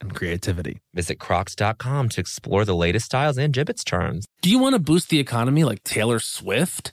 and creativity. Visit crocs.com to explore the latest styles and Jibbitz charms. Do you want to boost the economy like Taylor Swift?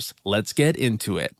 Let's get into it.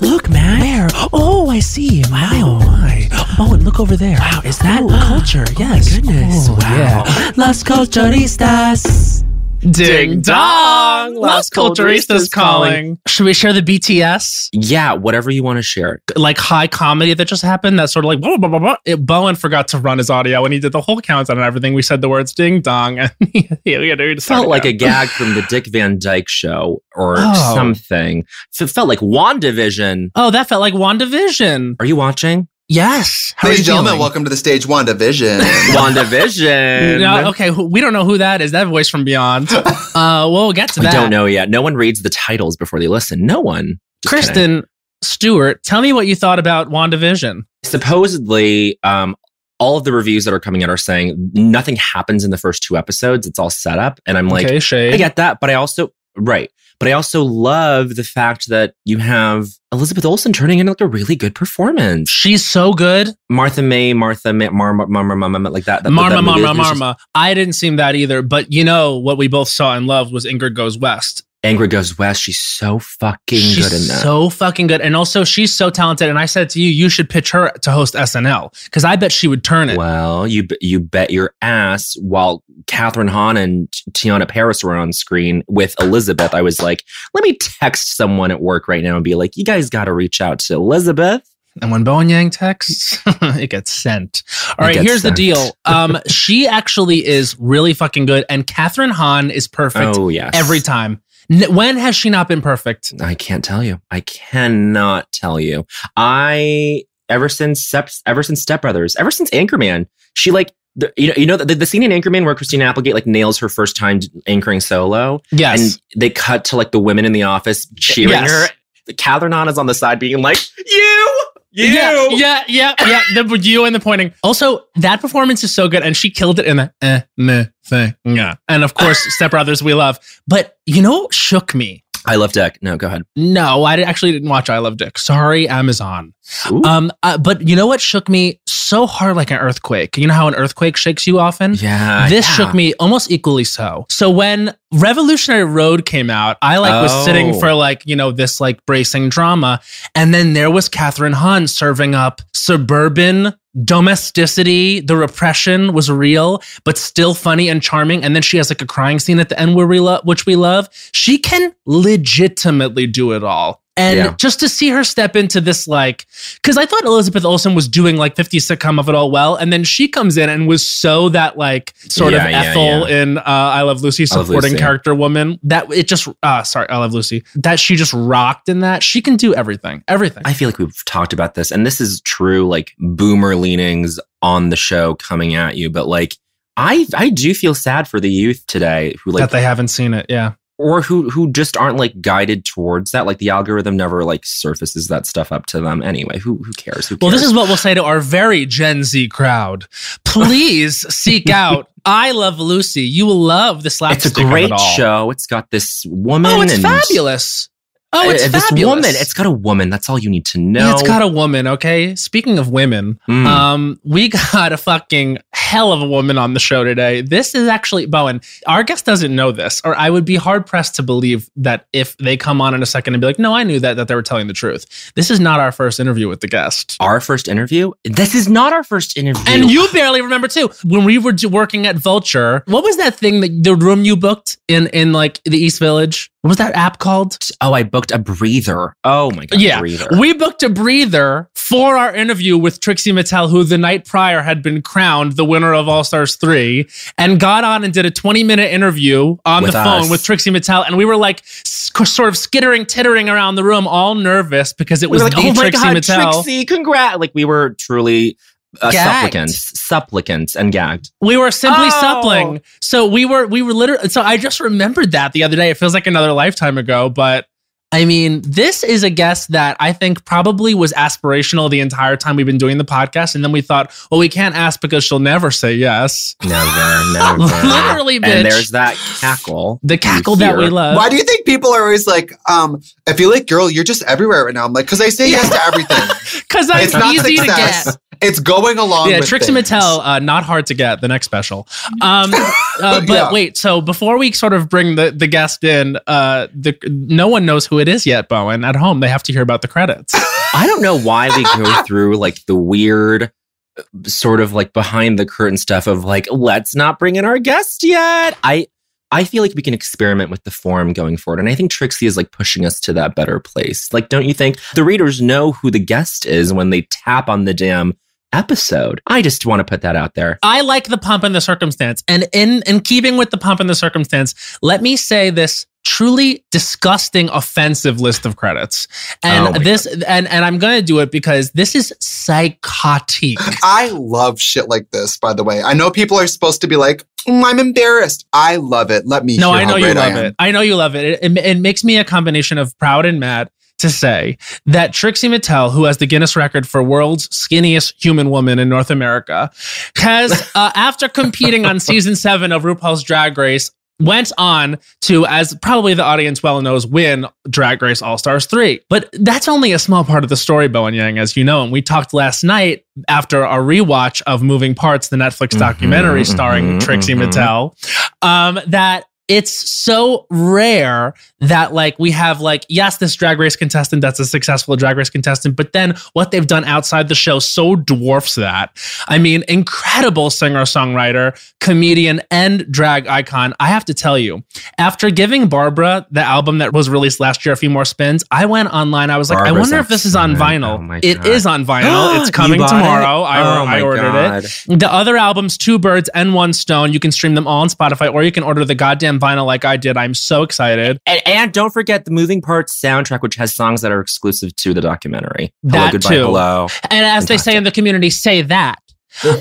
Look, man. Where? Oh, I see. My, oh, my. Oh, and look over there. Wow, is that culture? Yes. Oh, goodness. Oh, wow. Yeah. Las Culturistas. Ding dong! Las Culturistas calling. Should we share the BTS? Yeah, whatever you want to share. Like high comedy that just happened? That sort of like, blah, blah, blah, blah. It, Bowen forgot to run his audio and he did the whole countdown and everything. We said the words ding dong. And he, he, he felt like a gag from the Dick Van Dyke show or Oh. something. It felt like WandaVision. Oh, that felt like WandaVision. Are you watching? Yes. How are Ladies you and gentlemen, feeling? welcome to the stage WandaVision. WandaVision. No, okay, we don't know who that is. That voice from Beyond. Uh, we'll get to that. We don't know yet. No one reads the titles before they listen. No one. Just kidding. Kristen Stewart, tell me what you thought about WandaVision. supposedly um all of the reviews that are coming out are saying nothing happens in the first two episodes it's all set up and i'm like okay, i get that but i also right but i also love the fact that you have elizabeth olsen turning in like a really good performance She's so good. martha may martha may marma marma marma like that, that Marma, that movie Marma, just- I didn't seem that either, but you know what we both saw and loved was Ingrid Goes West. Ingrid goes west she's so fucking She's good in that so fucking good. And also, she's so talented. And I said to you, you should pitch her to host SNL because I bet she would turn it. Well, you you bet your ass. While Kathryn Hahn and Teyonah Parris were on screen with Elizabeth, I was like, let me text someone at work right now and be like, you guys got to reach out to Elizabeth. And when Bowen Yang texts, it gets sent. All right, here's sent. the deal. Um, she actually is really fucking good, and Kathryn Hahn is perfect Oh yes, every time. When has she not been perfect? I can't tell you. I cannot tell you. I ever since Step, ever since Step Brothers, ever since Anchorman, she like. The, you know, you know the, the scene in Anchorman where Christina Applegate like nails her first time anchoring solo, Yes. and they cut to like the women in the office cheering Yes. her. Kathryn Hahn is on the side being like, "You, you, Yeah, yeah, yeah, yeah. The you and the pointing. Also, that performance is so good, and she killed it in the eh, meh, thing. Yeah. And of course, Step Brothers, we love. But you know what shook me? I love Dick. No, go ahead. No, I actually didn't watch I Love Dick. Sorry, Amazon. Ooh. Um, uh, but you know what shook me so hard like an earthquake? You know how an earthquake shakes you often? yeah, this yeah. shook me almost equally so. So when Revolutionary Road came out, I like was Oh. sitting for like, you know, this like bracing drama. And then there was Kathryn Hahn serving up suburban domesticity. The repression was real, but still funny and charming. And then she has like a crying scene at the end where we love, which we love. She can legitimately do it all. And Yeah. just to see her step into this, like, because I thought Elizabeth Olsen was doing like 50 sitcom of it all well. And then she comes in and was so that, like, sort Yeah, of yeah, Ethel in uh, I Love Lucy, I Love supporting Lucy. character woman. That it just, uh, sorry, I Love Lucy. That she just rocked in that. She can do everything. Everything. I feel like we've talked about this, and this is true, like boomer leanings on the show coming at you. But like, I I do feel sad for the youth today who like that they haven't seen it. Yeah. Or who who just aren't like guided towards that. Like the algorithm never like surfaces that stuff up to them anyway. Who who cares? Who cares? Well, this is what we'll say to our very Gen Z crowd. Please seek out I Love Lucy. You will love the it's a great it show. It's got this woman. Oh, it's and fabulous. Oh, it's uh, this woman. It's got a woman. That's all you need to know. Yeah, it's got a woman. Okay. Speaking of women, Mm. um, we got a fucking hell of a woman on the show today. This is actually Bowen. Our guest doesn't know this, or I would be hard pressed to believe that if they come on in a second and be like, "No, I knew that," that they were telling the truth. This is not our first interview with the guest. our first interview. This is not our first interview. And you barely remember too when we were working at Vulture. What was that thing that the room you booked in in like the East Village? What was that app called? oh, I booked a breather. Oh my god, Yeah. breather. We booked a breather for our interview with Trixie Mattel, who the night prior had been crowned the winner of All Stars 3, and got on and did a 20 minute interview on With the phone us. with Trixie Mattel. And we were like sort of skittering, tittering around the room, all nervous because it we was like, oh my Trixie god, Mattel. Trixie, congrats! Like we were truly uh, Gagged. supplicants, supplicants, and gagged. We were simply Oh. suppling. So we were we were literally so I just remembered that the other day. It feels like another lifetime ago, but I mean, this is a guest that I think probably was aspirational the entire time we've been doing the podcast. And then we thought, well, we can't ask because she'll never say yes. Never, never. Literally, bitch. And there's that cackle. The cackle that we love. Why do you think people are always like, um, I feel like, girl, you're just everywhere right now? I'm like, because I say yes to everything. Because I'm it's easy to success. Get. It's going along. Yeah, with Trixie things. Mattel, uh, not hard to get. The next special. Um, uh, but Yeah. wait, so before we sort of bring the, the guest in, uh, the no one knows who it is yet, Bowen. At home, they have to hear about the credits. I don't know why we go through like the weird uh, sort of like behind the curtain stuff of like let's not bring in our guest yet. I I feel like we can experiment with the form going forward and I think Trixie is like pushing us to that better place. Like don't you think the readers know who the guest is when they tap on the damn episode? I just want to put that out there. I like the pump and the circumstance. And in in keeping with the pump and the circumstance, let me say this truly disgusting offensive list of credits. Oh And my this and and I'm going to do it because this is psychotic. I love shit like this, by the way. I know people are supposed to be like, "Mm, I'm embarrassed. I love it. Let me No, hear I how know you great I love it. I know you love it. It, it. it makes me a combination of proud and mad to say that Trixie Mattel, who has the Guinness record for world's skinniest human woman in North America, has, uh, after competing on season seven of RuPaul's Drag Race, went on to, as probably the audience well knows, win Drag Race All Stars 3. But that's only a small part of the story, Bowen Yang, as you know. And we talked last night after our rewatch of Moving Parts, the Netflix documentary Mhm, starring mhm, Trixie mhm. Mattel, um, that it's so rare that like we have like yes this drag race contestant that's a successful drag race contestant but then what they've done outside the show so dwarfs that. I mean incredible singer songwriter comedian and drag icon. I have to tell you after giving barbara the album that was released last year a few more spins i went online. I was like i wonder if this is on oh vinyl. Oh It is on vinyl. It's coming bought it? tomorrow. I, Oh I ordered God. it the other albums, Two Birds and One Stone, you can stream them all on Spotify or you can order the goddamn vinyl like I did. I'm so excited. And, and don't forget the Moving Parts soundtrack, which has songs that are exclusive to the documentary. Hello, That goodbye, too. hello. And as they say in the community, say that.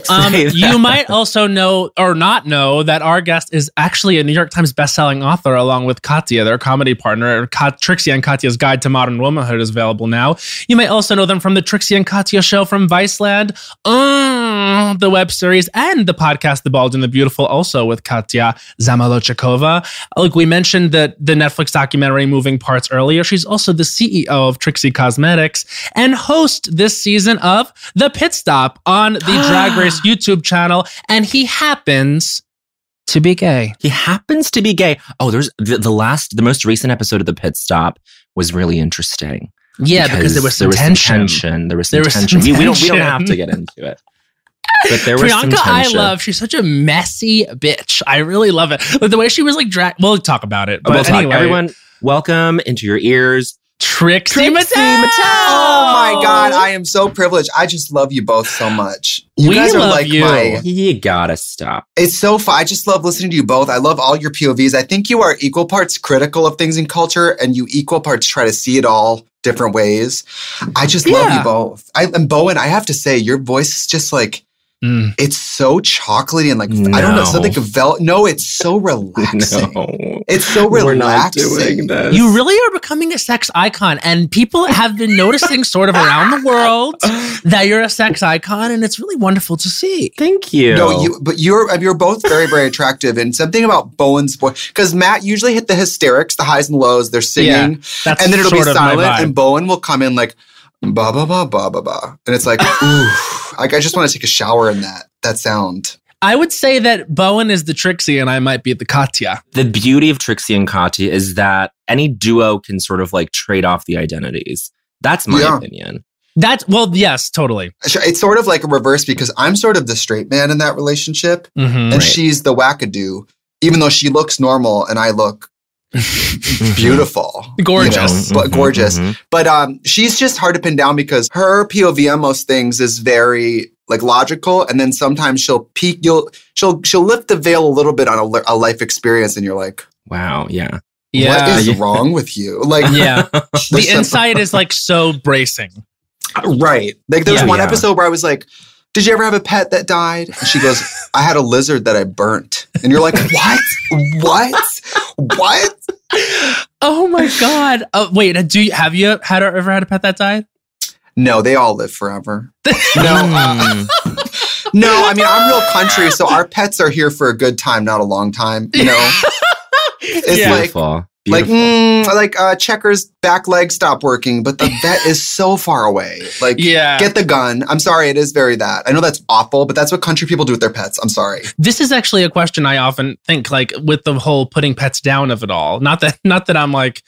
Um, you might also know or not know that our guest is actually a New York Times bestselling author along with Katya, their comedy partner. Ka- Trixie and Katya's Guide to Modern Womanhood is available now. You may also know them from the Trixie and Katya show from Viceland, the web series, and the podcast The Bald and the Beautiful, also with Katya Zamolodchikova. Look, we mentioned the, the Netflix documentary Moving Parts earlier. She's also the CEO of Trixie Cosmetics and host this season of The Pit Stop on the Drag Race YouTube channel. And he happens to be gay. He happens to be gay. Oh, there's the, the last, the most recent episode of the Pit Stop was really interesting. Yeah, because, there was some there was tension. tension. There was some There was some tension. We, we don't we don't have to get into it. But there was some Priyanka, I love. She's such a messy bitch. I really love it. But the way she was like drag. We'll talk about it. But We'll talk. anyway, Everyone, welcome into your ears. Trixie, Trixie Mattel. Mattel. Oh my god, I am so privileged. I just love you both so much. You We guys are love like you. my You gotta stop. It's so fun. I just love listening to you both. I love all your POVs. I think you are equal parts critical of things in culture and you equal parts try to see it all different ways. I just love you both. I and Bowen, I have to say, your voice is just like Mm. it's so chocolatey and like I don't know, No. something vel- no, it's so relaxing. No. It's so We're not relaxing. doing this. You really are becoming a sex icon, and people have been noticing sort of around the world that you're a sex icon, and it's really wonderful to see. Thank you. No, you, but you're you're both very very attractive, and something about Bowen's voice because Matt usually hit the hysterics, the highs and lows. They're singing, That's and then it'll be sort of silent, and Bowen will come in like ba ba ba ba ba ba, and it's like ooh, like I just want to take a shower in that that sound. I would say that Bowen is the Trixie, and I might be the Katya. the beauty of Trixie and Katya is that any duo can sort of like trade off the identities. That's my Yeah. opinion. That's well, yes, totally. It's sort of like a reverse because I'm sort of the straight man in that relationship, Mhm. and Right. she's the wackadoo, even though she looks normal and I look beautiful, you know, Gorgeous. but gorgeous. mhm. But um, she's just hard to pin down because her POV on most things is very like logical, and then sometimes she'll peek. You'll she'll she'll lift the veil a little bit on a, a life experience, and you're like, Wow. Yeah. Yeah. what is Yeah. wrong with you? Like, yeah. The there's some- insight is like so bracing. right? Like there's Yeah. one Yeah. episode where I was like. Did you ever have a pet that died? And she goes, I had a lizard that I burnt. And you're like, what? What? What? Oh my god. Oh, wait, do you have you had ever had a pet that died? No, they all live forever. No, uh, Mm. no. I mean, I'm real country, so our pets are here for a good time, not a long time. You know, it's Yeah. like Beautiful. Like mm, like uh, checkers back leg stopped working, but the vet is so far away. Like, Yeah. get the gun. I'm sorry, it is very that. I know that's awful, but that's what country people do with their pets. I'm sorry. this is actually a question I often think like with the whole putting pets down of it all. Not that not that I'm like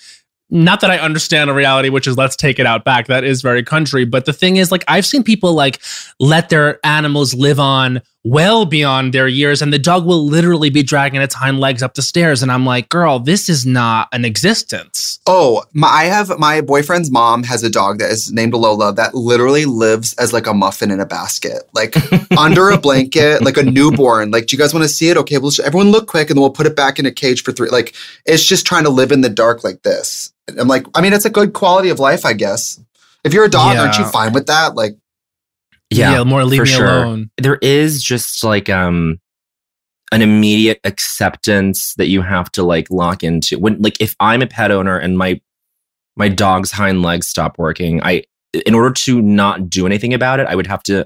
not that I understand a reality which is let's take it out back. That is very country, but the thing is like I've seen people like let their animals live on well beyond their years and the dog will literally be dragging its hind legs up the stairs and I'm like, "Girl, this is not an existence." Oh, my, I have my boyfriend's mom has a dog that is named Lola that literally lives as like a muffin in a basket, like under a blanket, like a newborn. Like, do you guys want to see it? Okay, well, everyone look quick, and then we'll put it back in a cage for three. Like, it's just trying to live in the dark like this. I'm like, I mean, it's a good quality of life, I guess. If you're a dog, aren't you fine with that? Like, yeah. more leave me sure. alone. there is just like um an immediate acceptance that you have to like lock into when like if i'm a pet owner and my my dog's hind legs stop working i in order to not do anything about it i would have to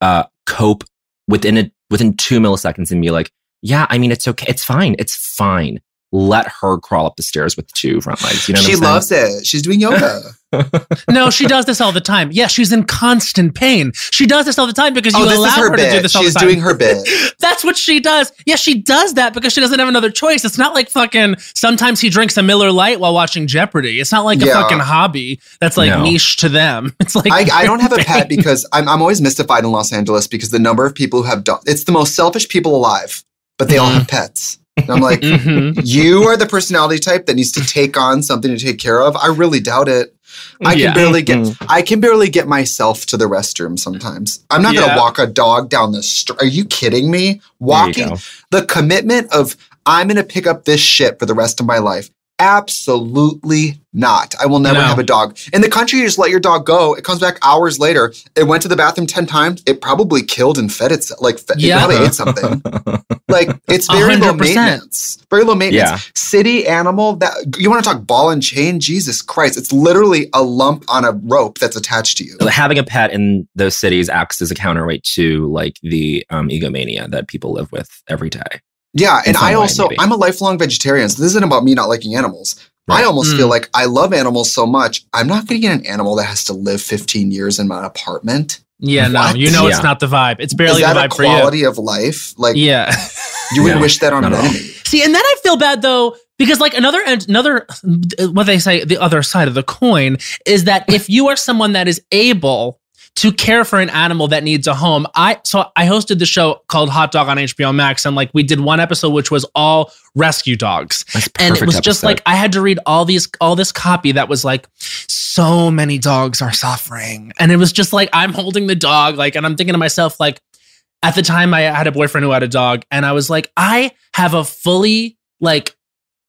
uh cope within a within two milliseconds and be like yeah i mean it's okay it's fine it's fine let her crawl up the stairs with two front legs you know what she I'm loves it. She's doing yoga. No, she does this all the time. Yeah, she's in constant pain. She does this all the time because you oh, this allow is her her to do bit. this all She's the time. doing her bit. That's what she does. Yeah, she does that because she doesn't have another choice. It's not like fucking sometimes he drinks a Miller Lite while watching Jeopardy. It's not like a fucking hobby that's like No. niche to them. It's like I, I don't have a pet because I'm, I'm always mystified in Los Angeles because the number of people who have dogs, it's the most selfish people alive, but they all Mm-hmm. have pets. And I'm like, Mhm. you are the personality type that needs to take on something to take care of. I really doubt it. I Yeah. can barely get Mhm. I can barely get myself to the restroom sometimes. I'm not Yeah. gonna walk a dog down the street. Are you kidding me? There you Walking the commitment of I'm gonna pick up this shit for the rest of my life. Absolutely not. I will never No. have a dog. In the country, you just let your dog go. It comes back hours later. It went to the bathroom 10 times. It probably killed and fed itself. Like, fe- Yeah. it probably ate something. Like, it's very low 100%. maintenance. Very low maintenance. Yeah. City animal, that you want to talk ball and chain? Jesus Christ. It's literally a lump on a rope that's attached to you. having a pet in those cities acts as a counterweight to like the um, egomania that people live with every day. Yeah, and I way, also maybe. I'm a lifelong vegetarian. So this isn't about me not liking animals. I almost Mm. feel like I love animals so much. I'm not going to get an animal that has to live 15 years in my apartment. Yeah, no, you know Yeah. it's not the vibe. It's Is barely the that a vibe for you. quality of life? Like Yeah. you wouldn't Yeah, wish that on not an at enemy. See, and then I feel bad though because like another another what they say the other side of the coin is that if you are someone that is able to care for an animal that needs a home. I so I hosted the show called Hot Dog on HBO Max, and like we did one episode which was all rescue dogs, and it was just like I had to read all these all this copy that was like so many dogs are suffering, and it was just like I'm holding the dog, like, and I'm thinking to myself like. At the time, I had a boyfriend who had a dog, and I was like, I have a fully like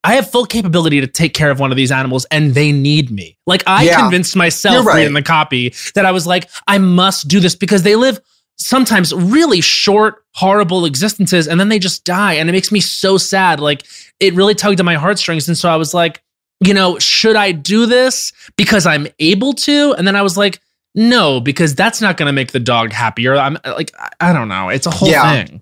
I have full capability to take care of one of these animals and they need me. Like I Yeah. convinced myself right. reading the copy that I was like, I must do this because they live sometimes really short, horrible existences and then they just die. And it makes me so sad. Like it really tugged at my heartstrings. And so I was like, you know, should I do this because I'm able to? And then I was like, no, because that's not going to make the dog happier. I'm like, I- I don't know. It's a whole Yeah. thing.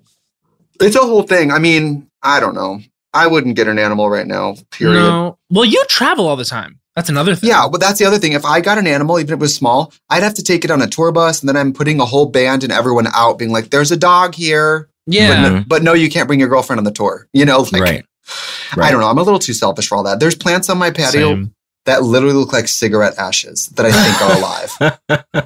It's a whole thing. I mean, I don't know. I wouldn't get an animal right now, period. No. Well, you travel all the time. That's another thing. Yeah, but that's the other thing. If I got an animal, even if it was small, I'd have to take it on a tour bus, and then I'm putting a whole band and everyone out, being like, "There's a dog here." Yeah. But, no, but no, you can't bring your girlfriend on the tour. You know, like right. I don't know. I'm a little too selfish for all that. There's plants on my patio Same. that literally look like cigarette ashes that I think are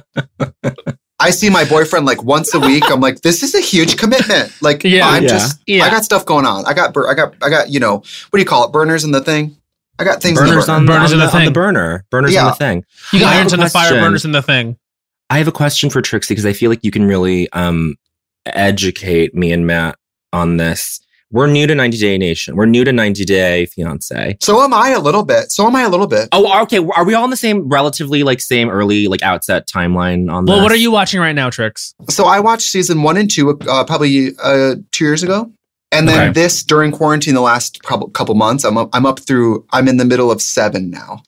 alive. I see my boyfriend like once a week. I'm like, this is a huge commitment. Like, Yeah. I'm Yeah. just, Yeah. I got stuff going on. I got, bur- I got, I got, you know, what do you call it? Burners in the thing. I got things Burners in the on, burner. Burners on, in the, the on the thing. burner. Burners Yeah. on the thing. You got irons in the fire, burners in the thing. I have a question for Trixie because I feel like you can really um, educate me and Matt on this. We're new to 90 Day Nation. We're new to 90 Day Fiance. So am I a little bit. So am I a little bit. Oh, okay. Are we all in the same, relatively like same early like outset timeline on Well, what are you watching right now, Trix? So I watched season one and two uh, probably uh, two years ago. And then Okay. this during quarantine, the last couple, couple months, I'm up, I'm up through, I'm in the middle of seven now.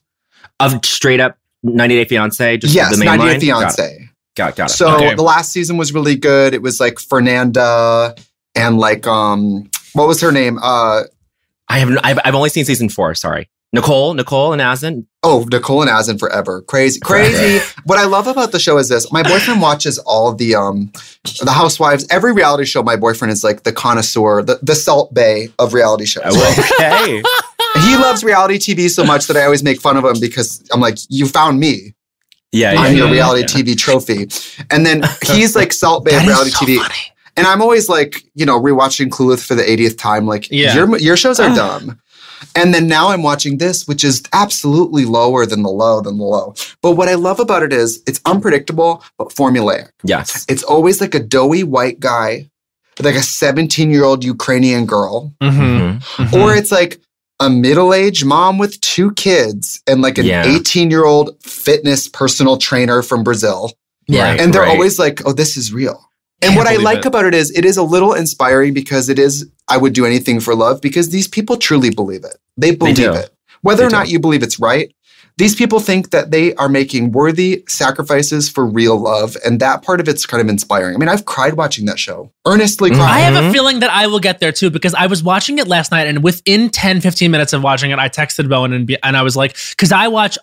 of straight up 90 Day Fiance? Just yes, the main 90 Day line? Got it. Fiance. Got, got it. So Okay. the last season was really good. It was like Fernanda and like um what was her name? Uh I have I've, I've only seen season four. Sorry, Nicole, Nicole, and Azan. oh Nicole and Azan forever. Crazy. Crazy. what I love about the show is this. My boyfriend watches all the um the housewives, every reality show. My boyfriend is like the connoisseur, the, the Salt Bae of reality shows. Okay. he loves reality TV so much that I always make fun of him because I'm like, you found me. yeah, yeah. I'm your yeah, reality yeah. TV trophy. And then he's like Salt Bae of That is reality so TV. funny. And I'm always like, you know, rewatching Clueless for the 80th time. Like, Yeah. your your shows are dumb. And then now I'm watching this, which is absolutely lower than the low than the low. But what I love about it is it's unpredictable but formulaic. Yes. It's always like a doughy white guy, with like a 17 year old Ukrainian girl, Mm-hmm. Mhm. or it's like a middle aged mom with two kids and like an Yeah. 18 year old fitness personal trainer from Brazil. Yeah. Right, And they're right. always like, oh, this is real. And what I like it. about it is it is a little inspiring because it is, I would do anything for love because these people truly believe it. They believe do. it. Whether They or not do. you believe it's right, these people think that they are making worthy sacrifices for real love. And that part of it's kind of inspiring. I mean, I've cried watching that show, earnestly Mhm. cried. I have a feeling that I will get there too because I was watching it last night and within 10, 15 minutes of watching it, I texted Bowen and, be, and I was like, because I watch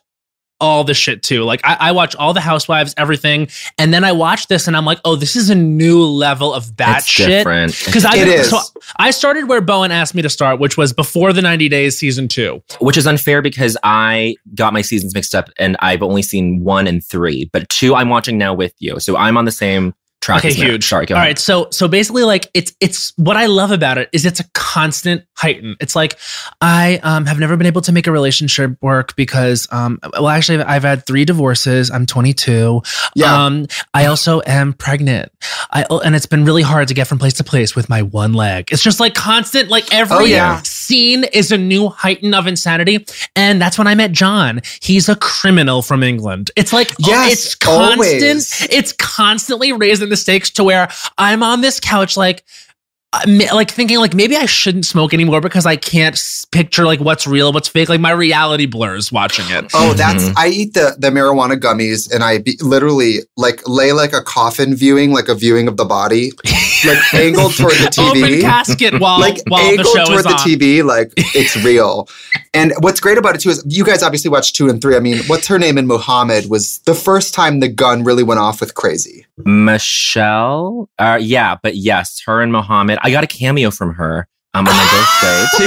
all the shit too. Like I, I watch all the housewives, everything. And then I watch this and I'm like, oh, this is a new level of bat It's shit. different. Because I It is. so I started where Bowen asked me to start, which was before the 90 days season two. which is unfair because I got my seasons mixed up and I've only seen one and three, but two I'm watching now with you. So I'm on the same track. Okay, huge. Sorry, go All ahead. right, so so basically, like it's it's what I love about it is it's a constant heighten. It's like I um, have never been able to make a relationship work because um, well, actually, I've had three divorces. I'm 22. Yeah. Um, I also am pregnant. I oh, and it's been really hard to get from place to place with my one leg. It's just like constant. Like every Oh, yeah. Scene is a new heighten of insanity, and that's when I met John. He's a criminal from England. It's like oh, Yes, it's constant always. it's constantly raising the stakes to where I'm on this couch like like thinking like maybe I shouldn't smoke anymore because I can't s- picture like what's real, what's fake. Like my reality blurs watching it. Oh, that's Mhm. I eat the the marijuana gummies and I be, literally like lay like a coffin viewing, like a viewing of the body, like angled toward the Open TV. casket while like while the angled show toward is the on. TV, like it's real. And what's great about it too is you guys obviously watched two and three. I mean, what's her name in Muhammad was the first time the gun really went off with crazy. Michelle? Uh, yeah, but yes, her and Mohammed. I got a cameo from her um, on my birthday two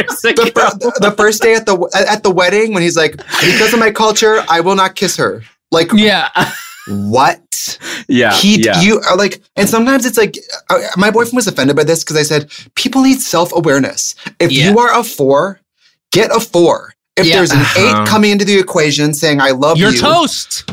years The, ago. fir- the first day at the at the wedding when he's like, because of my culture, I will not kiss her. Like Yeah. what? Yeah. he yeah. you are like and sometimes it's like uh, my boyfriend was offended by this because i said people need self-awareness if Yeah. you are a four get a four if Yeah. there's an Uh-huh. eight coming into the equation saying i love You're you toast.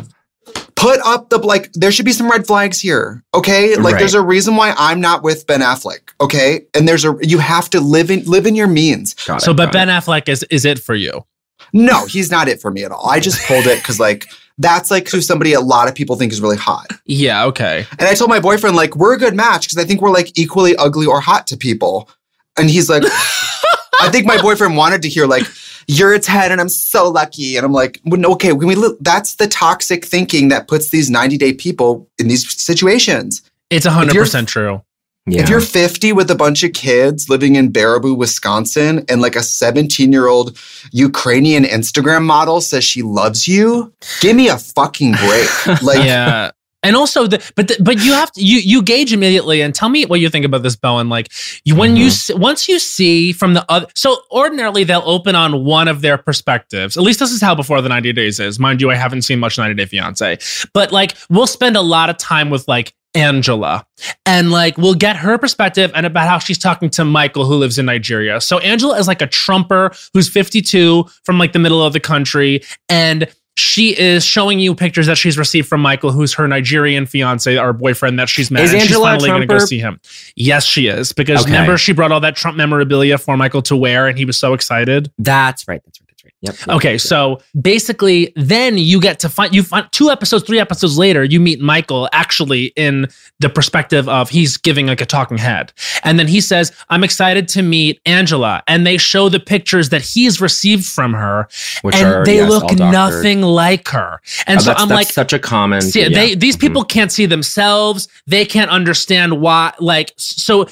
Put up the like there should be some red flags here okay like Right. there's a reason why i'm not with ben affleck okay and there's a you have to live in live in your means Got it, So, but Ben it. Affleck is is it for you? no he's not it for me at all i just pulled it because like that's like who somebody a lot of people think is really hot Yeah. Okay. And I told my boyfriend, like, we're a good match because I think we're like equally ugly or hot to people. And he's like, I think my boyfriend wanted to hear, like, you're a 10 and I'm so lucky. And I'm like, okay, when we li- that's the toxic thinking that puts these 90 day people in these situations. It's If hundred you're- percent true. Yeah. If you're 50 with a bunch of kids living in Baraboo, Wisconsin, and like a 17 year old Ukrainian Instagram model says she loves you, give me a fucking break. Like, yeah. And also, the, but the, but you have to you you gauge immediately and tell me what you think about this, Bowen. Like you when you Mm-hmm. s- once you see from the other, so ordinarily they'll open on one of their perspectives. At least this is how before the ninety days is. Mind you, I haven't seen much ninety Day Fiance, but like we'll spend a lot of time with like Angela and like we'll get her perspective and about how she's talking to Michael who lives in Nigeria. So Angela is like a trumper who's 52 from like the middle of the country and she is showing you pictures that she's received from Michael, who's her Nigerian fiance or boyfriend that she's met. Is and she's Angela a finally going to go see him. Yes, she is. Because Okay. remember, she brought all that Trump memorabilia for Michael to wear, and he was so excited. That's right. That's right. Yep. Okay, yep. so basically, then you get to find you find two episodes, three episodes later, you meet Michael actually in the perspective of he's giving like a talking head, and then he says, "I'm excited to meet Angela," and they show the pictures that he's received from her, Which and are, they yes, look nothing like her, and Oh, so I'm that's like. such a common. See, yeah. they these Mhm. people can't see themselves. They can't understand why. Like, so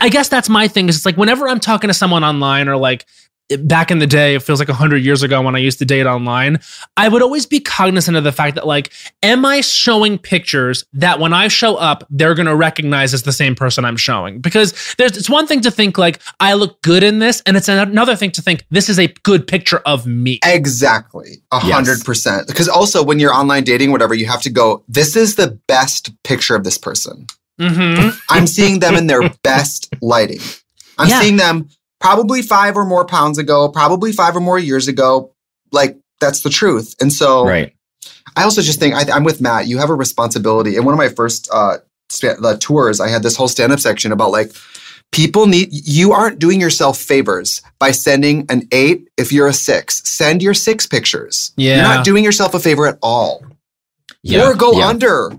I guess that's my thing. Is it's like whenever I'm talking to someone online or like back in the day, it feels like a hundred years ago when I used to date online. I would always be cognizant of the fact that like, am I showing pictures that when I show up, they're gonna recognize as the same person I'm showing? Because there's it's one thing to think like I look good in this, and it's another thing to think this is a good picture of me. Exactly. A hundred percent. Because also when you're online dating, whatever, you have to go, this is the best picture of this person. Mm-hmm. I'm seeing them in their best lighting. I'm Yeah. seeing them probably five or more pounds ago, probably five or more years ago. Like that's the truth. And so right. I also just think I, I'm with Matt. You have a responsibility. In one of my first uh, spa- uh, tours, I had this whole stand up section about like people need. You aren't doing yourself favors by sending an eight if you're a six. Send your six pictures. Yeah. you're not doing yourself a favor at all. Yeah. Or go yeah. under.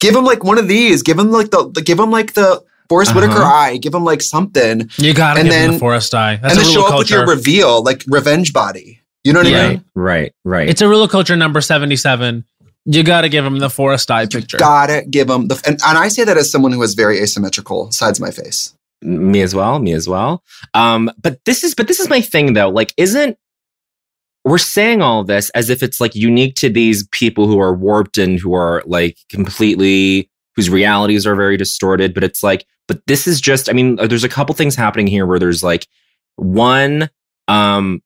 Give them like one of these. Give them like the, the give them like the Forest Uh-huh. Whitaker eye. Give him like something, You gotta And give them then- the forest eye. That's and then rule show of up with your reveal, like revenge body. You know what I Yeah. mean? Right. Right. Right. It's a rule of culture number 77. You got to give him the forest eye picture. You gotta give him the. And, and I say that as someone who has very asymmetrical sides of my face. me as well me as well um but this is but this is my thing though like isn't we're saying all this as if it's like unique to these people who are warped and who are like completely whose realities are very distorted but it's like but this is just i mean there's a couple things happening here where there's like one um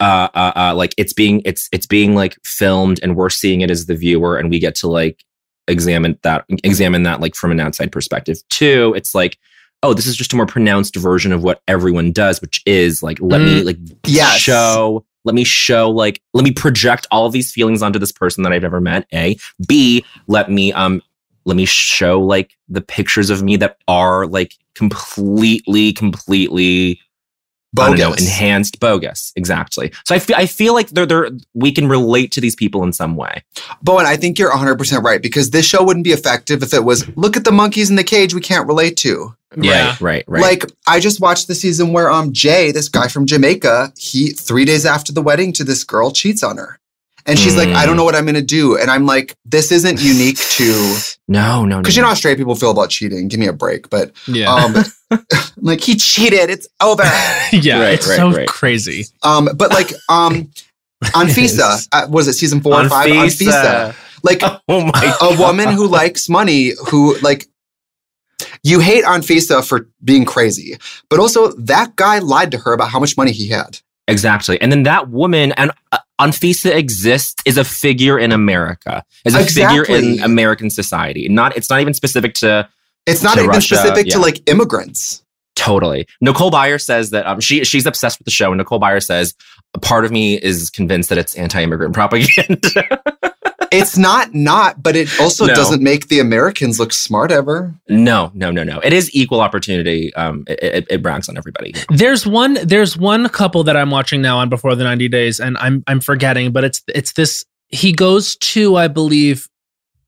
uh, uh, uh, like it's being it's it's being like filmed and we're seeing it as the viewer and we get to like examine that examine that like from an outside perspective. Two it's like oh this is just a more pronounced version of what everyone does which is like let me like Yes. show let me show like let me project all of these feelings onto this person that i've never met. A. B. Let me um let me show like the pictures of me that are like completely completely I don't know, Bogus. enhanced bogus exactly so i feel i feel like they're they're we can relate to these people in some way Bowen, I think you're 100% right because this show wouldn't be effective if it was look at the monkeys in the cage we can't relate to. Yeah. right right right Like I just watched the season where um Jay, this guy from Jamaica, he 3 days after the wedding to this girl cheats on her. And she's like, Mm. I don't know what I'm going to do. And I'm like, this isn't unique to no no no cuz you know how straight people feel about cheating. Give me a break, but Yeah. um like he cheated, it's over. yeah. right, it's right, so right. crazy. Um but like um Anfisa, uh, was it season 4 or On 5 on FISA. FISA. Like oh my a woman who likes money who like you hate on FISA for being crazy, but also that guy lied to her about how much money he had. Exactly. And then that woman and uh, Anfisa exists is a figure in America, is a figure in American society. Not it's not even specific to It's not To even Russia, specific yeah. to like immigrants. totally. Nicole Byer says that um, she she's obsessed with the show, and Nicole Byer says a part of me is convinced that it's anti-immigrant propaganda. It's not not, but it also No. doesn't make the Americans look smart ever. no, no, no, no. It is equal opportunity. Um, it, it, it brags on everybody. There's one there's one couple that I'm watching now on Before the 90 Days and I'm I'm forgetting, but it's it's this he goes to I believe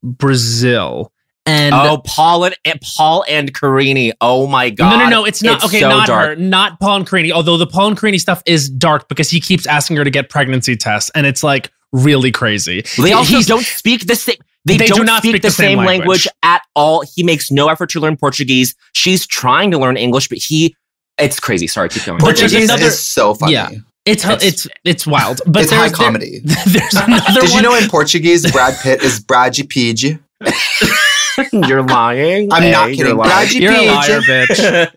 Brazil and oh, Paul and and Paul and Carini. Oh my god. No, no, no, it's not okay, so not dark. her, not Paul and Carini. Although the Paul and Carini stuff is dark because he keeps asking her to get pregnancy tests and it's like really crazy. They also He's- don't speak the same. They, They do don't not speak, the, same, language. at all. He makes no effort to learn Portuguese. She's trying to learn English, but he, it's crazy. Sorry, keep going. But there's Portuguese another- is so funny. Yeah. It's It's- it's it's wild, but it's high there's, there- comedy. there's another Did you know in Portuguese Brad Pitt is Bradgy Peach? you're lying. I'm not kidding. You're lying. Bradgy You're a liar, bitch.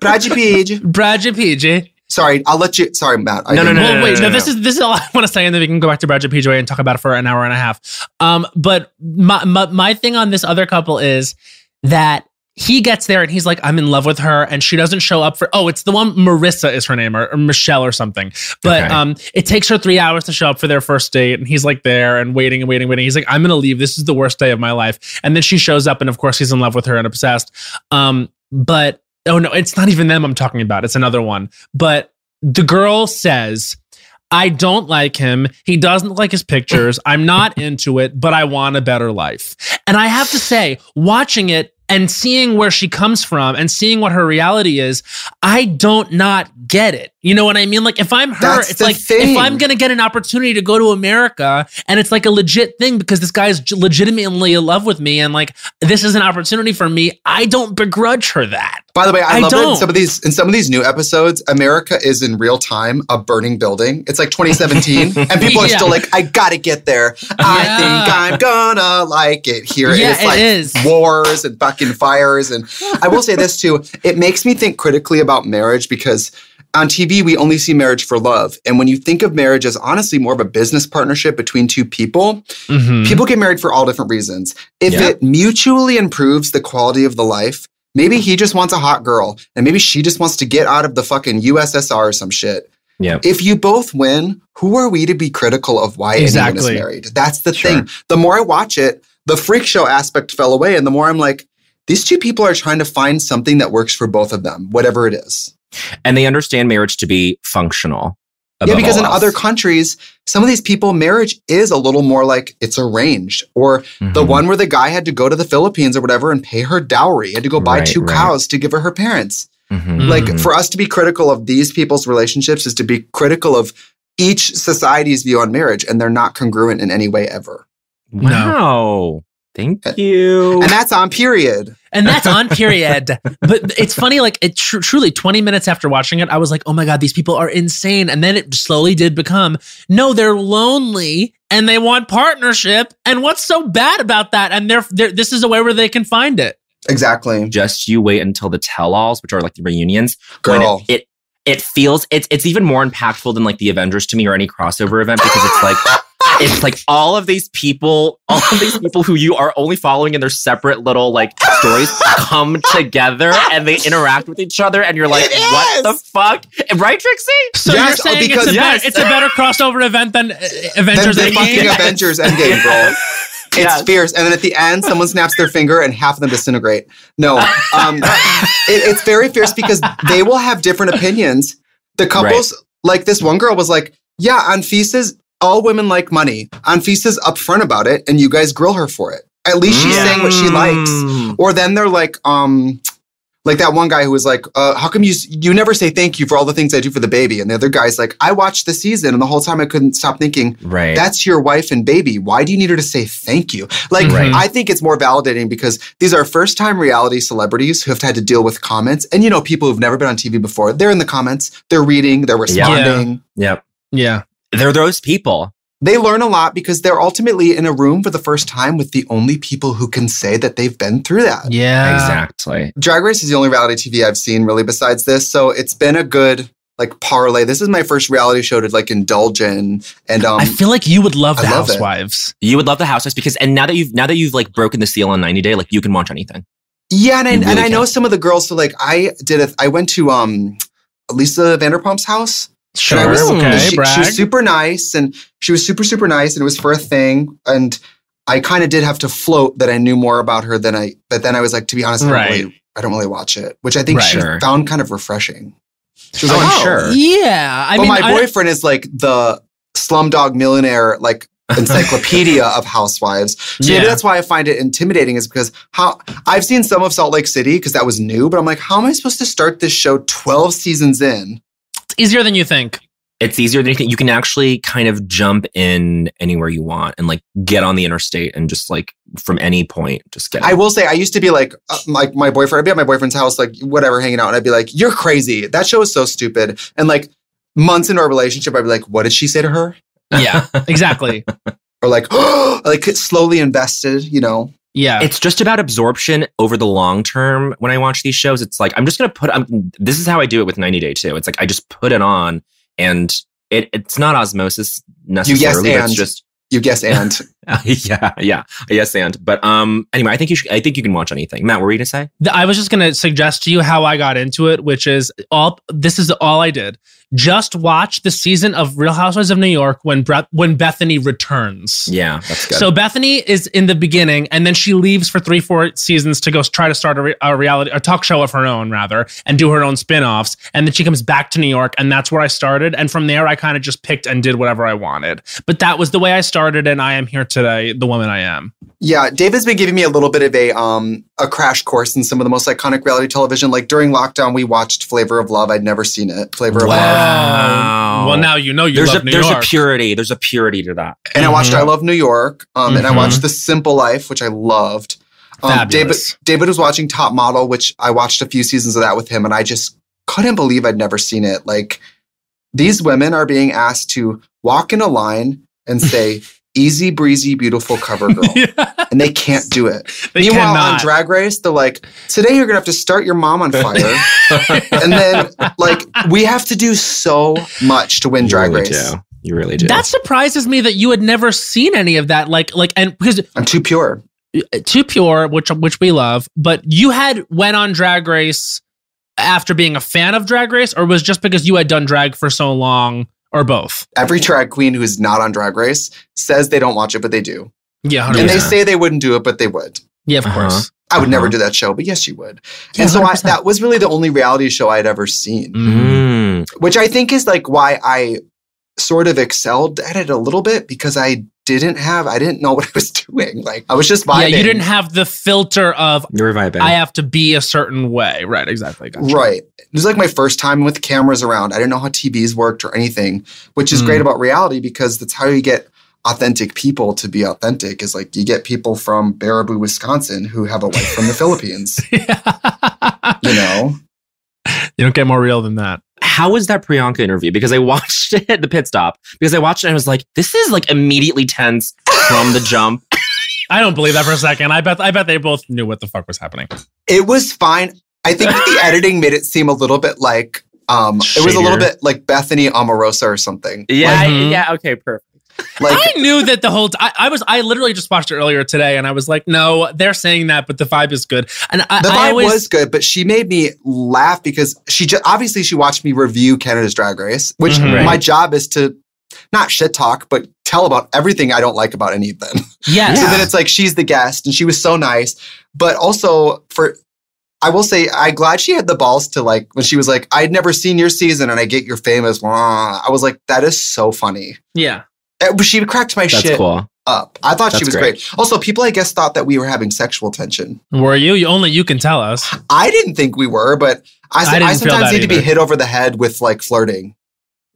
Bradgy Peach. Brad PJ. Sorry, I'll let you. Sorry, Matt. I No, no, didn't- no, well, no, wait, no, no, no, this is this is all I want to say, and then we can go back to Brad PJ and talk about it for an hour and a half. Um, but my, my my thing on this other couple is that he gets there and he's like, I'm in love with her, and she doesn't show up for. Oh, it's the one Marissa is her name or, or Michelle or something. But Okay. um, it takes her three hours to show up for their first date, and he's like there and waiting and waiting, waiting. He's like, I'm gonna leave. This is the worst day of my life. And then she shows up, and of course he's in love with her and obsessed. Um, but oh no, it's not even them I'm talking about. It's another one. But the girl says, I don't like him. He doesn't like his pictures. I'm not into it, but I want a better life. And I have to say, watching it and seeing where she comes from and seeing what her reality is, I don't not get it. You know what I mean? Like if I'm her, That's it's like thing. if I'm to get an opportunity to go to America and it's like a legit thing because this guy's legitimately in love with me and like this is an opportunity for me, I don't begrudge her that. By the way, I, I love don't. some of these in some of these new episodes, America is in real time a burning building. It's like 2017, and people are Yeah. still like, "I gotta get there. I Yeah. think I'm gonna like it here." Yeah, it's it like is. wars and fucking fires. And I will say this too: it makes me think critically about marriage because on TV we only see marriage for love, and when you think of marriage as honestly more of a business partnership between two people, Mhm. People get married for all different reasons. If Yeah. it mutually improves the quality of the life, maybe he just wants a hot girl and maybe she just wants to get out of the fucking USSR or some shit. Yeah. If you both win, who are we to be critical of why anyone Exactly. is married? That's the Sure. thing. The more I watch it, the freak show aspect fell away and the more I'm like, these two people are trying to find something that works for both of them, whatever it is. And they understand marriage to be functional. Yeah, because in else. other countries, some of these people, marriage is a little more like it's arranged. Or the Mhm. one where the guy had to go to the Philippines or whatever and pay her dowry, he had to go buy Right, two right. cows to give her her parents. Mhm. Like Mhm. for us to be critical of these people's relationships is to be critical of each society's view on marriage, and they're not congruent in any way ever. wow. Thank you. And that's on period. and that's on period. but it's funny, like it tr- truly 20 minutes after watching it, I was like, oh my God, these people are insane. And then it slowly did become, no, they're lonely and they want partnership. And what's so bad about that? And they're, they're this is a way where they can find it. Exactly. Just you wait until the tell-alls, which are like the reunions, when Girl. it, it it feels it's it's even more impactful than like the Avengers to me or any crossover event because it's like it's like all of these people, all of these people who you are only following in their separate little like stories come together and they interact with each other and you're like, It what is! the fuck? Right, Trixie? So Yes, you're saying because- it's, a yes. better, it's a better crossover event than uh, Then Avengers the fucking Endgame? Avengers Endgame, bro. It's Yes. fierce. And then at the end, someone snaps their finger and half of them disintegrate. No, um, it, it's very fierce because they will have different opinions. The couples, like this one girl was like, yeah, Anfisa's, all women like money. Anfisa's upfront about it and you guys grill her for it. At least she's Yeah. saying what she likes. Mm. Or then they're like, um, like that one guy who was like, uh, how come you, you never say thank you for all the things I do for the baby? And the other guy's like, I watched the season and the whole time I couldn't stop thinking, Right. that's your wife and baby. Why do you need her to say thank you? Like, Right. I think it's more validating because these are first time reality celebrities who have had to deal with comments. And, you know, people who've never been on TV before, they're in the comments, they're reading, they're Yeah. responding. yep. Yeah. They're those people. They learn a lot because they're ultimately in a room for the first time with the only people who can say that they've been through that. Yeah. exactly. Drag Race is the only reality TV I've seen really besides this. So it's been a good like parlay. This is my first reality show to like indulge in, and um, I feel like you would love I the love it. Housewives. You would love the Housewives because, and now that you've now that you've like broken the seal on 90 Day, like you can watch anything. yeah, and I, You and really I know some of the girls. So like, I did a, I went to um Lisa Vanderpump's house. Sure. And I was, okay. she, she was super nice, and she was super super nice, and it was for a thing, and I kind of did have to float that I knew more about her than I. But then I was like, to be honest, I don't Right. really, I don't really watch it, which I think Right. she Sure. found kind of refreshing. She was Oh, like, oh, sure. Yeah. I but mean, my I- boyfriend is like the slumdog millionaire, like encyclopedia of housewives. So maybe that's why I find it intimidating, is because how I've seen some of Salt Lake City because that was new, but I'm like, how am I supposed to start this show 12 seasons in? It's easier than you think. It's easier than you think. You can actually kind of jump in anywhere you want and like get on the interstate and just like from any point, just get. I will say, I used to be like, uh, like my boyfriend, I'd be at my boyfriend's house, like whatever, hanging out, and I'd be like, you're crazy. That show is so stupid. And like months into our relationship, I'd be like, what did she say to her? Yeah. exactly. Or like, like slowly invested, you know? Yeah. it's just about absorption over the long term. When I watch these shows, it's like I'm just gonna put. I'm, this is how I do it with 90 Day too. It's like I just put it on, and it it's not osmosis necessarily. but and. it's just You guess, and yeah, yeah, yes, and but um. Anyway, I think you should. I think you can watch anything. Matt, what were you gonna say? I was just to suggest to you how I got into it, which is all this is all I did. Just watch the season of Real Housewives of New York when Bre- when Bethany returns. Yeah, that's good. So Bethany is in the beginning, and then she leaves for three, four seasons to go try to start a, re- a reality, a talk show of her own, rather, and do her own spin-offs. And then she comes back to New York, and that's where I started. And from there, I kind of just picked and did whatever I wanted. But that was the way I started, and I am here today, the woman I am. Yeah, David's been giving me a little bit of a um a crash course in some of the most iconic reality television. Like during lockdown, we watched Flavor of Love. I'd never seen it. Flavor of Love. Wow. Well, now you know you there's a love New there's York. a purity. There's a purity to that. And I watched Mhm. I Love New York. Um, and I Mhm. watched The Simple Life, which I loved. Um, David Fabulous. David was watching Top Model, which I watched a few seasons of that with him, and I just couldn't believe I'd never seen it. Like these women are being asked to walk in a line and say, "Easy breezy, beautiful cover girl," and they can't do it. they Meanwhile, on. Drag Race, they're like, today you're gonna have to start your mom on fire. and then like we have to do so much to win You Drag really Race. do. You really do. that surprises me that you had never seen any of that. Like, like, and because I'm too pure. too pure, which which we love, but you had went on Drag Race after being a fan of Drag Race, or was just because you had done drag for so long, or both? Every drag queen who's not on Drag Race says they don't watch it, but they do. Yeah, And 100%. they say they wouldn't do it, but they would. yeah, of Uh-huh. course. I would never Uh-huh. do that show, but yes, you would. Yeah, and so I, that was really the only reality show I'd ever seen, Mm. which I think is like why I sort of excelled at it a little bit because I didn't have, I didn't know what I was doing. Like I was just vibing. Yeah, you didn't have the filter of You're vibing. I have to be a certain way. Right, exactly. Gotcha. Right. It was like my first time with cameras around. I didn't know how TVs worked or anything, which is Mm. great about reality because that's how you get authentic people to be authentic is like you get people from Baraboo, Wisconsin who have a wife from the Philippines, you know? you don't get more real than that. How was that Priyanka interview? Because I watched it, the pit stop, because I watched it and I was like, this is like immediately tense from the jump. I don't believe that for a second. I bet I bet they both knew what the fuck was happening. It was fine. I think the editing made it seem a little bit like um it was a little bit like Bethany Omarosa or something. Yeah, Like- Mhm. yeah, okay, perfect. Like I knew that the whole t- I, I was I literally just watched it earlier today and I was like, no, they're saying that, but the vibe is good. And I, the I vibe always, was good, but she made me laugh because she just obviously she watched me review Canada's Drag Race, which Mhm. Right. my job is to not shit talk, but tell about everything I don't like about any of them. yes. So then it's like she's the guest and she was so nice, but also for I will say I'm glad she had the balls to like when she was like I'd never seen your season and I get your famous. blah." I was like that is so funny. yeah. But She cracked my That's shit cool. up. I thought she was great. great. Also, people I guess thought that we were having sexual tension. Were you? you? Only you can tell us. I didn't think we were, but I, I I, sometimes that need to be hit over the head with like flirting.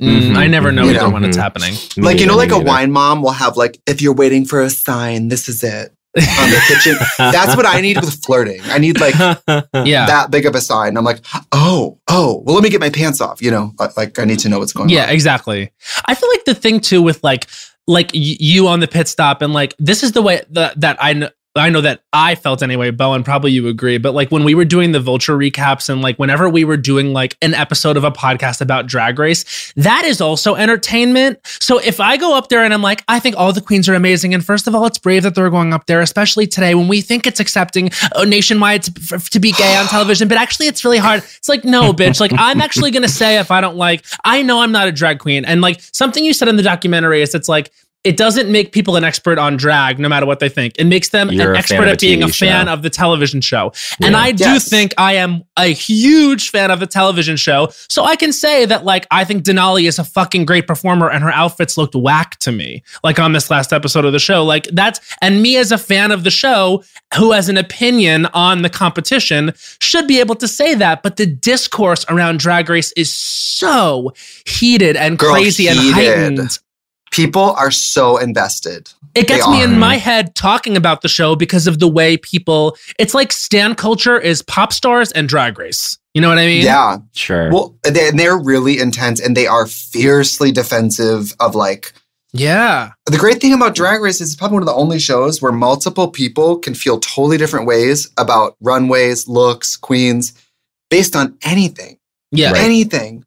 Mhm, I never know either You know. when it's Mhm. happening. Like you know, like a wine mom will have like if you're waiting for a sign, this is it on the kitchen. That's what I need with flirting. I need like Yeah. that big of a sign. I'm like, oh, oh, well, let me get my pants off. You know, Like- like I need to know what's going Yeah, on. Yeah, exactly. I feel like the thing too with like like you on the pit stop and like this is the way that that I kn- I know that I felt anyway, Bowen, probably you agree, but like when we were doing the vulture recaps and like whenever we were doing like an episode of a podcast about drag race, that is also entertainment. So if I go up there and I'm like, I think all the queens are amazing. And first of all, it's brave that they're going up there, especially today when we think it's accepting uh, nationwide to, to be gay on television, but actually it's really hard. It's like, no, bitch. Like I'm actually going to say if I don't like, I know I'm not a drag queen. And like something you said in the documentary is it's like, it doesn't make people an expert on drag no matter what they think. It makes them You're an expert at being TV a fan show. of the television show. And I do Yes. think I am a huge fan of the television show. So I can say that like I think Denali is a fucking great performer and her outfits looked whack to me. Like on this last episode of the show. Like that's and me as a fan of the show who has an opinion on the competition should be able to say that. But the discourse around drag race is so heated and Girl, crazy and heightened. People are so invested. It gets me in my head talking about the show because of the way people. It's like stan culture is pop stars and drag race. You know what I mean? Yeah. Sure. Well, they, and they're really intense and they are fiercely defensive of like Yeah. the great thing about Drag Race is it's probably one of the only shows where multiple people can feel totally different ways about runways, looks, queens, based on anything. Yeah. Right. Anything.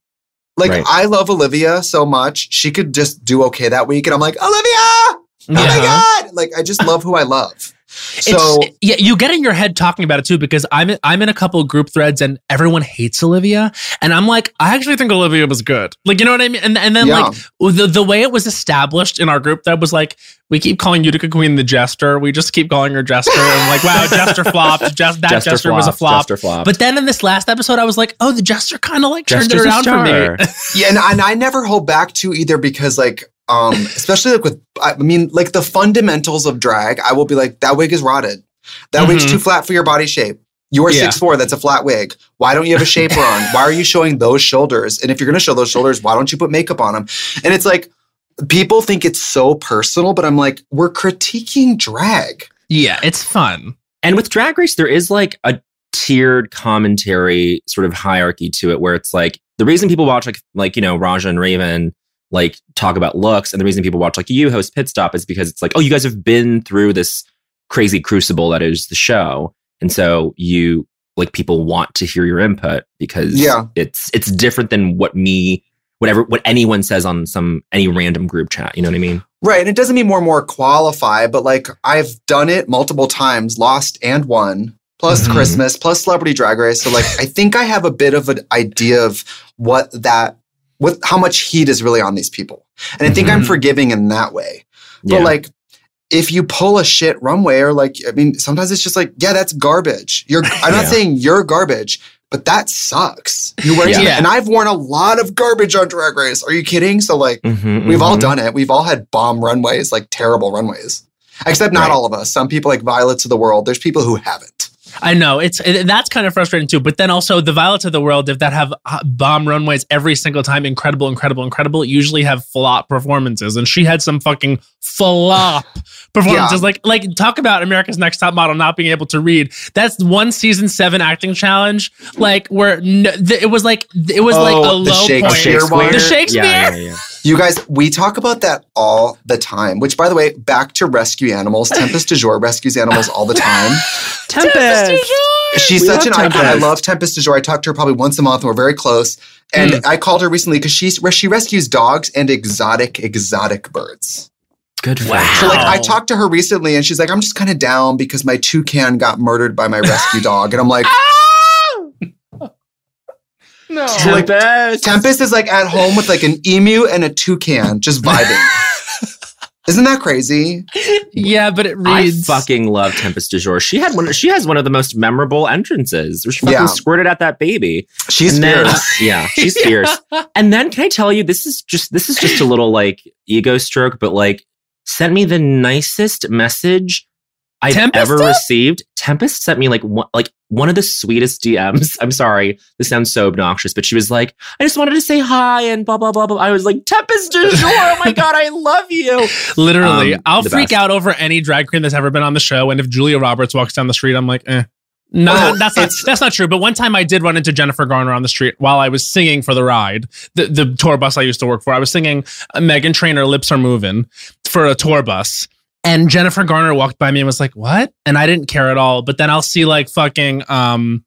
Like Right. I love Olivia so much. She could just do okay that week. And I'm like, Olivia! Oh my God! Like I just love who I love. So it's, yeah, you get in your head talking about it too because I'm I'm in a couple group threads and everyone hates Olivia. And I'm like I actually think Olivia was good. Like you know what I mean? And and then Yeah. like the the way it was established in our group that was like we keep calling Utica Queen the Jester. We just keep calling her Jester. And like wow Jester flopped. Just that Jester, was a flop. Jester flop. but then in this last episode I was like oh the Jester kind of like turned it around for me. Yeah, and, and I never hold back to either because like um especially like with I mean like the fundamentals of drag, I will be like that wig is rotted. That wig's Mhm. too flat for your body shape. You are Yeah. six four. That's a flat wig. Why don't you have a shaper on? Why are you showing those shoulders? And if you're going to show those shoulders, why don't you put makeup on them? And it's like people think it's so personal, but I'm like, we're critiquing drag. yeah it's fun And with Drag Race, there is like a tiered commentary sort of hierarchy to it, where it's like the reason people watch like like you know Raja and Raven like talk about looks, and the reason people watch like you host Pit Stop is because it's like oh you guys have been through this crazy crucible that is the show, and so you like people want to hear your input because Yeah. it's it's different than what me whatever what anyone says on some any random group chat. You know what I mean? Right. And it doesn't mean more and more qualify, but like I've done it multiple times, lost and won, plus Mhm. Christmas, plus celebrity drag race. So like I think I have a bit of an idea of what that what how much heat is really on these people. And I think I'm Mhm. forgiving in that way. But Yeah. like if you pull a shit runway or like I mean, sometimes it's just like, yeah, that's garbage. You're I'm not Yeah. saying you're garbage, but that sucks. You wear Yeah. and I've worn a lot of garbage on drag race. Are you kidding? So like Mhm, We've all mhm. done it. We've all had bomb runways, like terrible runways. Except not Right. all of us. Some people like Violets of the World. There's people who haven't. I know it's it, that's kind of frustrating too. But then also the violets of the world, if that have uh, bomb runways every single time, incredible, incredible, incredible, usually have flop performances, and she had some fucking flop performances. Yeah. Like like talk about America's Next Top Model not being able to read. That's one season seven acting challenge, like where no, th- it was like it was like a Oh, the low Shakespeare point. one? The Shakespeare. Yeah, yeah, yeah. You guys, we talk about that all the time. Which, by the way, back to rescue animals. Tempest DuJour rescues animals all the time. Tempest. She's We such an love icon. I love Tempest DuJour. I talk to her probably once a month. and We're very close. And Mm. I called her recently because she's where she rescues dogs and exotic, exotic birds. Good for Wow. her. So like I talked to her recently and she's like, I'm just kind of down because my toucan got murdered by my rescue dog. And I'm like, No. So, like, Tempest. Tempest is like at home with like an emu and a toucan just vibing. Isn't that crazy? yeah, but it I fucking love Tempest DuJour. She had one. She has one of the most memorable entrances. Where she fucking Yeah. squirted at that baby. She's and then, fierce. yeah, she's fierce. And then can I tell you, this is just this is just a little like ego stroke, but like sent me the nicest message I've Tempest ever did? received. Tempest sent me like one, like one of the sweetest DMs. I'm sorry, this sounds so obnoxious, but she was like, "I just wanted to say hi and blah blah blah blah." I was like, "Tempest DuJour, oh my god, I love you." Literally, Um, I'll freak best. out over any drag queen that's ever been on the show. And if Julia Roberts walks down the street, I'm like, eh. No, Oh, that's not that's not true. But one time I did run into Jennifer Garner on the street while I was singing for the ride, the the tour bus I used to work for. I was singing Meghan Trainor "Lips Are Moving" for a tour bus, and Jennifer Garner walked by me and was like, "What?" And I didn't care at all. But then I'll see like fucking um,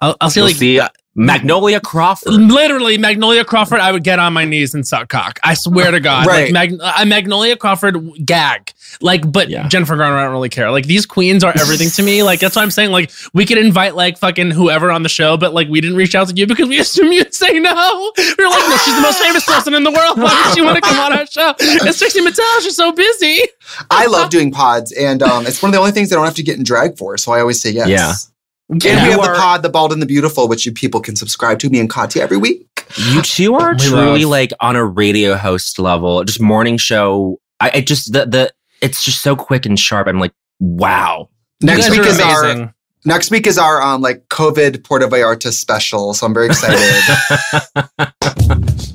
I'll, I'll see You'll like see uh, Magnolia Crawford. literally Magnolia Crawford. I would get on my knees and suck cock. I swear to God, Right. like Mag- Magnolia Crawford gag. Like, but Yeah. Jennifer Garner, I don't really care. Like these queens are everything to me. Like that's why I'm saying like we could invite like fucking whoever on the show, but like we didn't reach out to you because we assume you'd say no. We are like, no, she's the most famous person in the world. Why does she want to come on our show? It's Trixie Mattel. She's so busy. I love doing pods, and um, it's one of the only things I don't have to get in drag for. So I always say yes. Yeah. And Yeah. we have You the pod, The Bald and the Beautiful, which you people can subscribe to me and Katya every week. You two are We truly love- like on a radio host level, just morning show. I, I just the the it's just so quick and sharp. I'm like, wow. Next week is are our next week is our um like COVID Puerto Vallarta special. So I'm very excited.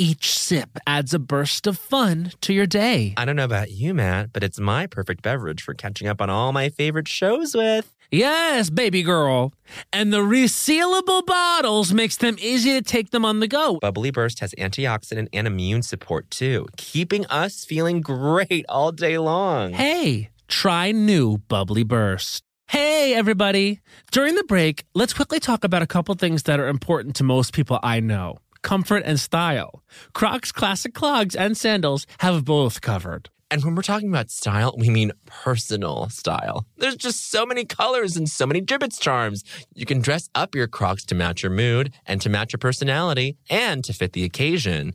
Each sip adds a burst of fun to your day. I don't know about you, Matt, but it's my perfect beverage for catching up on all my favorite shows with. Yes, baby girl. And the resealable bottles makes them easy to take them on the go. Bubbly Burst has antioxidant and immune support too, keeping us feeling great all day long. Hey, try new Bubbly Burst. Hey, everybody. During the break, let's quickly talk about a couple things that are important to most people I know comfort and style. Crocs classic clogs and sandals have both covered. And when we're talking about style, we mean personal style. There's just so many colors and so many Jibbitz charms. You can dress up your Crocs to match your mood and to match your personality and to fit the occasion.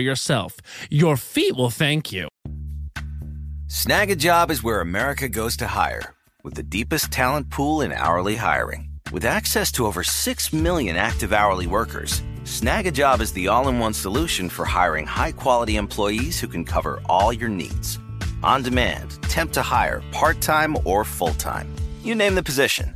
yourself. Your feet will thank you. Snagajob is where America goes to hire, with the deepest talent pool in hourly hiring. With access to over 6 million active hourly workers, Snagajob is the all in one solution for hiring high quality employees who can cover all your needs. On demand, temp to hire, part time or full time. You name the position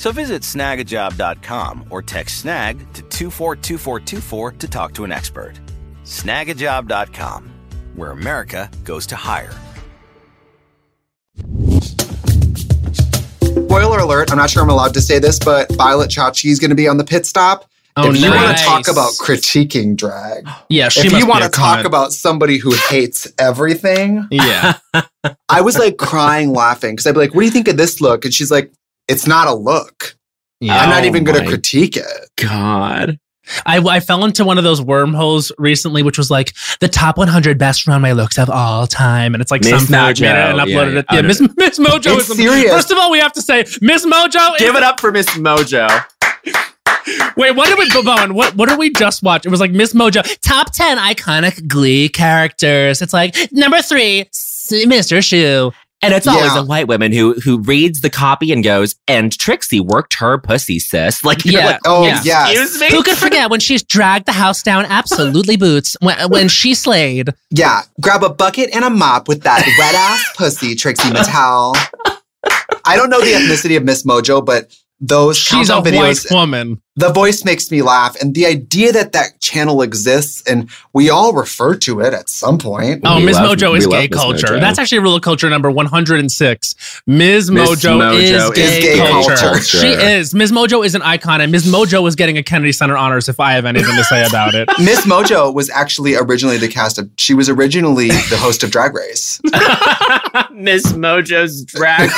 So visit snagajob.com or text snag to 242424 to talk to an expert. Snagajob.com, where America goes to hire. Spoiler alert, I'm not sure I'm allowed to say this, but Violet Chachki is going to be on the pit stop. Oh, if you want to talk about critiquing drag, Yeah, she if you want to talk cunt. about somebody who hates everything, Yeah. I was like crying laughing because I'd be like, What do you think of this look? And she's like, it's not a look. Yeah. I'm not Oh even going to critique it. God. I, I fell into one of those wormholes recently, which was like the top 100 best runway looks of all time, and it's like Miss some fact made it and uploaded Yeah, it. yeah. Yeah, Oh, Miss Miss Mojo It's is serious. First of all, we have to say Miss Mojo. Give is, it up for Miss Mojo. Wait, what did we Bowen? What what did we just watch? It was like Miss Mojo, top 10 iconic Glee characters. It's like number three, Mr. Schue. And it's always Yeah. a white woman who who reads the copy and goes, and Trixie worked her pussy, sis. Like, Yeah. like, Oh, Yeah. yes. excuse me? Who could forget when she's dragged the house down? Absolutely boots when, when she slayed. Yeah. Grab a bucket and a mop with that wet ass pussy, Trixie Mattel. I don't know the ethnicity of Miss Mojo, but those She's a countdown videos, white woman. the voice makes me laugh. And the idea that that channel exists and we all refer to it at some point. Oh, We Ms. love- Mojo is gay culture. Mojo. That's actually rule of culture number 106. Ms. Ms. Mojo, Mojo is is gay, gay culture. culture. She is. Ms. Mojo is an icon, and Ms. Mojo is getting a Kennedy Center honors if I have anything to say about it. Ms. Mojo was actually originally the cast of, she was originally the host of Drag Race. Ms. Mojo's drag.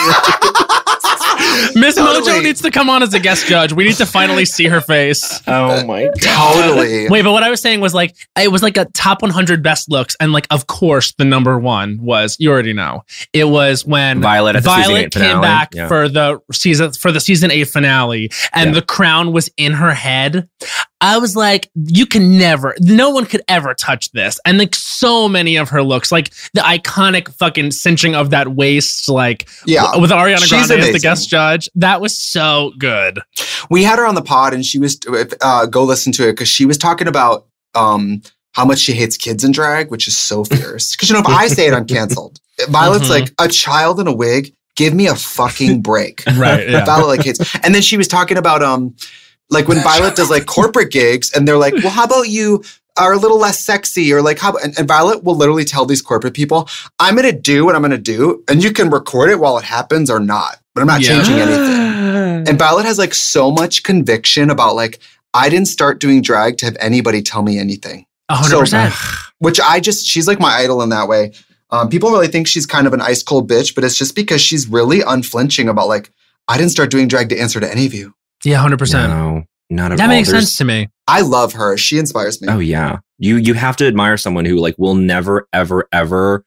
Miss oh, Mojo needs to come on as a guest judge. We need to finally see her face. oh my god. Totally. Wait, but what I was saying was like it was like a top 100 best looks, and like of course the number one was you already know it was when Violet at the season Violet came finale. back Yeah. for the season for the season eight finale, and Yeah. the crown was in her head. I was like, you can never, no one could ever touch this. And like so many of her looks, like the iconic fucking cinching of that waist, like Yeah. with Ariana Grande as the guest judge. That was so good. we had her on the pod and she was uh, go listen to it because she was talking about um how much she hates kids in drag which is so fierce because you know if i say it i'm canceled violet's Mhm. like a child in a wig give me a fucking break Right. Yeah. violet like hates and then she was talking about um like when violet does like corporate gigs and they're like well how about you are a little less sexy or like how and, and violet will literally tell these corporate people i'm gonna do what i'm gonna do and you can record it while it happens or not but i'm not Yeah. changing anything and Violet has like so much conviction about like, I didn't start doing drag to have anybody tell me anything, A hundred percent. which I just, she's like my idol in that way. Um, people really think she's kind of an ice cold bitch, but it's just because she's really unflinching about like, I didn't start doing drag to answer to any of you. Yeah, hundred percent. No, not at That all. makes There's- sense to me. I love her. She inspires me. Oh yeah. You you have to admire someone who like will never ever ever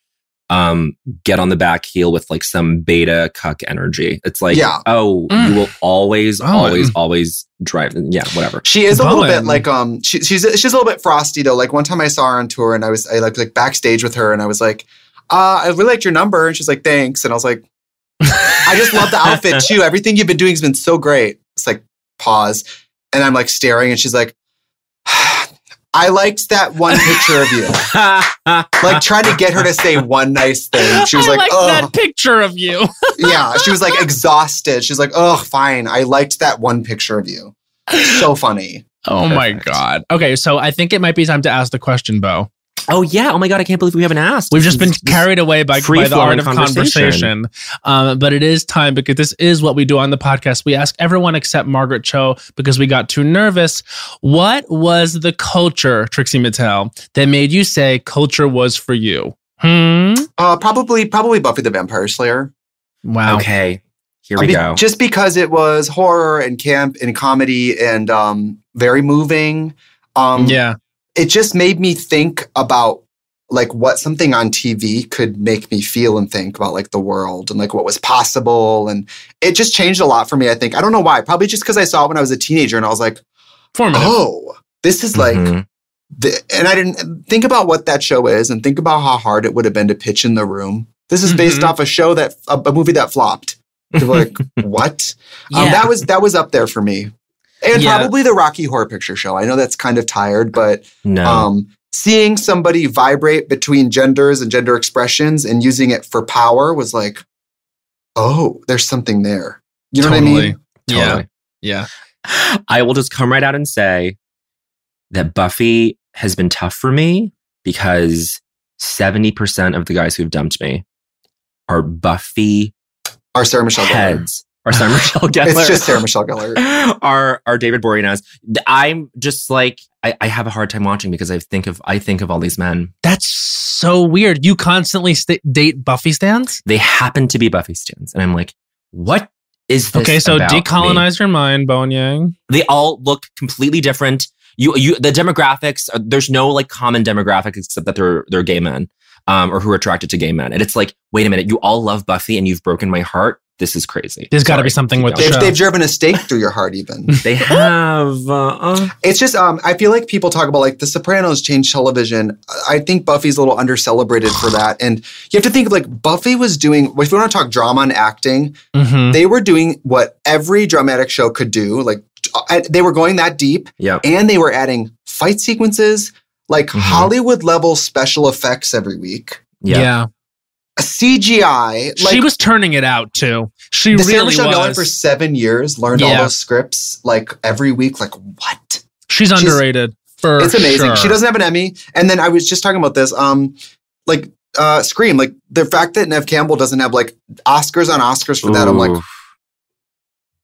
um get on the back heel with like some beta cuck energy. It's like Yeah. oh, Mm. you will always Oh, always always drive yeah, whatever. She is a little bit like um she, she's she's a little bit frosty though. Like one time I saw her on tour and I was I like like backstage with her and I was like, uh, I really liked your number and she's like thanks and I was like, I just love the outfit too. Everything you've been doing has been so great. It's like pause and I'm like staring and she's like, I liked that one picture of you. Like trying to get her to say one nice thing. She was I like, like oh that picture of you. yeah. She was like exhausted. She's like, oh fine. I liked that one picture of you. So funny. Oh my god. Okay, so I think it might be time to ask the question, Bo. Oh yeah. Oh my god, I can't believe we haven't asked. We've just been carried away by, by the art of conversation. conversation. Um, but it is time because this is what we do on the podcast. We ask everyone except Margaret Cho because we got too nervous. What was the culture, Trixie Mattel, that made you say culture was for you? Hmm. Uh, probably, probably Buffy the Vampire Slayer. Wow. Okay. Here I we mean, go. Just because it was horror and camp and comedy and um, very moving. Um, Yeah. It just made me think about like what something on TV could make me feel and think about like the world and like what was possible. And it just changed a lot for me, I think. I don't know why. Probably just because I saw it when I was a teenager and I was like, Formative. oh, this is like, Mhm. the, and I didn't think about what that show is and think about how hard it would have been to pitch in the room. This is based Mhm. off a show that, a, a movie that flopped. People were like, what? Um, Yeah. that was that was up there for me, and Yeah. probably the Rocky Horror Picture Show. I know that's kind of tired, but no. um, seeing somebody vibrate between genders and gender expressions and using it for power was like, oh, there's something there. You know what I Totally. mean? Yeah. Totally. Yeah. I will just come right out and say that Buffy has been tough for me because 70% of the guys who've dumped me are Buffy are Sarah Michelle Gellar. heads. Or Sarah Michelle Gellar. It's just Sarah Michelle Gellar. Are are David Boreanaz. I'm just like I, I have a hard time watching because I think of I think of all these men. That's so weird. You constantly st- date Buffy stands? They happen to be Buffy stands. And I'm like, what is this Okay, so about me? decolonize your mind, Bowen Yang. They all look completely different. You, you, the demographics. uh, There's no like common demographic except that they're they're gay men, um, or who are attracted to gay men. And it's like, wait a minute, you all love Buffy, and you've broken my heart. This is crazy. There's got to be something with the They've, show. they've driven a stake through your heart, even. They have. Uh, uh, It's just, um, I feel like people talk about like The Sopranos changed television. I think Buffy's a little under celebrated for that. And you have to think of like Buffy was doing, if you want to talk drama and acting, Mhm. they were doing what every dramatic show could do. Like uh, they were going that deep yeah. and they were adding fight sequences, like Mhm. Hollywood level special effects every week. Yeah. yeah. CGI. Like she was turning it out too. She the Sarah really Michelle Gellar was. for seven years, learned all those scripts like every week. Like what? She's she's- underrated. For it's amazing. sure. She doesn't have an Emmy. And then I was just talking about this. Um, like uh, Scream. Like the fact that Neve Campbell doesn't have like Oscars on Oscars for that. I'm like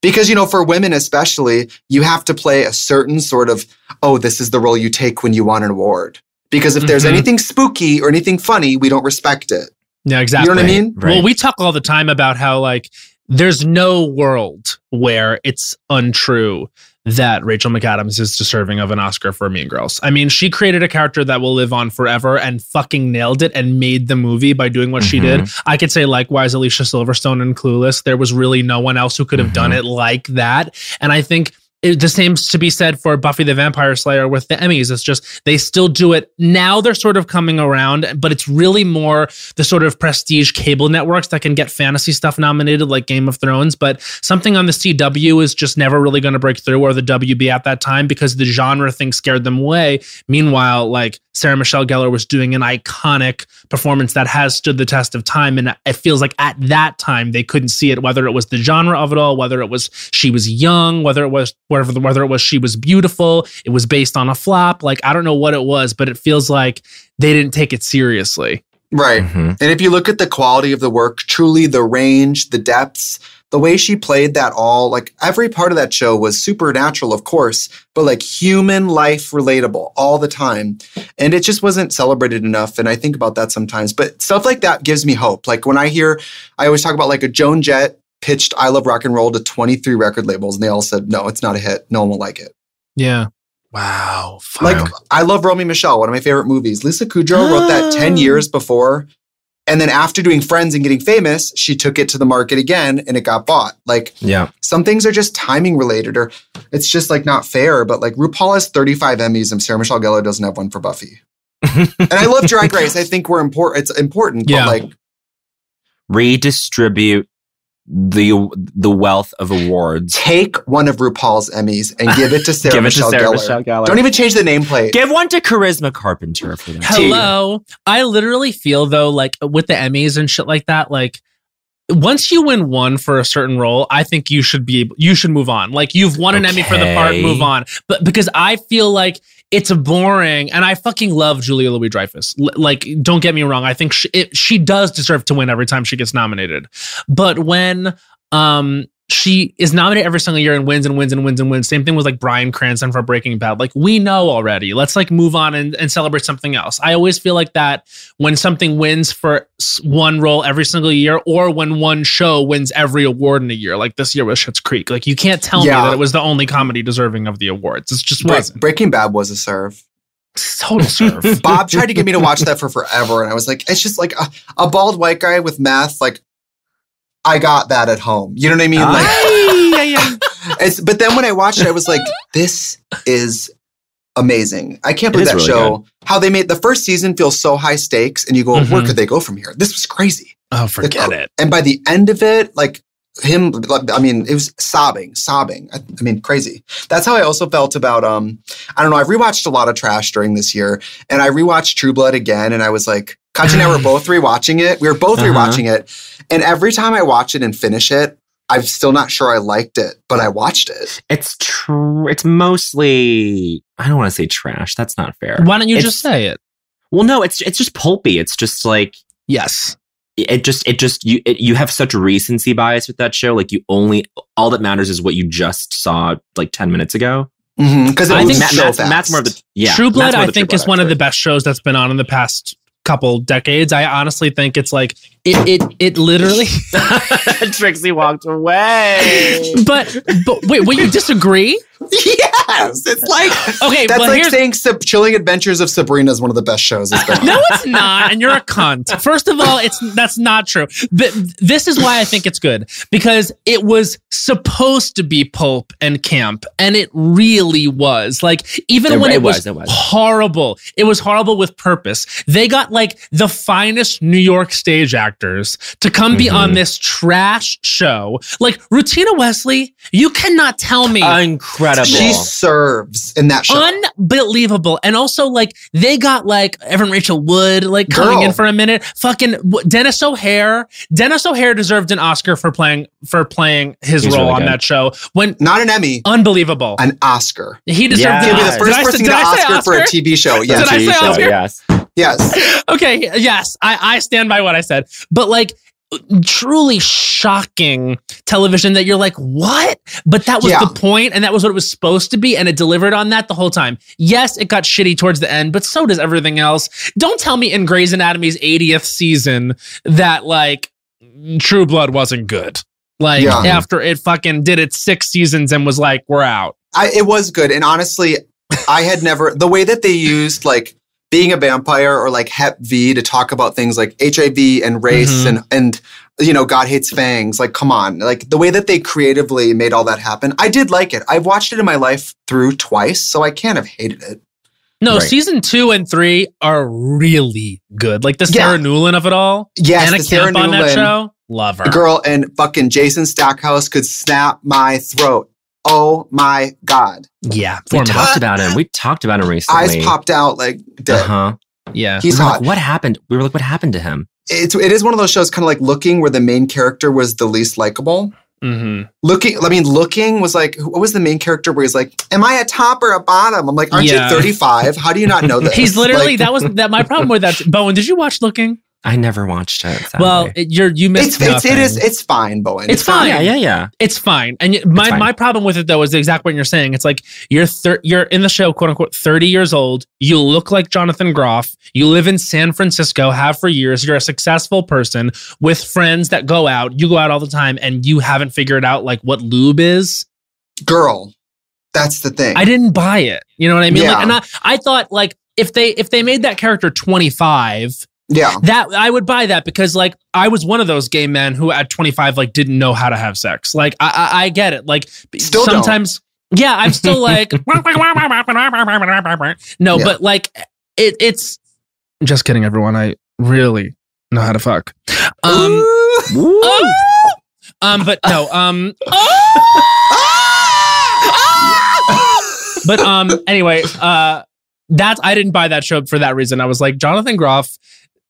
because you know for women especially, you have to play a certain sort of oh this is the role you take when you want an award. Because if there's Mhm. anything spooky or anything funny, we don't respect it. Yeah, exactly. You know what I mean? Right. Well, we talk all the time about how like there's no world where it's untrue that Rachel McAdams is deserving of an Oscar for Mean Girls. I mean, she created a character that will live on forever and fucking nailed it and made the movie by doing what she did. Mm-hmm. I could say likewise Alicia Silverstone and Clueless. There was really no one else who could have mm-hmm. done it like that. And I think it, the same to be said for Buffy the Vampire Slayer with the Emmys. It's just they still do it now. They're sort of coming around, but it's really more the sort of prestige cable networks that can get fantasy stuff nominated, like Game of Thrones. But something on the CW is just never really going to break through, or the WB at that time, because the genre thing scared them away. Meanwhile, like Sarah Michelle Gellar was doing an iconic performance that has stood the test of time, and it feels like at that time they couldn't see it, whether it was the genre of it all, whether it was she was young, whether it was whether whether it was she was beautiful, it was based on a flop. Like I don't know what it was, but it feels like they didn't take it seriously. Right. Mhm. And if you look at the quality of the work, truly the range, the depths, the way she played that all, like every part of that show was supernatural, of course, but like human life relatable all the time. And it just wasn't celebrated enough. And I think about that sometimes. But stuff like that gives me hope. Like when I hear, I always talk about like a Joan Jett pitched I Love Rock and Roll to 23 record labels, and they all said, no, it's not a hit. No one will like it. Yeah. Wow. Like I love Romy Michelle, one of my favorite movies. Lisa Kudrow wrote that 10 years before. And then after doing Friends and getting famous, she took it to the market again and it got bought. Like Yeah. some things are just timing related or it's just like not fair. But like RuPaul has 35 Emmys and Sarah Michelle Gellar doesn't have one for Buffy. and I love Drag Race. I think we're important. It's important. Yeah. But like Redistribute the the wealth of awards. take one of RuPaul's Emmys and give it to Sarah, Give it to Michelle, Sarah Gellar. Michelle Gellar. Don't even change the nameplate. Give one to Charisma Carpenter for that. Hello. I literally feel though, like with the Emmys and shit like that, like once you win one for a certain role, I think you should be able, you should move on. Like you've won an Emmy for the part, move on. But because I feel like it's boring, and I fucking love Julia Louis Dreyfus. Like, don't get me wrong, I think she, it, she does deserve to win every time she gets nominated. But when um she is nominated every single year and wins and wins and wins and wins. Same thing with like Bryan Cranston for Breaking Bad. Like we know already. Let's like move on and, and celebrate something else. I always feel like that when something wins for one role every single year, or when one show wins every award in a year. Like this year was Schitt's Creek. Like you can't tell Yeah. me that it was the only comedy deserving of the awards. It's just wasn't. Breaking Bad was a serve. Total serve. Bob tried to get me to watch that for forever, and I was like, it's just like a, a bald white guy with math, Like, I got that at home. You know what I mean? Like, it's. But then when I watched it, I was like, this is amazing. I can't believe that really show. How they made the first season feel so high stakes, and you go, where Mhm. could they go from here? This was crazy. oh, forget Like, it. And by the end of it, like him, I mean, it was sobbing, sobbing. I, I mean, crazy. That's how I also felt about, um, I don't know, I've rewatched a lot of trash during this year and I rewatched True Blood again and I was like, Katya and I were both rewatching it. We were both Uh-huh. rewatching it. And every time I watch it and finish it, I'm still not sure I liked it, but I watched it. It's true. It's mostly. I don't want to say trash. That's not fair. Why don't you It's- just say it? Well, no. It's it's just pulpy. It's just like Yes. it just it just you it, you have such recency bias with that show. Like you only all that matters is what you just saw like ten minutes ago. Because it I was think so Matt's. Matt's more of the yeah. True Blood, I think, is one of the best shows that's been on in the past couple decades. I honestly think it's like it it it literally. Trixie walked away. but but wait, will you disagree? Yes, it's like Okay, that's well, like saying Sub- Chilling Adventures of Sabrina is one of the best shows. Been. No, it's not, and you're a cunt. First of all, it's that's not true. But this is why I think it's good because it was supposed to be pulp and camp, and it really was. Like even It- when it, it was, was, it was. horrible, it was horrible with purpose. They got like the finest New York stage actors to come be on Mhm. this trash show. Like Rutina Wesley, you cannot tell me Incredible. She serves in that show. Unbelievable. And also, like, they got like Evan Rachel Wood, like, coming Girl. in for a minute. Fucking w- Denis O'Hare. Denis O'Hare deserved an Oscar for playing for playing his He's role really on good. that show. When Not an Emmy, unbelievable, an Oscar. he deserved Yeah. the He'll be Oscar. the first Did I person to get I an say Oscar, for a TV show. Did Yes, I TV say show, Oscar? Yes. yes. okay, yes, I, I stand by what I said. But like truly shocking television that you're like, what? But that was Yeah. the point, and that was what it was supposed to be, and it delivered on that the whole time. Yes, it got shitty towards the end, but so does everything else. Don't tell me in Grey's Anatomy's 80th season that like True Blood wasn't good. Like Yeah. after it fucking did its six seasons and was like, we're out. I, it was good. And honestly, I had never, the way that they used like being a vampire or like Hep V to talk about things like HIV and race Mhm. and, and, you know, God hates fangs. Like, come on. Like the way that they creatively made all that happen, I did like it. I've watched it in my life through twice, so I can't have hated it. No, Right. season two and three are really good. Like the Yeah. Sarah Newlin of it all. Yes, Anna the Sarah Camp on that Newlin show. Love her. girl and fucking Jason Stackhouse could snap my throat. Oh my God. Yeah, We formidable. talked about him. We talked about him recently. Eyes popped out like dead. Uh huh. Yeah. He's we hot. like, what happened? We were like, what happened to him? It's, it is one of those shows kind of like looking where the main character was the least likable. hmm Looking, I mean, looking was like, what was the main character where he's like, am I a top or a bottom? I'm like, aren't Yeah. you 35? How do you not know this? He's literally Like, that was that my problem with that. Bowen, did you watch Looking? I never watched it. sadly. Well, it, you're you missed It's, it's, nothing. is, it's fine, Bowen. It's fine. yeah, yeah, yeah. It's fine. And my fine. my problem with it though is the exact what you're saying. It's like you're thir- you're in the show, quote unquote, 30 years old. You look like Jonathan Groff. You live in San Francisco, have for years. You're a successful person with friends that go out. You go out all the time, and you haven't figured out like what lube is. Girl, that's the thing. I didn't buy it. You know what I mean? Yeah. Like, and I, I thought like if they if they made that character 25, yeah. that I would buy that because like I was one of those gay men who at 25 like didn't know how to have sex. Like I I, I get it. Like Still don't. sometimes yeah, I'm still like no, Yeah. but like it it's just kidding everyone. I really know how to fuck. Um oh! um but no, um but um anyway, uh that's I didn't buy that show for that reason. I was like Jonathan Groff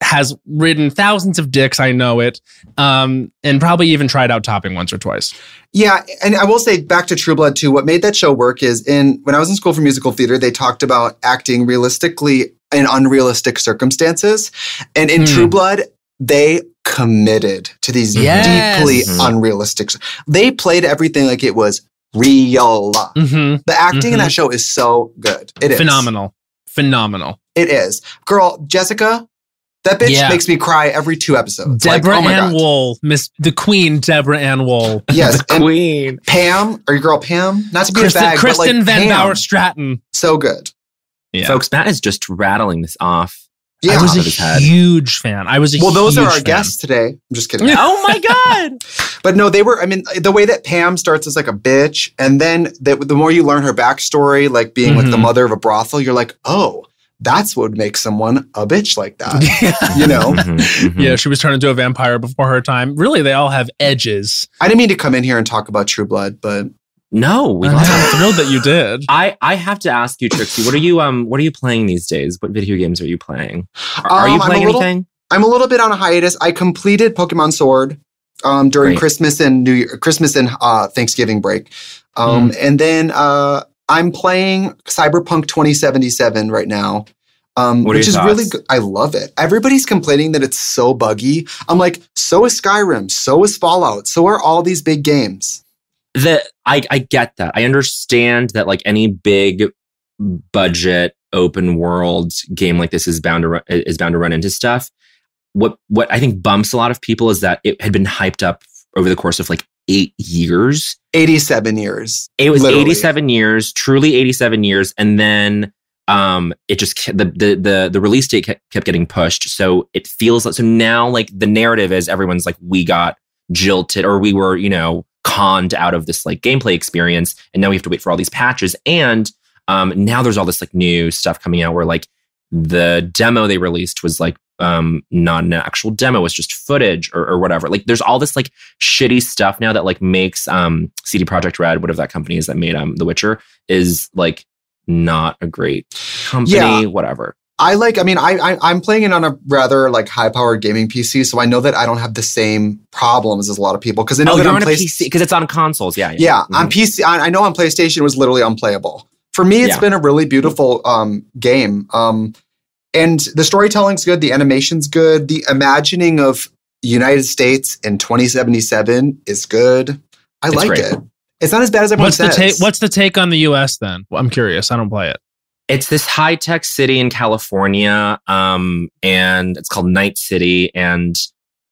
has ridden thousands of dicks, I know it. Um and probably even tried out topping once or twice. Yeah, and I will say back to True Blood too. What made that show work is in when I was in school for musical theater, they talked about acting realistically in unrealistic circumstances, and in Hmm. True Blood, they committed to these Yes. deeply Mhm. unrealistic. They played everything like it was real. Mm-hmm. The acting in Mhm. that show is so good. It is Phenomenal. Phenomenal. It is, girl. Jessica, that bitch Yeah. makes me cry every two episodes. Like, Deborah oh Ann God. Woll, Miss the Queen Deborah Ann Woll. Yes, the queen. Pam, or your girl Pam, not to be Kristen, a bag, Kristen but like Van Pam, Bauer Straten. so good. Yeah. Folks, Matt is just rattling this off. Yeah. I was a of his head. huge fan. I was a Well, those are our fan. guests today. I'm just kidding. oh my god! But no, they were, I mean, the way that Pam starts as like a bitch, and then the, the more you learn her backstory, like being like the Mhm. mother of a brothel, you're like, oh, that's what would make someone a bitch like that. you know? Mhm, mhm. yeah, she was turned into a vampire before her time. Really, they all have edges. I didn't mean to come in here and talk about True Blood, but No, we I'm love thrilled that you did. I, I have to ask you, Trixie, what are you um what are you playing these days? What video games are you playing? Are, are Um, you I'm playing little- anything? I'm a little bit on a hiatus. I completed Pokemon Sword um, during Great. Christmas and New Year, Christmas and uh, Thanksgiving break, um, Hmm. and then uh, I'm playing Cyberpunk 2077 right now. Um, which is really good. I love it. Everybody's complaining that it's so buggy. I'm like, so is Skyrim, so is Fallout, so are all these big games. the I, I get that. I understand that like any big budget open world game like this is bound to run, is bound to run into stuff. What what I think bumps a lot of people is that it had been hyped up over the course of like eight years. 87 years. It was Literally. 87 years, truly 87 years, and then um it just the the the, the release date kept, kept getting pushed. So it feels like so now like the narrative is everyone's like we got jilted or we were you know conned out of this like gameplay experience, and now we have to wait for all these patches and um now there's all this like new stuff coming out where like the demo they released was like um not an actual demo it was just footage or, or whatever like there's all this like shitty stuff now that like makes um CD Projekt Red whatever that company is that made um the witcher is like not a great company Yeah. whatever I like, I mean, I, I I'm playing it on a rather like high powered gaming PC, so I know that I don't have the same problems as a lot of people because I know oh that on Play- pc because it's on consoles yeah Yeah, Mhm. on PC, I, I know on PlayStation it was literally unplayable. For me, it's Yeah. been a really beautiful um, game, um, and the storytelling's good, the animation's good, the imagining of United States in 2077 is good. I It's like great. it. It's not as bad as everyone What's the says. What's the take on the U.S. then? Well, I'm curious. I don't play it. it's this high tech city in California, um, and it's called Night City, and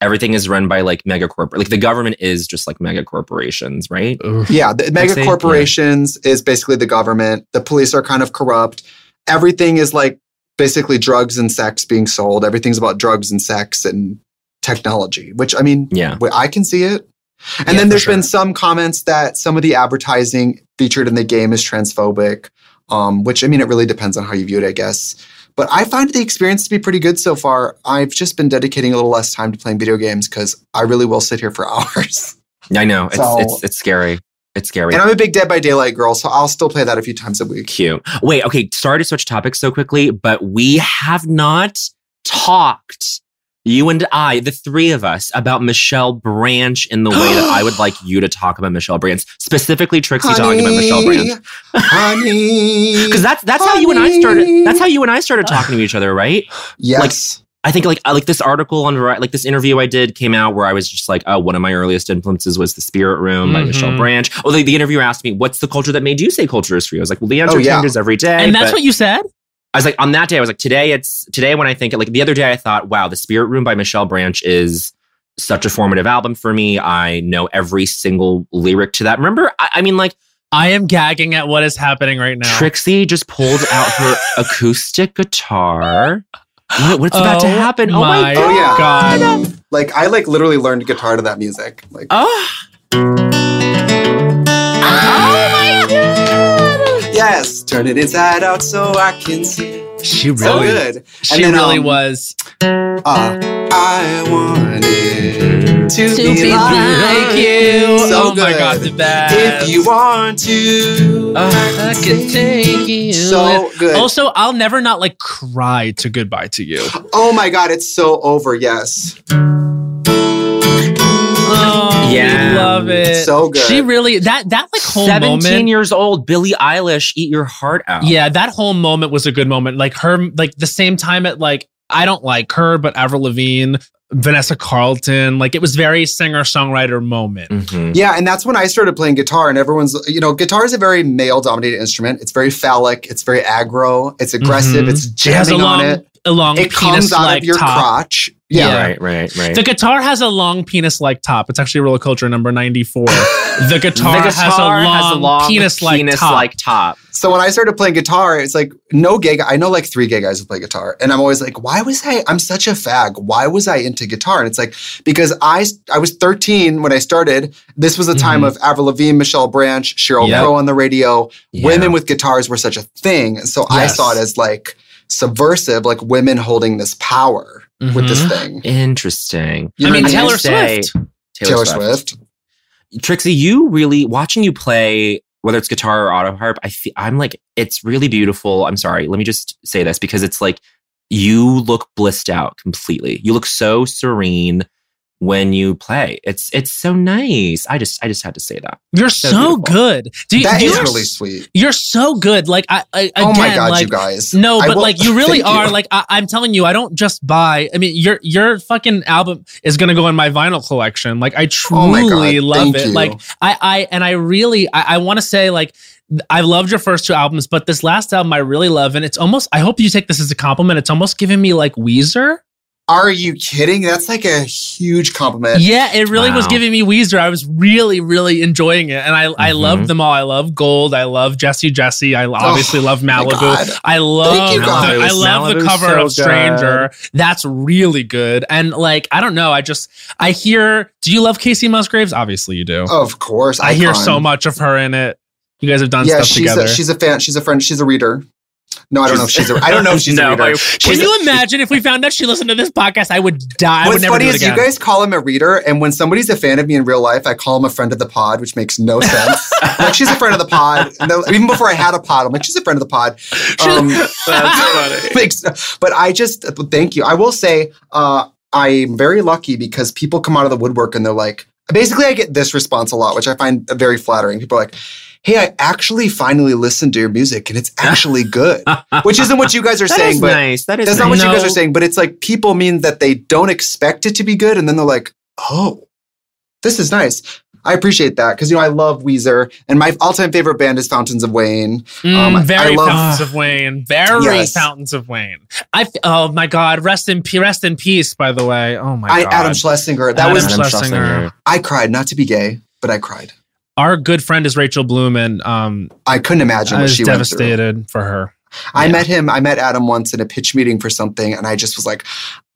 everything is run by like mega corporate. Like the government is just like mega corporations, right? Yeah, the mega say, corporations is basically the government. The police are kind of corrupt. Everything is like basically drugs and sex being sold. Everything's about drugs and sex and technology, which I mean, Yeah. I can see it. And Yeah, then there's sure. been some comments that some of the advertising featured in the game is transphobic, um, which I mean, it really depends on how you view it, I guess. But I find the experience to be pretty good so far. I've just been dedicating a little less time to playing video games because I really will sit here for hours. I know it's So- it's it's scary. It's scary. And I'm a big Dead by Daylight girl, so I'll still play that a few times a week. Cute. Wait, okay. Sorry to switch topics so quickly, but we have not talked, you and I, the three of us, about Michelle Branch in the way that I would like you to talk about Michelle Branch, specifically Trixie talking about Michelle Branch. Honey. Because that's that's how you and I started. That's how you and I started talking to each other, right? Yes. I think like I like this article on Vari- like this interview I did came out where I was just like, oh, one of my earliest influences was The Spirit Room by Mhm. Michelle Branch. Oh, the, the interviewer asked me, "What's the culture that made you say culture is for you?" I was like, "Well, the answer Oh, yeah. changes every day." and that's but- what you said. I was like, on that day, I was like, today it's today when I think like the other day I thought, wow, The Spirit Room by Michelle Branch is such a formative album for me. I know every single lyric to that. Remember, I, I mean, like I am gagging at what is happening right now. Trixie just pulled out her acoustic guitar. What- what's about to Oh happen? Oh my my god! Oh, yeah. God. Like I like literally learned guitar to that music. Like Oh, my God! yes, turn it inside out so I can see. She really, So really, good. she then, really um, was. Uh, I wanted to, To be, be like, like you. So oh my. God, the best. If you want to, I can take you. so good. Also, I'll never not like cry to goodbye to you. oh my god, it's so over. Yes, Oh, Yeah. we love it. So good. She really that that like whole Seventeen moment. years old, Billie Eilish, eat your heart out. Yeah, that whole moment was a good moment. Like her, like the same time at like I don't like her, but Avril Lavigne, Vanessa Carlton, like it was very singer songwriter moment. Mhm. Yeah, and that's when I started playing guitar, and everyone's, you know, guitar is a very male dominated instrument. It's very phallic, it's very aggro, it's aggressive, Mhm. it's It has jamming on long, it. A long It comes penis out like of your top. crotch. Yeah. Yeah. Right, right, right. The guitar has a long penis like top. It's actually Rule of Culture number 94. the guitar, the guitar has a long, penis like top. top. So when I started playing guitar, it's like no gay guy. I know like three gay guys who play guitar, and I'm always like, why was I? I'm such a fag. Why was I into guitar? And it's like because I I was 13 when I started. This was a time Mhm. of Avril Lavigne, Michelle Branch, Sheryl Yep. Crow on the radio. Yeah. Women with guitars were such a thing, so I saw it as like subversive, like women holding this power with this Mhm. thing. Interesting. You I know mean, what Taylor say- Swift. Taylor Swift. Trixie, you really watching you play, whether it's guitar or auto harp. I feel, I'm like, it's really beautiful. I'm sorry. Let me just say this because it's like you look blissed out completely. You look so serene. When you play. It's it's so nice. I just I just had to say that. You're So so, good. Do you, That is you're, really sweet. You're so good. Like I, I again, oh my god, like, you guys. No, I but will- like you really Thank are. you. Like I, I'm telling you, I don't just buy. I mean, your your fucking album is gonna go in my vinyl collection. Like I Oh truly God, love thank it. you. Like I, I and I really, I, I want to say like. I loved your first two albums, but this last album I really love, and it's almost. I hope you take this as a compliment. It's almost giving me like Weezer. Are you kidding? That's like a huge compliment. Yeah, it really was giving me Weezer. I was really, really enjoying it, and I, I Mhm. loved them all. I love Gold. I love Jesse Jesse. I obviously love Oh my Malibu. I love, you, the, guys. I love the cover so of Stranger. That's really good. And like, I don't know. I just I hear. Do you love Kacey Musgraves? Obviously, you do. Of course. I hear so much of her in it. You guys have done Yeah, stuff she's together. a, she's a fan. She's a friend. She's a reader. No, I don't know if She's- a. I don't know if she's No, a reader. Can a- you imagine if we found out she listened to this podcast? I would die. Would What's never funny is you guys call him a reader, and when somebody's a fan of me in real life, I call him a friend of the pod, which makes no sense. like she's a friend of the pod. Then- even before I had a pod, I'm like she's a friend of the pod. Um, makes- but I just thank you. I will say uh, I'm very lucky because people come out of the woodwork and they're like, basically, I get this response a lot, which I find very flattering. People are like. Hey, I actually finally listened to your music and it's actually good. Which isn't what you guys are That saying, is but nice. That is that's not nice. what you guys are saying, but it's like people mean that they don't expect it to be good, and then they're like, "Oh, this is nice." I appreciate that because you know I love Weezer, and my all-time favorite band is Fountains of Wayne. Mm, Um, I very love- fountains of Wayne. Very Yes. fountains of Wayne. I f- oh my god, rest in pe- rest in peace. By the way, oh my I, god, Adam Schlesinger. That Adam was Adam Schlesinger. I cried, not to be gay, but I cried. Our good friend is Rachel Bloom, and um, I couldn't imagine I was she devastated for her. I Yeah. met him. I met Adam once in a pitch meeting for something, and I just was like,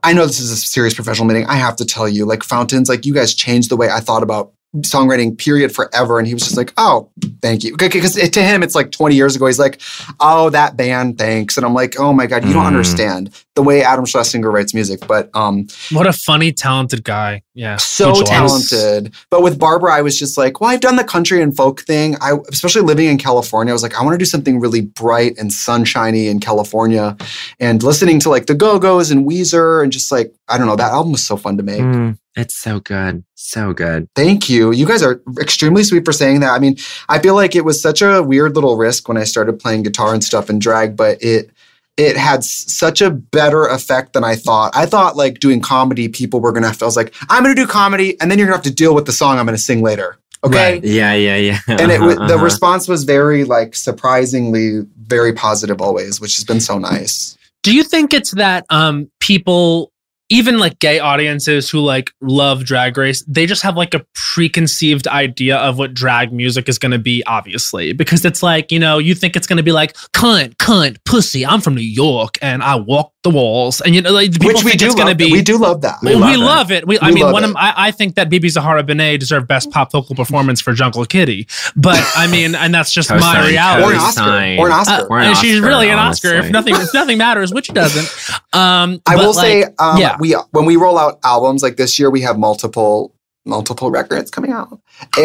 I know this is a serious professional meeting. I have to tell you, like Fountains, like you guys changed the way I thought about songwriting, period, forever. And he was just like, oh, thank you. Because to him, it's like 20 years ago. He's like, oh, that band, thanks. And I'm like, oh my God, you don't Mm. understand the way Adam Schlesinger writes music. But um, What a funny, talented guy. Yeah, so talented. But with Barbara, I was just like, well, I've done the country and folk thing. I, especially living in California, I was like, I want to do something really bright and sunshiny in California. And listening to like the Go Go's and Weezer and just like, I don't know, that album was so fun to make. Mm, it's so good. So good. Thank you. You guys are extremely sweet for saying that. I mean, I feel like it was such a weird little risk when I started playing guitar and stuff and drag, but it it had such a better effect than I thought. I thought like doing comedy, people were gonna have to. I was like, I'm gonna do comedy, and then you're gonna have to deal with the song I'm gonna sing later. Okay. Right. Yeah, yeah, yeah. And it w- Uh-huh, the uh-huh. response was very like surprisingly very positive always, which has been so nice. Do you think it's that um people even like gay audiences who like love drag race, they just have like a preconceived idea of what drag music is going to be obviously. Because it's like, you know, you think it's going to be like cunt, cunt, pussy, I'm from New York and I walk the walls and you know like people Which we think do it's going to love. be we do love that. we, love we it. love it. We, I mean, one it. of I, I think that BeBe Zahara Benet deserved best pop vocal performance for Jungle Kitty, but I mean, and that's just my reality. or an Oscar. Or an Oscar. Uh, Or an and she's really an Oscar. If nothing, if nothing matters, which doesn't. Um, I but, will like, say, um, yeah. we when we roll out albums like this year, we have multiple multiple records coming out. And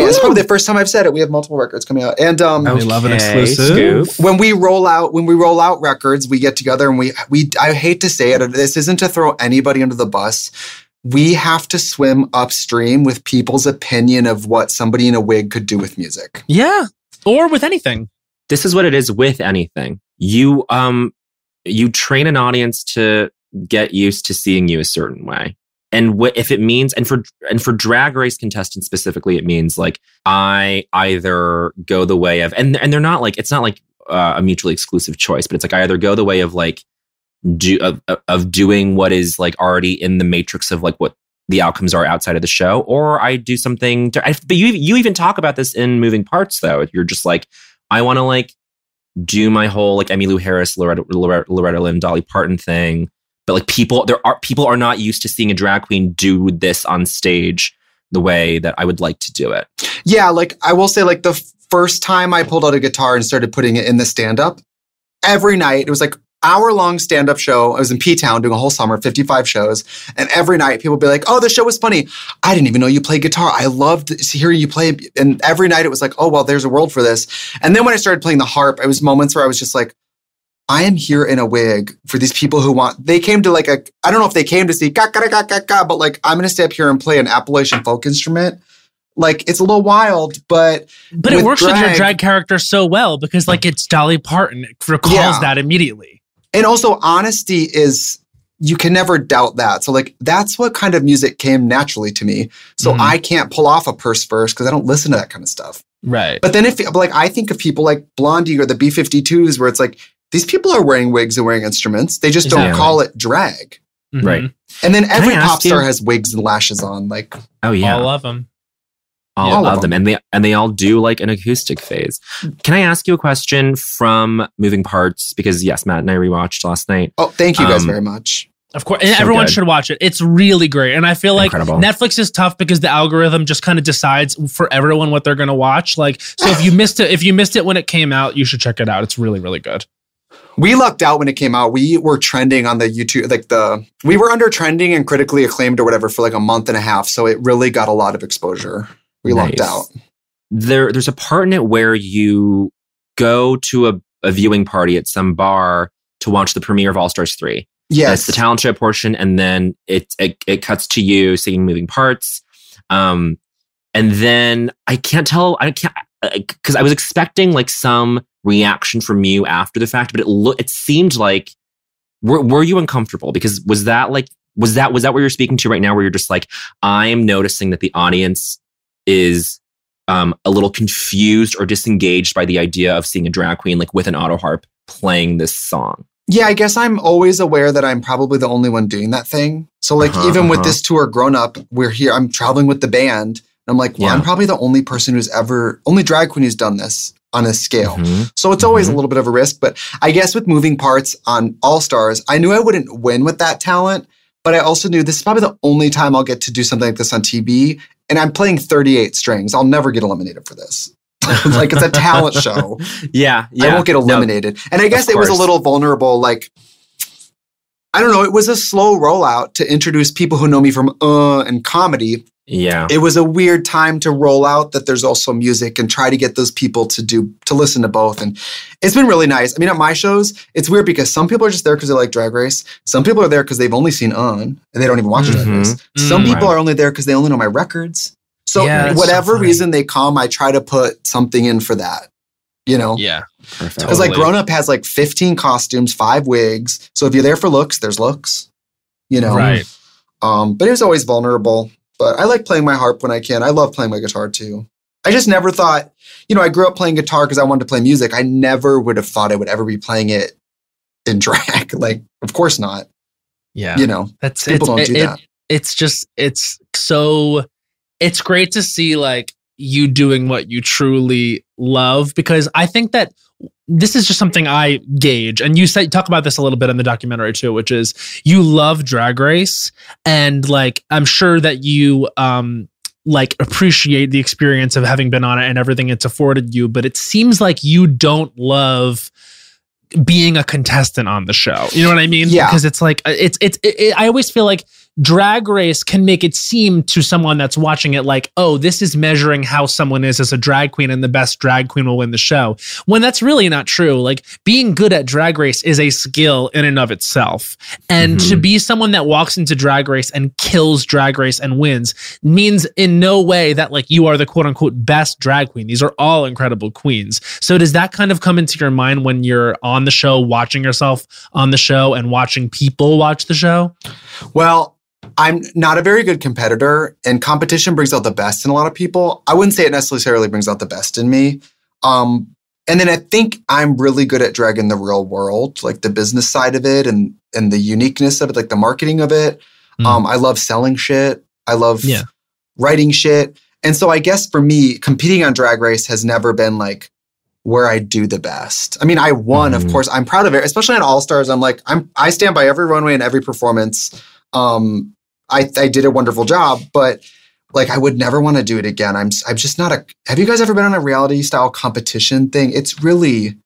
it's probably the first time I've said it. We have multiple records coming out, and um, We love an exclusive. Scoop. when we roll out when we roll out records, we get together and we we. I hate to say it, this isn't to throw anybody under the bus. We have to swim upstream with people's opinion of what somebody in a wig could do with music. yeah, or with anything. this is what it is with anything. You um you train an audience to get used to seeing you a certain way. And if it means and for and for drag race contestants specifically it means like I either go the way of and and they're not like it's not like uh, a mutually exclusive choice but it's like I either go the way of like do of, of- doing what is like already in the matrix of like what the outcomes are outside of the show or I do something to, I, but you you even talk about this in moving parts though you're just like I want to like do my whole like Emmylou Harris, Loretta, Loretta, Loretta Lynn, Dolly Parton thing. But like people, there are people are not used to seeing a drag queen do this on stage the way that I would like to do it. Yeah, like I will say, like the first time I pulled out a guitar and started putting it in the stand up, every night it was like hour long stand up show. I was in P Town doing a whole summer, 55 shows. And every night people would be like, oh, the show was funny. I didn't even know you played guitar. I loved hearing you play. And every night it was like, oh, well, there's a world for this. And then when I started playing the harp, it was moments where I was just like, I am here in a wig for these people who want. They came to like a. I don't know if they came to see ga ga ga ga ga, but like I'm gonna stay up here and play an Appalachian folk instrument. Like it's a little wild, but But it works with your drag- drag character so well because like it's Dolly Parton. It recalls Yeah. that immediately. and also honesty is you can never doubt that. So like that's what kind of music came naturally to me. So Mhm. I can't pull off a purse first because I don't listen to that kind of stuff. Right. But then if like I think of people like Blondie or the B52s where it's like these people are wearing wigs and wearing instruments. They just don't call it drag. Mhm. Right. And then every pop star you- has wigs and lashes on. Like Oh yeah. All of them. all, Yeah. All of of them. and they and they all do like an acoustic phase. Can I ask you a question from Moving Parts? Because yes, Matt and I rewatched last night. oh, thank you guys Um, very much. Of course, and So everyone good. should watch it. It's really great, and I feel like Incredible. Netflix is tough because the algorithm just kind of decides for everyone what they're going to watch. Like, so if you missed it, if you missed it when it came out, you should check it out. It's really, really good. We lucked out when it came out. We were trending on the YouTube, like the we were under trending and critically acclaimed or whatever for like a month and a half. So it really got a lot of exposure. We lucked out. There, there's a part in it where you go to a, a viewing party at some bar to watch the premiere of All Stars Three. Yes. That's the talent show portion, and then it it, it cuts to you singing moving parts. Um, and then I can't tell. I can't because I was expecting like some reaction from you after the fact, but it look it seemed like were were you uncomfortable? Because was that like was that was that what you're speaking to right now? Where you're just like I am noticing that the audience is um, a little confused or disengaged by the idea of seeing a drag queen like with an auto harp playing this song. Yeah, I guess I'm always aware that I'm probably the only one doing that thing. So like Uh-huh, even with uh-huh. this tour grown up, we're here, I'm traveling with the band. And I'm like, well, Yeah. I'm probably the only person who's ever only drag queen who's done this on a scale. Mhm. So it's always Mhm. a little bit of a risk, but I guess with moving parts on All Stars, I knew I wouldn't win with that talent, but I also knew this is probably the only time I'll get to do something like this on TV. And I'm playing 38 strings. I'll never get eliminated for this. like it's a talent show. Yeah, yeah. I won't get No, eliminated. and I guess it was a little vulnerable. Like, I don't know. It was a slow rollout to introduce people who know me from uh and comedy. Yeah. It was a weird time to roll out that there's also music and try to get those people to do to listen to both. And it's been really nice. I mean, at my shows, it's weird because some people are just there because they like Drag Race. Some people are there because they've only seen on and they don't even watch Drag Mhm. Race. Some Mm. people Right. are only there because they only know my records. So Yeah, that's so whatever reason they come, I try to put something in for that. You know, Yeah. Perfect. because like grown up has like 15 costumes, five wigs. So if you're there for looks, there's looks. You know, Right. um, but it was always vulnerable. But I like playing my harp when I can. I love playing my guitar too. I just never thought, you know, I grew up playing guitar because I wanted to play music. I never would have thought I would ever be playing it in drag. like, of course not. Yeah. You know, That's people don't do it- that. it's just it's so it's great to see like you doing what you truly love because I think that this is just something I gauge and you say talk about this a little bit in the documentary too which is you love drag race and like I'm sure that you um like appreciate the experience of having been on it and everything it's afforded you but it seems like you don't love being a contestant on the show. You know what I mean? Yeah. Because it's like it's it's it, it- I always feel like drag race can make it seem to someone that's watching it like, oh, this is measuring how someone is as a drag queen, and the best drag queen will win the show. When that's really not true. Like being good at drag race is a skill in and of itself, and to Mhm. be someone that walks into drag race and kills drag race and wins means in no way that like you are the quote unquote best drag queen. These are all incredible queens. So does that kind of come into your mind when you're on the show, watching yourself on the show and watching people watch the show? Well, I'm not a very good competitor, and competition brings out the best in a lot of people. I wouldn't say it necessarily brings out the best in me. Um, and then I think I'm really good at drag in the real world, like the business side of it and and the uniqueness of it, like the marketing of it. Mm. Um, I love selling shit. I love Yeah. writing shit. And so I guess for me, competing on Drag Race has never been like where I do the best. I mean, I won, of Mhm. course. I'm proud of it, especially on All Stars. I'm like, I'm I stand by every runway and every performance. Um, I I did a wonderful job, but like I would never want to do it again. I'm I'm just not a. Have you guys ever been on a reality style competition thing? It's really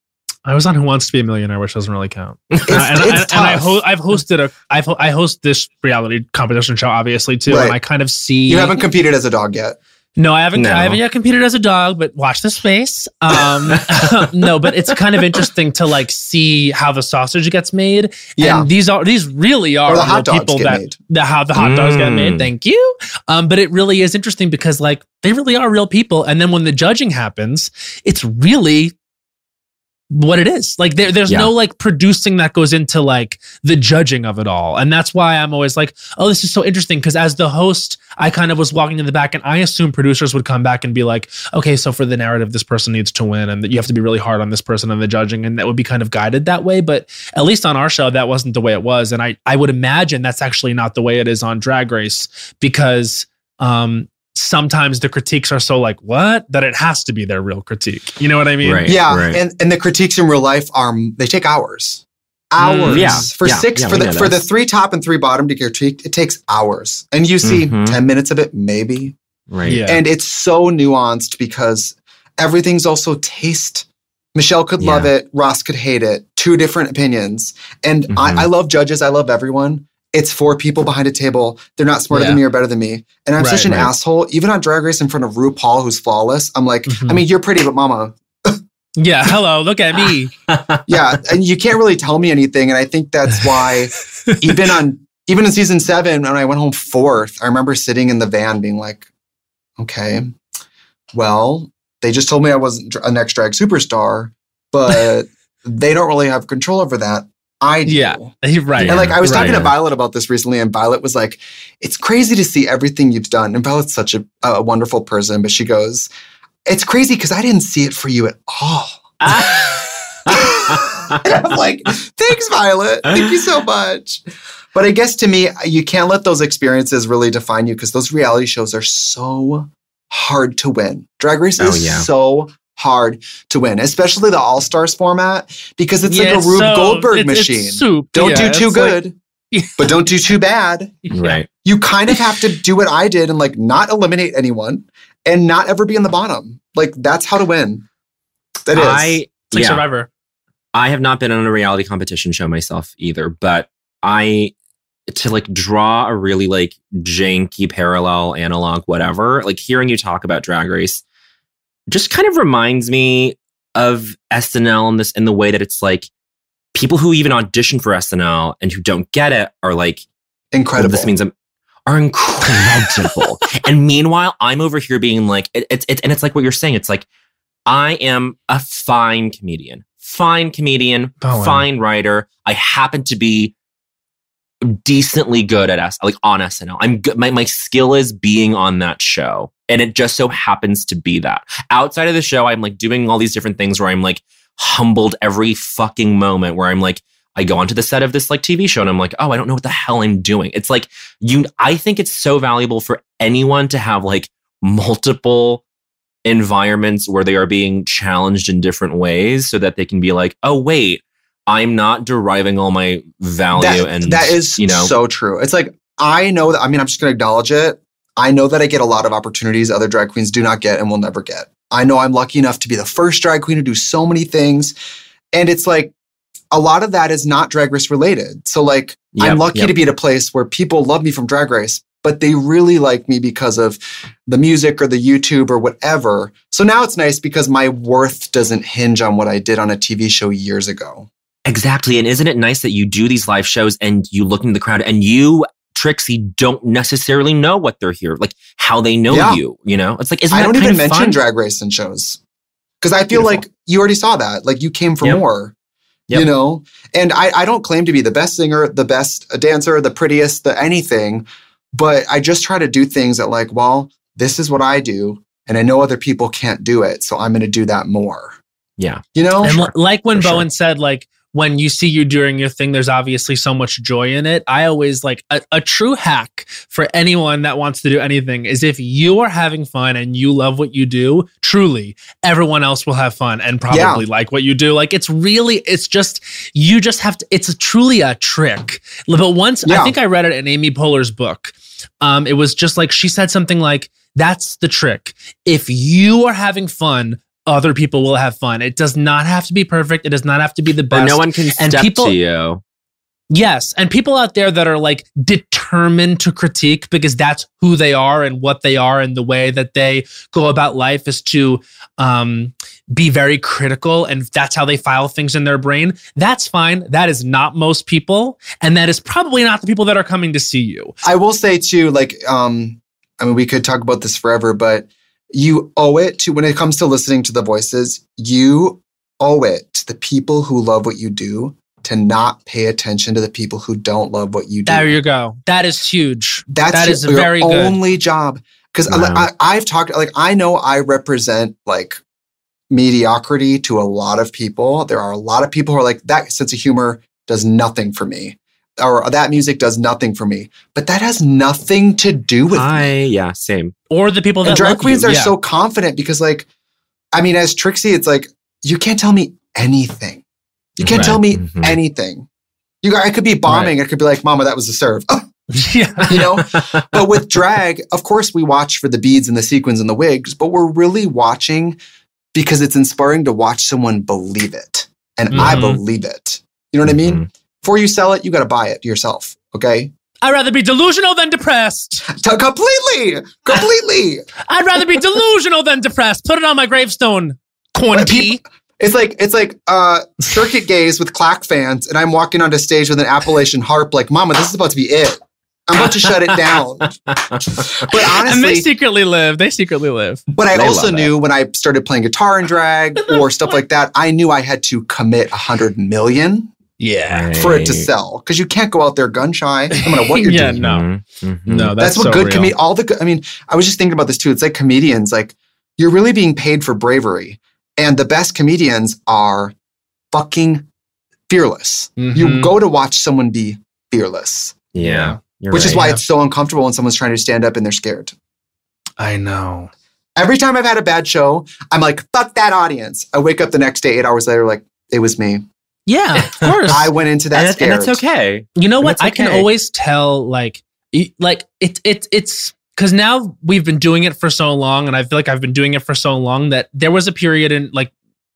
I was on Who Wants to Be a Millionaire, which doesn't really count. it's, Uh, and, it's and, and I ho- I've hosted a I've I host this reality competition show obviously too, Right. and I kind of see you haven't competed as a dog yet. No, I haven't. No. I haven't yet competed as a dog, but watch the space. Um, no, but it's kind of interesting to like see how the sausage gets made. Yeah. and these are these really are the real hot dogs people get that made. the how the hot dogs get Mm. made. Thank you. Um, but it really is interesting because like they really are real people, and then when the judging happens, it's really what it is. Like there, there's Yeah. no like producing that goes into like the judging of it all. And that's why I'm always like, oh, this is so interesting. Cause as the host, I kind of was walking in the back and I assume producers would come back and be like, okay, so for the narrative, this person needs to win and that you have to be really hard on this person in the judging. And that would be kind of guided that way. But at least on our show, that wasn't the way it was. And I, I would imagine that's actually not the way it is on Drag Race because, um, sometimes the critiques are so like what that it has to be their real critique you know what i mean Right. Yeah, right. and and the critiques in real life are they take hours, hours. Mm, yeah, for yeah, six yeah, for the for the three top and three bottom to critique. It takes hours, and you see Mhm. ten minutes of it maybe, right. yeah and it's so nuanced because everything's also taste. Michelle could love it, Ross could hate it. Two different opinions, and Mhm. I, I love judges. I love everyone. It's four people behind a table. They're not smarter than me or better than me. And I'm Right, such an right. asshole. Even on Drag Race in front of RuPaul, who's flawless, I'm like, Mhm. I mean, you're pretty, but mama, yeah hello look at me yeah and you can't really tell me anything and i think that's why even on even in season seven when i went home fourth i remember sitting in the van being like okay well they just told me i wasn't a next drag superstar but they don't really have control over that i do Yeah. right and like I was Right. talking to Violet about this recently, and Violet was like, "It's crazy to see everything you've done." And Violet's such a, a wonderful person, but she goes, "It's crazy because I didn't see it for you at all." And I'm like, thanks, Violet. Thank you so much. But I guess to me, you can't let those experiences really define you because those reality shows are so hard to win. Drag Race Oh, is yeah. so hard to win, especially the All Stars format because it's Yeah, like a Rube so- Goldberg it's- it's machine. soup. don't Yeah, do too it's like- good, but don't do too bad. right. You kind of have to do what I did and like not eliminate anyone and not ever be in the bottom. Like that's how to win. That is. I It's like yeah. Survivor. I have not been on a reality competition show myself either, but I to like draw a really like janky parallel analog whatever, like hearing you talk about drag race just kind of reminds me of SNL in this in the way that it's like people who even audition for SNL and who don't get it are like Incredible. this means I'm are incredible. and meanwhile, I'm over here being like, it, it's it's and it's like what you're saying. It's like I am a fine comedian, fine comedian, Oh, wow. fine writer. I happen to be decently good at S like on SNL. I'm good. My my skill is being on that show, and it just so happens to be that. Outside of the show, I'm like doing all these different things where I'm like humbled every fucking moment. Where I'm like. I go onto the set of this like TV show and I'm like, oh, I don't know what the hell I'm doing. It's like you I think it's so valuable for anyone to have like multiple environments where they are being challenged in different ways so that they can be like, oh wait, I'm not deriving all my value that, and that is you know so true. It's like I know that I mean I'm just gonna acknowledge it. I know that I get a lot of opportunities other drag queens do not get and will never get. I know I'm lucky enough to be the first drag queen to do so many things. And it's like a lot of that is not drag race related. So like Yep, I'm lucky yep. to be at a place where people love me from drag race, but they really like me because of the music or the YouTube or whatever. So now it's nice because my worth doesn't hinge on what I did on a TV show years ago. Exactly. And isn't it nice that you do these live shows and you look into the crowd and you, Trixie, don't necessarily know what they're here, like how they know Yeah. you, you know? It's like, isn't I that don't kind even of mention fun? drag race in shows because I feel Beautiful. like you already saw that. Like you came for Yep. more, Yep. you know. And I, I don't claim to be the best singer, the best uh, dancer, the prettiest, the anything, but I just try to do things that like, well, this is what I do, and I know other people can't do it, so I'm going to do that more. Yeah. You know, and li- like when For sure. Bowen said, like when you see you doing your thing, there's obviously so much joy in it. I always like a, a true hack for anyone that wants to do anything is if you are having fun and you love what you do, truly, everyone else will have fun and probably like what you do. Like it's really, it's just you just have to. It's a, truly a trick. But once I think I read it in Amy Poehler's book. Um, it was just like she said something like, "That's the trick. If you are having fun." Other people will have fun. It does not have to be perfect. It does not have to be the But best. no one can And step people- to you. Yes. And people out there that are like determined to critique because that's who they are and what they are and the way that they go about life is to um, be very critical and that's how they file things in their brain. That's fine. That is not most people. And that is probably not the people that are coming to see you. I will say too, like, um, I mean, we could talk about this forever, but you owe it to when it comes to listening to the voices, you owe it to the people who love what you do to not pay attention to the people who don't love what you do. There you go. That is huge. That's that your, is your very good. only job. Because Wow. I, I've talked, like, I know I represent like mediocrity to a lot of people. There are a lot of people who are like, that sense of humor does nothing for me, or that music does nothing for me. But that has nothing to do with me. I yeah, same. Or the people that And drag queens you. are Yeah. so confident because, like, I mean, as Trixie, it's like, you can't tell me anything. You can't Right. tell me Mhm. anything. You, I could be bombing. I could be like, Mama, that was a serve. yeah. you know but with drag of course we watch for the beads and the sequins and the wigs but we're really watching because it's inspiring to watch someone believe it and i Mhm. believe it you know what i mean before you sell it you got to buy it yourself okay I'd rather be delusional than depressed. T- completely completely I'd rather be delusional than depressed. Put it on my gravestone. Corn But it's like it's like uh circuit gays with clack fans and i'm walking onto stage with an appalachian harp like mama this is about to be it i'm about to shut it down but and they secretly live. They secretly live. But I They also love it. knew when I started playing guitar and drag or stuff like that, I knew I had to commit a hundred million Yeah. for it to sell because you can't go out there gun shy no matter what you're Yeah, doing. no. Mhm. No, That's, that's, what so good real. comedians. All the. I mean, I was just thinking about this too. It's like comedians. Like you're really being paid for bravery, and the best comedians are fucking fearless. You Mhm. go to watch someone be fearless, Yeah. You're which is right. why it's so uncomfortable when someone's trying to stand up and they're scared. I know. Every time I've had a bad show, I'm like, fuck that audience. I wake up the next day, eight hours later, like, it was me. Yeah, of course. I went into that and, scared. and that's okay. You know And what? that's I can always tell, like, like it, it, it's because now we've been doing it for so long, and I feel like I've been doing it for so long that there was a period in like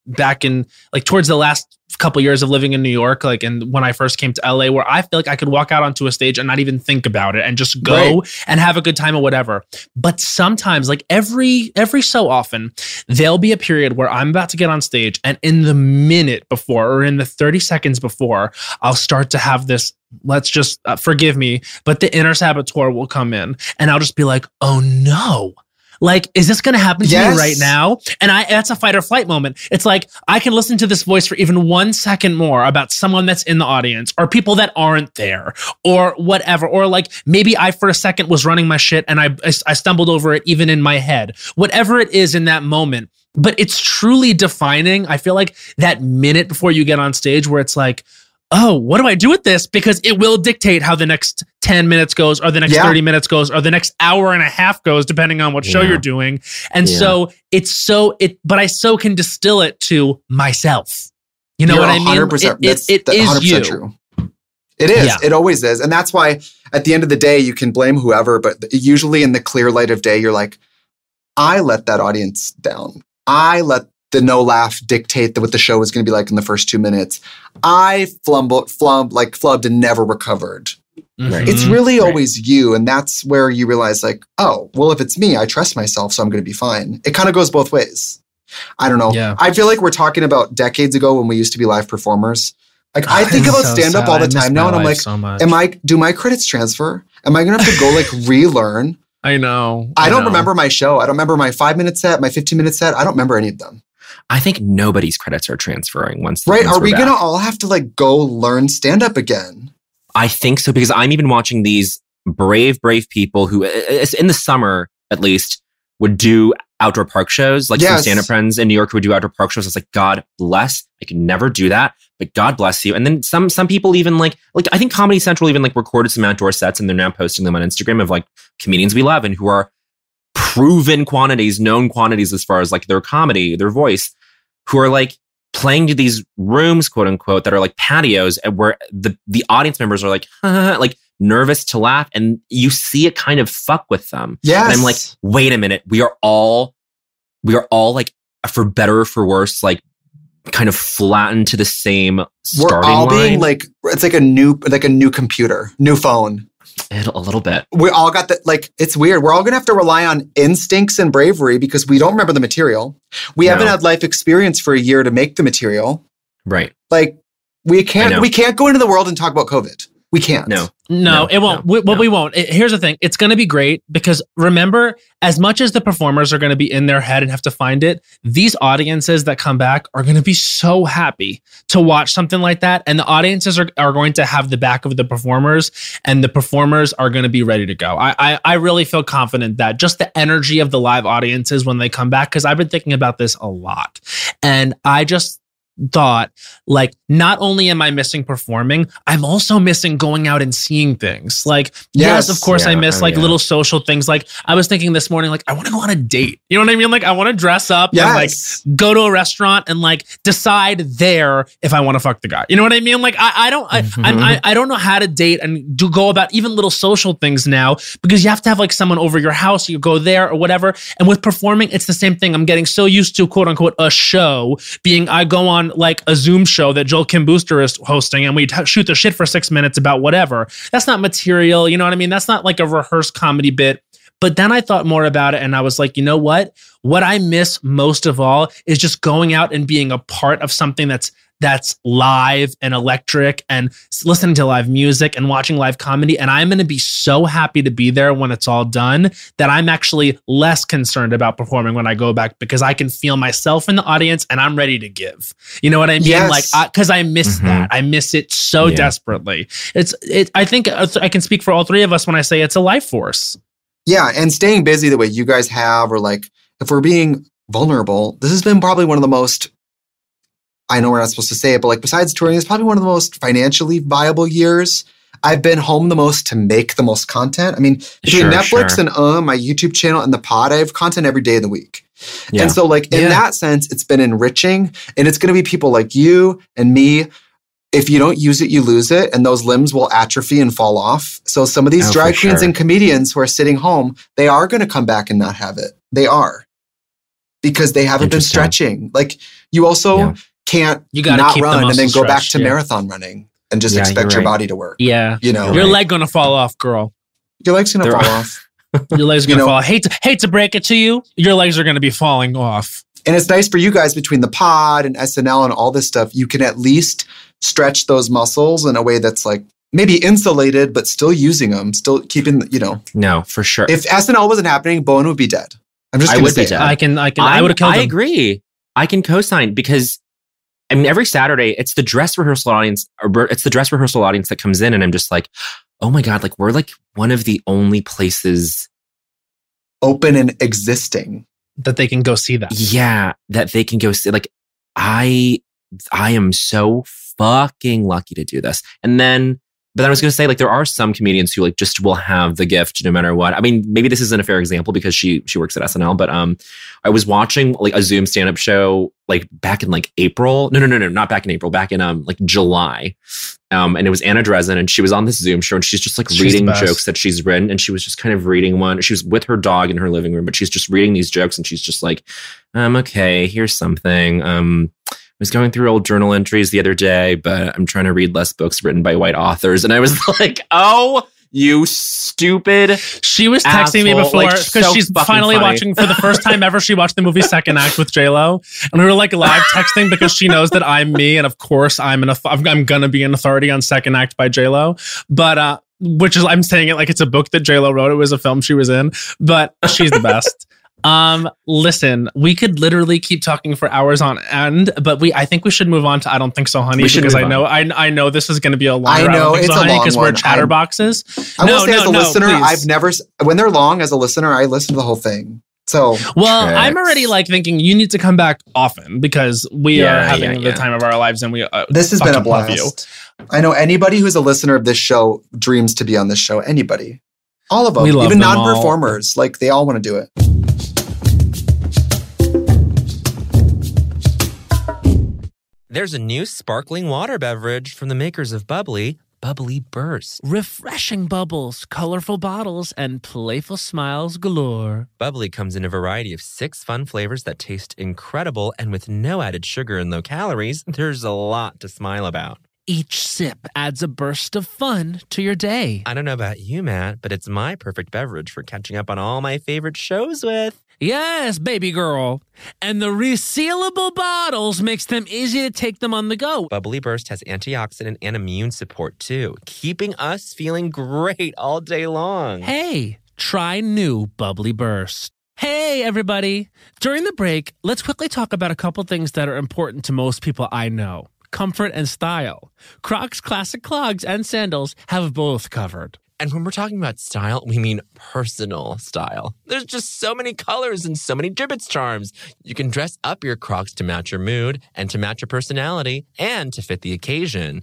back in like towards the last couple years of living in New York, like, and when I first came to LA, where I feel like I could walk out onto a stage and not even think about it and just go and have a good time or whatever. But sometimes, like every every so often, there'll be a period where I'm about to get on stage, and in the minute before or in the 30 seconds before, I'll start to have this. Let's just uh, forgive me, but the inner saboteur will come in, and I'll just be like, "Oh no." Like, is this going to happen to Yes. me right now? And I, that's a fight or flight moment. It's like, I can listen to this voice for even one second more about someone that's in the audience or people that aren't there or whatever. Or like, maybe I, for a second, was running my shit and I, I stumbled over it even in my head. Whatever it is in that moment. But it's truly defining. I feel like that minute before you get on stage where it's like, oh, what do I do with this? Because it will dictate how the next 10 minutes goes, or the next Yeah. 30 minutes goes, or the next hour and a half goes, depending on what show Yeah. you're doing. And Yeah. so it's so it, but I so can distill it to myself. You know You're what I mean? 100%, It, it, that's it that- is 100% you. true. It is. It always is. And that's why at the end of the day, you can blame whoever, but usually in the clear light of day, you're like, I let that audience down. I let the no laugh dictate the, what the show was going to be like in the first two minutes. I flumbled, flumb, like flubbed and never recovered. Mhm. It's really Right. always you. And that's where you realize, like, oh, well, if it's me, I trust myself, so I'm going to be fine. It kind of goes both ways. I don't know. Yeah. I feel like we're talking about decades ago when we used to be live performers. Like, I think It's about so stand up all the miss time my now. And I'm like, so am I, do my credits transfer? Am I going to have to go like relearn? I know. I don't know. remember my show. I don't remember my five minute set, my 15 minute set. I don't remember any of them. I think nobody's credits are transferring once. Right. Are we're back. going to all have to like go learn stand up again? I think so because I'm even watching these brave, brave people who, in the summer at least, would do outdoor park shows. Like some Yes. stand up friends in New York who would do outdoor park shows. I was like, God bless. I could never do that, but God bless you. And then some some people even like like I think Comedy Central even like recorded some outdoor sets and they're now posting them on Instagram of like comedians we love and who are proven quantities, known quantities as far as like their comedy, their voice, who are like playing to these rooms, quote unquote, that are like patios and where the the audience members are like, like nervous to laugh, and you see it kind of fuck with them. Yes. And I'm like, wait a minute, we are all, we are all like, for better or for worse, like kind of flattened to the same We're starting all line. being like it's like a new like a new computer, new phone. A a little bit. We all got the like it's weird. We're all gonna have to rely on instincts and bravery because we don't remember the material. We haven't had life experience for a year to make the material. Right. Like we can't we can't go into the world and talk about COVID. We can't. No. No, No, it won't. no, we, well, no. we won't. It- here's the thing: it's going to be great because remember, as much as the performers are going to be in their head and have to find it, these audiences that come back are going to be so happy to watch something like that, and the audiences are, are going to have the back of the performers, and the performers are going to be ready to go. I, I I really feel confident that just the energy of the live audiences when they come back, because I've been thinking about this a lot, and I just thought like not only am I missing performing, I'm also missing going out and seeing things. Like yes, Yes. of course I miss oh, like yeah. little social things. Like I was thinking this morning like I want to go on a date. You know what I mean? Like I want to dress up and like go to a restaurant and like decide there if I want to fuck the guy. You know what I mean? Like I, I don't I, I'm, mm-hmm. I I don't know how to date and do go about even little social things now because you have to have like someone over your house. You go there or whatever. And with performing, it's the same thing. I'm getting so used to quote unquote a show being I go on like a Zoom show that Joel Kim Booster is hosting and we t- shoot the shit for six minutes about whatever. That's not material. You know what I mean? That's not like a rehearsed comedy bit. But then I thought more about it and I was like, you know what? What I miss most of all is just going out and being a part of something that's that's live and electric and listening to live music and watching live comedy and I'm going to be so happy to be there when it's all done that I'm actually less concerned about performing when I go back because I can feel myself in the audience and I'm ready to give. You know what I mean? Yes. Like cuz I miss Mhm. that. I miss it so Yeah. desperately. It's it I think uh, I can speak for all three of us when I say it's a life force. Yeah, and staying busy the way you guys have, or like if we're being vulnerable, this has been probably one of the most. I know we're not supposed to say it, but like besides touring, it's probably one of the most financially viable years. I've been home the most to make the most content. I mean, between Sure, Netflix sure. and uh, my YouTube channel and the pod, I have content every day of the week. Yeah. And so, like in Yeah. that sense, it's been enriching, and it's going to be people like you and me. If you don't use it, you lose it, and those limbs will atrophy and fall off. So some of these Oh, drag queens sure. and comedians who are sitting home, they are going to come back and not have it. They are because they haven't been stretching. Like you also Yeah. Can't You gotta not keep the run and then muscles go back to yeah. marathon running and just Yeah, expect you're your right. body to work. Yeah. You know, You're Your right. leg going to fall off, girl. your legs gonna There fall are- off. Your legs are going to know- fall. Hate to, hate to break it to you. Your legs are going to be falling off. And it's nice for you guys between the pod and SNL and all this stuff. You can at least stretch those muscles in a way that's like maybe insulated, but still using them, still keeping, you know. no, for sure. If SNL wasn't happening, Bowen would be dead. I'm just I gonna would say be it. dead. I can I can I I'm- would have killed I him. agree. I can co-sign because I mean every Saturday it's the dress rehearsal audience or it's the dress rehearsal audience that comes in and I'm just like, oh my God, like we're like one of the only places Open and existing. that they can go see that. yeah that they can go see like I I am so fucking lucky to do this. And then but then I was going to say, like, there are some comedians who like just will have the gift no matter what. I mean, maybe this isn't a fair example because she she works at SNL, but um, I was watching like a Zoom stand up show like back in like April. No, no, no, no, not back in April. Back in um like July. Um, and it was Anna Drezen, and she was on this Zoom show, and she's just like She's reading jokes that she's written, and she was just kind of reading one. She was with her dog in her living room, but she's just reading these jokes, and she's just like, um, okay, here's something. Um, was going through old journal entries the other day, but I'm trying to read less books written by white authors. And I was like, oh, you stupid. She was texting me Asshole, before like, because so she's finally funny. watching for the first time ever. She watched the movie Second Act with J Lo, and we were like live texting because she knows that I'm me, and of course I'm an I'm gonna be an authority on Second Act by J Lo, but uh, which is I'm saying it like it's a book that J Lo wrote. It was a film she was in, but she's the best. Um, listen, we could literally keep talking for hours on end, but we I think we should move on to I don't think so, honey, We should because move I on. know I I know this is going to be a long. I know, don't it's so, a honey, long because we're one. I'm- chatterboxes. I will No, say no, as a no, listener, please. I've never when they're long as a listener, I listen to the whole thing. So Well, I'm already like thinking you need to come back often because we Yeah, are having yeah, the yeah. time of our lives, and we. Uh, this has been a fucking you. blast. I know anybody who's a listener of this show dreams to be on this show. Anybody. All of them. We love Even non-performers. Like they all want to do it. There's a new sparkling water beverage from the makers of Bubbly, Bubbly Burst. Refreshing bubbles, colorful bottles, and playful smiles galore. Bubbly comes in a variety of six fun flavors that taste incredible, and with no added sugar and low calories, there's a lot to smile about. Each sip adds a burst of fun to your day. I don't know about you, Matt, but it's my perfect beverage for catching up on all my favorite shows with. Yes, baby girl. And the resealable bottles makes them easy to take them on the go. Bubbly Burst has antioxidant and immune support too, keeping us feeling great all day long. Hey, try new Bubbly Burst. Hey, everybody. During the break, let's quickly talk about a couple things that are important to most people I know comfort and style. Crocs classic clogs and sandals have both covered. And when we're talking about style, we mean personal style. There's just so many colors and so many Jibbitz charms. You can dress up your Crocs to match your mood and to match your personality and to fit the occasion.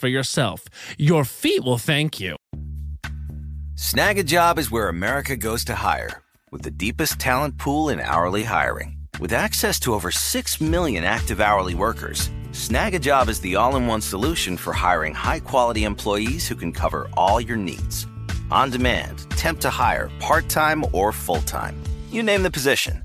for yourself. Your feet will thank you. Snagajob is where America goes to hire, with the deepest talent pool in hourly hiring. With access to over 6 million active hourly workers, Snagajob is the all in one solution for hiring high quality employees who can cover all your needs. On demand, temp to hire, part time or full time. You name the position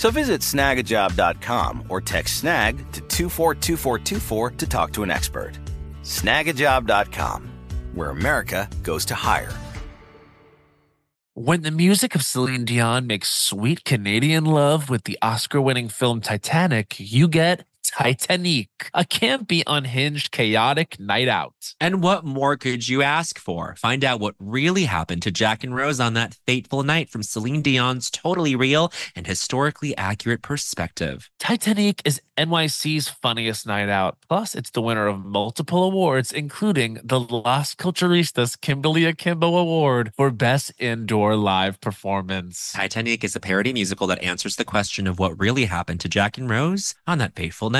So visit snagajob.com or text snag to 242424 to talk to an expert. Snagajob.com, where America goes to hire. When the music of Celine Dion makes sweet Canadian love with the Oscar winning film Titanic, you get Titanic, a campy, unhinged, chaotic night out. And what more could you ask for? Find out what really happened to Jack and Rose on that fateful night from Celine Dion's totally real and historically accurate perspective. Titanic is NYC's funniest night out. Plus, it's the winner of multiple awards, including the Las Culturistas Kimberly Akimbo Award for Best Indoor Live Performance. Titanic is a parody musical that answers the question of what really happened to Jack and Rose on that fateful night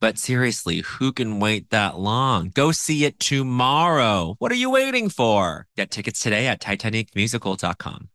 But seriously, who can wait that long? Go see it tomorrow. What are you waiting for? Get tickets today at titanicmusical.com.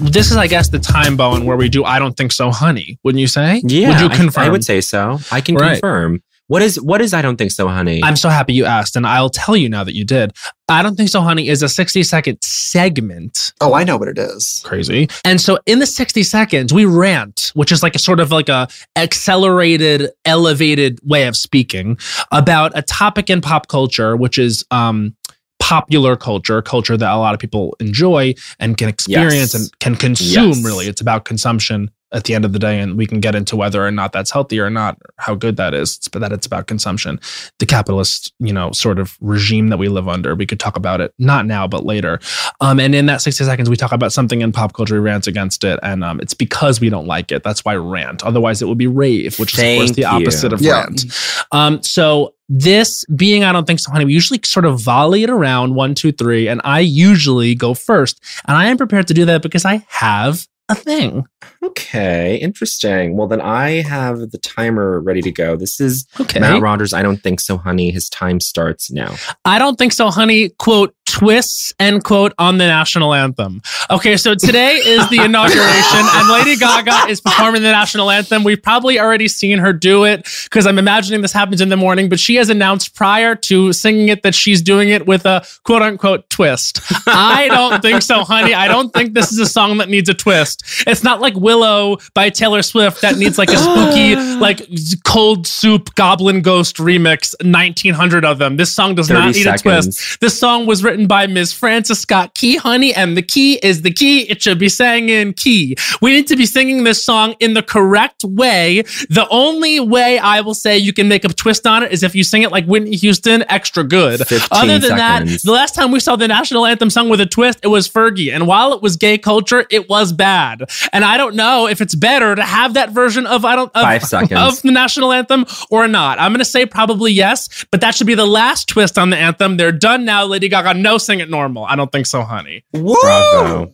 This is, I guess, the time, Bowen, where we do I Don't Think So, Honey. Wouldn't you say? Yeah, Would you I- confirm? I, would say so. I can Right. confirm. What is what is I don't think so, honey? I'm so happy you asked, and I'll tell you now that you did. I Don't Think So, Honey is a 60 second segment. Oh, I know what it is. Crazy. And so in the 60 seconds, we rant, which is like a sort of like a accelerated, elevated way of speaking about a topic in pop culture, which is um popular culture, culture that a lot of people enjoy and can experience Yes. and can consume Yes. really. It's about consumption at the end of the day and we can get into whether or not that's healthy or not how good that is it's, but that it's about consumption. The capitalist you know sort of regime that we live under we could talk about it not now but later. Um, and in that 60 seconds we talk about something in pop culture rants against it and um, it's because we don't like it. That's why rant. Otherwise it would be rave which is of course Thank the opposite of Yeah. rant. Um, so this being I don't think so, honey, we usually sort of volley it around one, two, three, and I usually go first. And I am prepared to do that because I have a thing. okay, interesting. Well, then I have the timer ready to go. This is Okay. Matt Rogers. I don't think so, honey. His time starts now. I don't think so, honey. Quote, twists end quote on the national anthem. Okay, so today is the inauguration, and Lady Gaga is performing the national anthem. We've probably already seen her do it because I'm imagining this happens in the morning, but she has announced prior to singing it that she's doing it with a quote unquote twist. I don't think so, honey. I don't think this is a song that needs a twist. It's not like Willow by Taylor Swift that needs like a spooky, like cold soup goblin ghost remix, 1900 of them. This song does not need a twist. This song was written by Ms. Frances Scott Key, honey, and the key is the key. It should be sang in key. We need to be singing this song in the correct way. The only way I will say you can make a twist on it is if you sing it like Whitney Houston, extra good. Other than that, the last time we saw the national anthem sung with a twist, it was Fergie. And while it was gay culture, it was bad. And I don't know if it's better to have that version of I don't of, Five seconds. of the national anthem or not. I'm gonna say probably yes, but that should be the last twist on the anthem. They're done now, Lady Gaga. No, sing it normal. I don't think so, honey. Woo! Bravo.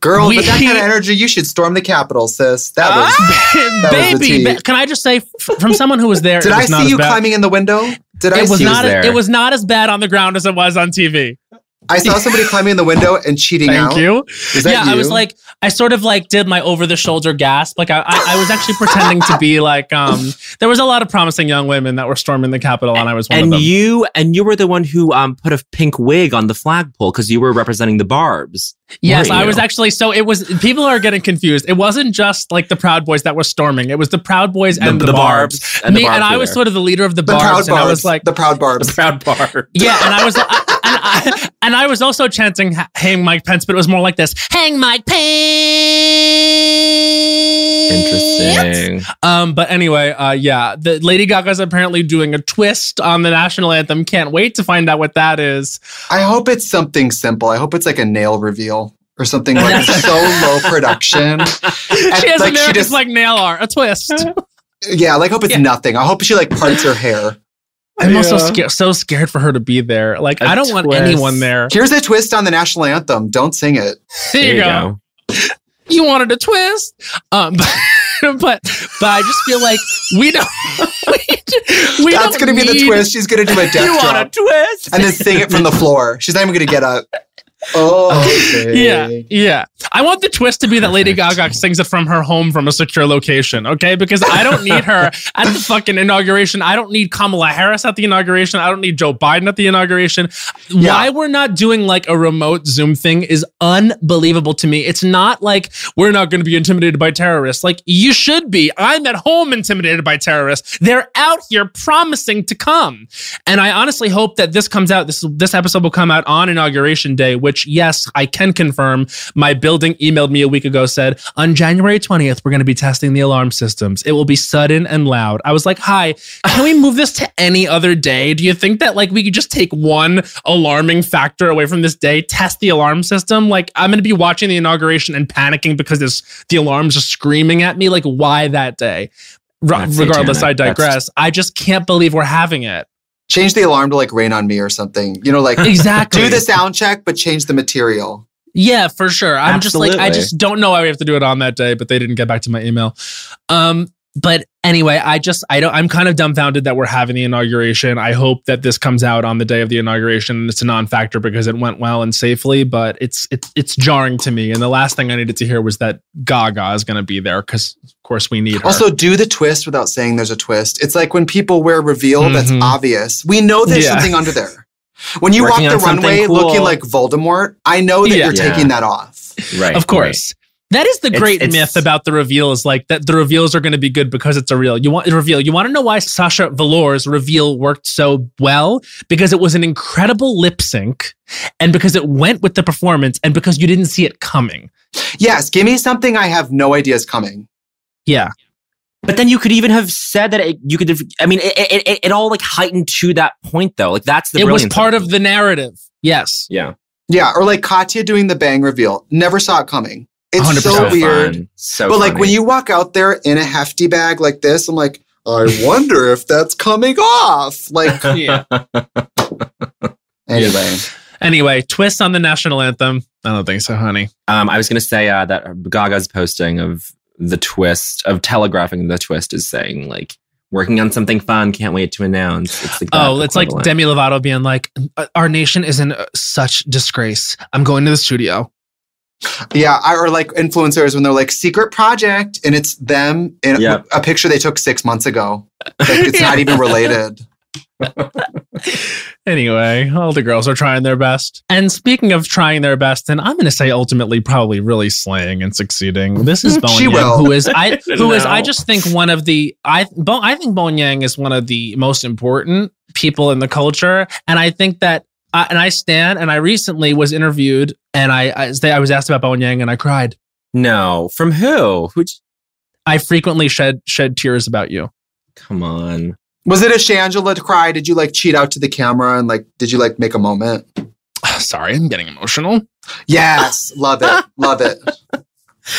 Girl, We- with that kind of energy, you should storm the Capitol, sis. That was. Ah, was the baby, tea. ba- can I just say f- from someone who was there? Did it I was not see as you bad. climbing in the window? Did I It was see? not. there. As, it was not as bad on the ground as it was on TV. I saw somebody climbing in the window and cheating Thank out. you. Is that yeah, I was like, I sort of like did my over the shoulder gasp. Like I, I, I was actually pretending to be like, um, there was a lot of promising young women that were storming the Capitol, and I was one of them. And them. you and you were the one who um put a pink wig on the flagpole because you were representing the Barb's. yes, I was actually. So it was. People are getting confused. It wasn't just like the Proud Boys that were storming. It was the Proud Boys and the, Barbs. and the Me Barbs and I was there. sort of the leader of the, the Barbs, proud and barbs. I was like, the proud barbs. the proud Barb. Yeah, and I was, I, and, I, and I was also chanting "Ha- "Hang Mike Pence," but it was more like this: "Hang Mike Pence." Interesting. Um, but anyway, uh, yeah, the Lady Gaga's apparently doing a twist on the national anthem. Can't wait to find out what that is. I hope it's something simple. I hope it's like a nail reveal or something like so low production. she has like, she just- like nail art, a twist. Yeah, like hope it's Yeah. nothing. I hope she like parts her hair. I'm also scared, so scared for her to be there. Like, A I don't want anyone there. Here's a twist on the national anthem. Don't sing it. There you go. You wanted a twist, um, but but, but I just feel like we don't. We, we That's gonna be the twist. She's gonna do a death You want a twist? and then sing it from the floor. She's not even gonna get up. Oh, okay. Yeah, yeah. I want the twist to be that Lady Gaga sings it from her home from a secure location, okay? Because I don't need her at the fucking inauguration. I don't need Kamala Harris at the inauguration. I don't need Joe Biden at the inauguration. Why we're not doing like a remote Zoom thing is unbelievable to me. It's not like we're not going to be intimidated by terrorists. Like you should be. I'm at home intimidated by terrorists. They're out here promising to come. And I honestly hope that this comes out. This this episode will come out on inauguration day, which yes, I can confirm. My building emailed me a week ago said on January 20th we're going to be testing the alarm systems. It will be sudden and loud. I was like, "Hi, can we move this to any other day? Do you think that like we could just take one alarming factor away from this day, test the alarm system? Like I'm going to be watching the inauguration and panicking because this the alarms are screaming at me. Like why that day?" Re- regardless, I satanic. That's- digress. I just can't believe we're having it. Change the alarm to like rain on me or something. You know, like Exactly. do the sound check, but change the material. Yeah, for sure. I'm just like I just don't know why we have to do it on that day, but they didn't get back to my email. Um, but anyway, I just I don't I'm kind of dumbfounded that we're having the inauguration. I hope that this comes out on the day of the inauguration and it's a non-factor because it went well and safely, but it's it's it's jarring to me. And the last thing I needed to hear was that Gaga is going to be there because of course we need her. Also, do the twist without saying there's a twist. It's like when people wear reveal that's Mhm. obvious. We know there's Yeah. something under there. When you Working walk the runway cool. looking like Voldemort, I know that Yeah. you're Yeah. taking that off. Right. of course. That is the great it's- myth about the reveal is like that the reveals are going to be good because it's a real. You want the reveal. You want to know why Sasha Velour's reveal worked so well because it was an incredible lip sync and because it went with the performance and because you didn't see it coming. Yes, give me something I have no idea is coming. Yeah. But then you could even have said that it, you could have. I mean, it, it, it, it all like heightened to that point though. Like that's the. it was part of the narrative. Yes. Yeah. Yeah, or like Katya doing the bang reveal. Never saw it coming. It's 100%. so So weird. fun. So. but like when you walk out there in a hefty bag like this, I'm like, I wonder if that's coming off. Like, Yeah. anyway. anyway, twist on the national anthem. I don't think so, honey. Um, I was going to say uh, that Gaga's posting of the twist of telegraphing the twist is saying like Working on something fun. Can't wait to announce. It's like Oh, it's like. Demi Lovato being like, "Uh, "Our nation is in uh, such disgrace. I'm going to the studio." Yeah, I- or like influencers when they're like secret project and it's them in Yeah. a picture they took six months ago. Like it's not even related. Anyway, all the girls are trying their best. And speaking of trying their best, and I'm going to say ultimately probably really slaying and succeeding. This is Bowen Yang, who is I who is I just think one of the I Bo, I think Bowen Yang is one of the most important people in the culture, and I think that. I and I stand, and I recently was interviewed, and I I, I was asked about Bowen Yang, and I cried. no. From who? Who? I frequently shed shed tears about you. Come on. Was it a Shangela to cry? Did you like cheat out to the camera and like did you like make a moment? Sorry, I'm getting emotional. Yes, love it, love it.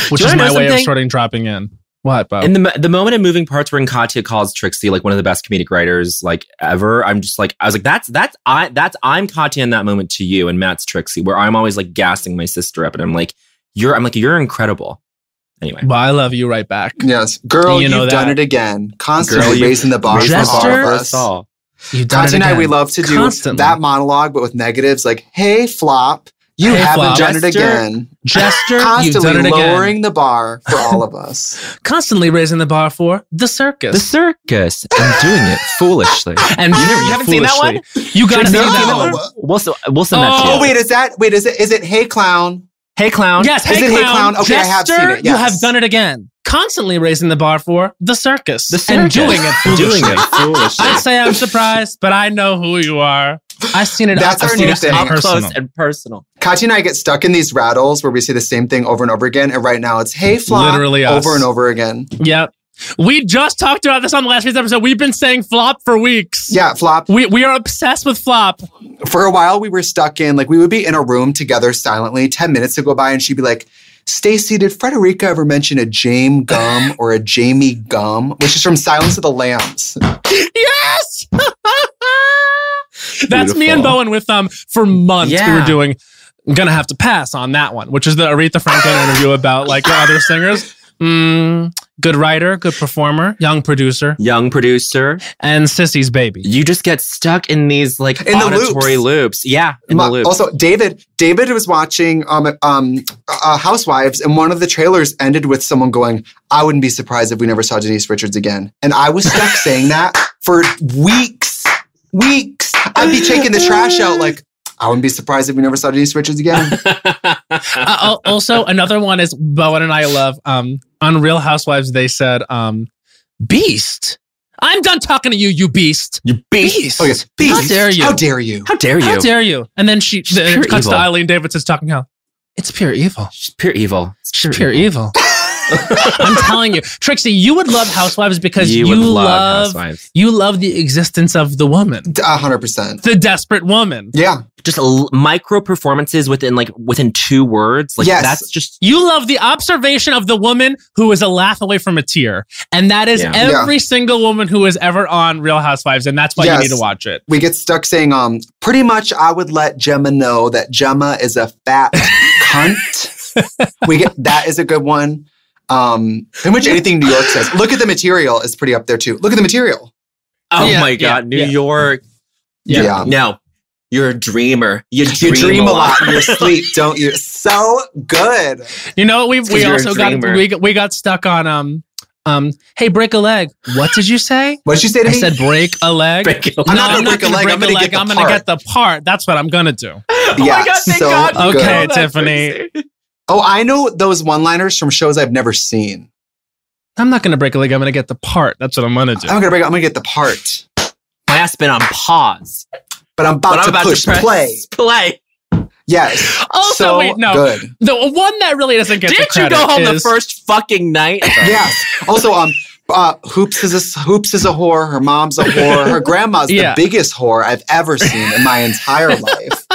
Which is my know way of something? starting dropping in. What, Bo? In the the moment of moving parts where Katya calls Trixie like one of the best comedic writers like ever, I'm just like I was like that's that's I that's I'm Katya in that moment to you and Matt's Trixie where I'm always like gassing my sister up and I'm like you're I'm like you're incredible. Anyway, well, I love you right back. Yes, girl, You know you've done it again. Constantly Girl, raising the bar for all of us. all. You've done it Katya and I, we love to do Constantly. that monologue, but with negatives like, hey, flop, you Hey, haven't flop. done it again. Jester, you've Constantly done it again. lowering the bar for all of us. Constantly raising the bar for the circus. The circus. circus and doing it foolishly. and You never- you haven't seen that one? You got to see No. that one. We'll we'll send that to you. Oh, wait, is that, wait, is it, is it hey, clown? Hey clown. Yes, Is hey it Hey clown, Clown? Okay, I have Jester, seen it, You have done it again. Constantly raising the bar for the circus. The And circus. doing it foolishly. doing it foolishly. I'd say I'm surprised, but I know who you are. I've seen it That's up our close new and thing. up close and personal. Katya and I get stuck in these rattles where we say the same thing over and over again. And right now it's hey, flop, Literally us. over and over again. Yep. We just talked about this on the last week's episode. We've been saying flop for weeks. Yeah, flop. We, we are obsessed with flop. For a while, we were stuck in, like, we would be in a room together silently. 10 minutes would go by and she'd be like, Stacy, did Frederica ever mention a Jame Gumb or a Jamie Gumb? Which is from Silence of the Lambs. Yes. That's me and Bowen with them for months. We were doing. I'm gonna have to pass on that one, which is the Aretha Franklin interview about like the other singers. Mm, good writer, good performer, young producer, Young producer. and Sissy's baby. You just get stuck in these like In the auditory loops. Yeah, in Ma- the loops. Also, David, David was watching um, um, uh, Housewives, and one of the trailers ended with someone going, "I wouldn't be surprised if we never saw Denise Richards again." And I was stuck saying that for weeks, weeks. I'd be taking the trash out, like, "I wouldn't be surprised if we never saw Denise Richards again." Uh, also, another one is Bowen and I love. Um, on Real Housewives, they said, um, "Beast." I'm done talking to you, you beast. you beast. Beast. Oh, yes. How Beast. dare you? How dare you? How dare you? How dare you? And then she She's the, pure it cuts to evil. Eileen Davidson's talking how it's pure evil. She's pure evil. It's She's pure evil. I'm telling you, Trixie, you would love Housewives because you, you love, love, you love the existence of the woman, hundred percent. the desperate woman. Yeah. Just l- micro performances within like within two words. Like Yes. that's just You love the observation of the woman who is a laugh away from a tear, and that is Yeah. every single woman who is ever on Real Housewives, and that's why Yes. you need to watch it. We get stuck saying, um, pretty much I would let Gemma know that Gemma is a fat cunt. we get that is a good one. Um, pretty much anything New York says. Look at the material is pretty up there too. Look at the material. oh Yeah, my yeah, god, New yeah. York. Yeah. No, you're a dreamer. You You dream, dream a lot in your sleep, don't you? So good. You know, we 'cause we also got we, got- we got stuck on um um. Hey, break a leg. What did you say? What did you say to I me? said break a leg. Break a No, leg. not gonna break a leg, I'm gonna get the I'm gonna part. get the part. That's what I'm gonna do. Oh yeah, my god, thank so God. good. Okay, know Tiffany. Trixie. Oh, I know those one-liners from shows I've never seen. I'm not gonna break a leg. I'm gonna get the part. That's what I'm gonna do. I'm gonna break. I'm gonna get the part, My ass been on pause. but I'm about but I'm to about push to press play. Play. Yes. Also, so wait, no. Good. The one that really doesn't get the Didn't you go home the first fucking night? Yes. Also, um, uh, Hoopz is a Hoopz is a whore. Her mom's a whore. Her grandma's Yeah. the biggest whore I've ever seen in my entire life.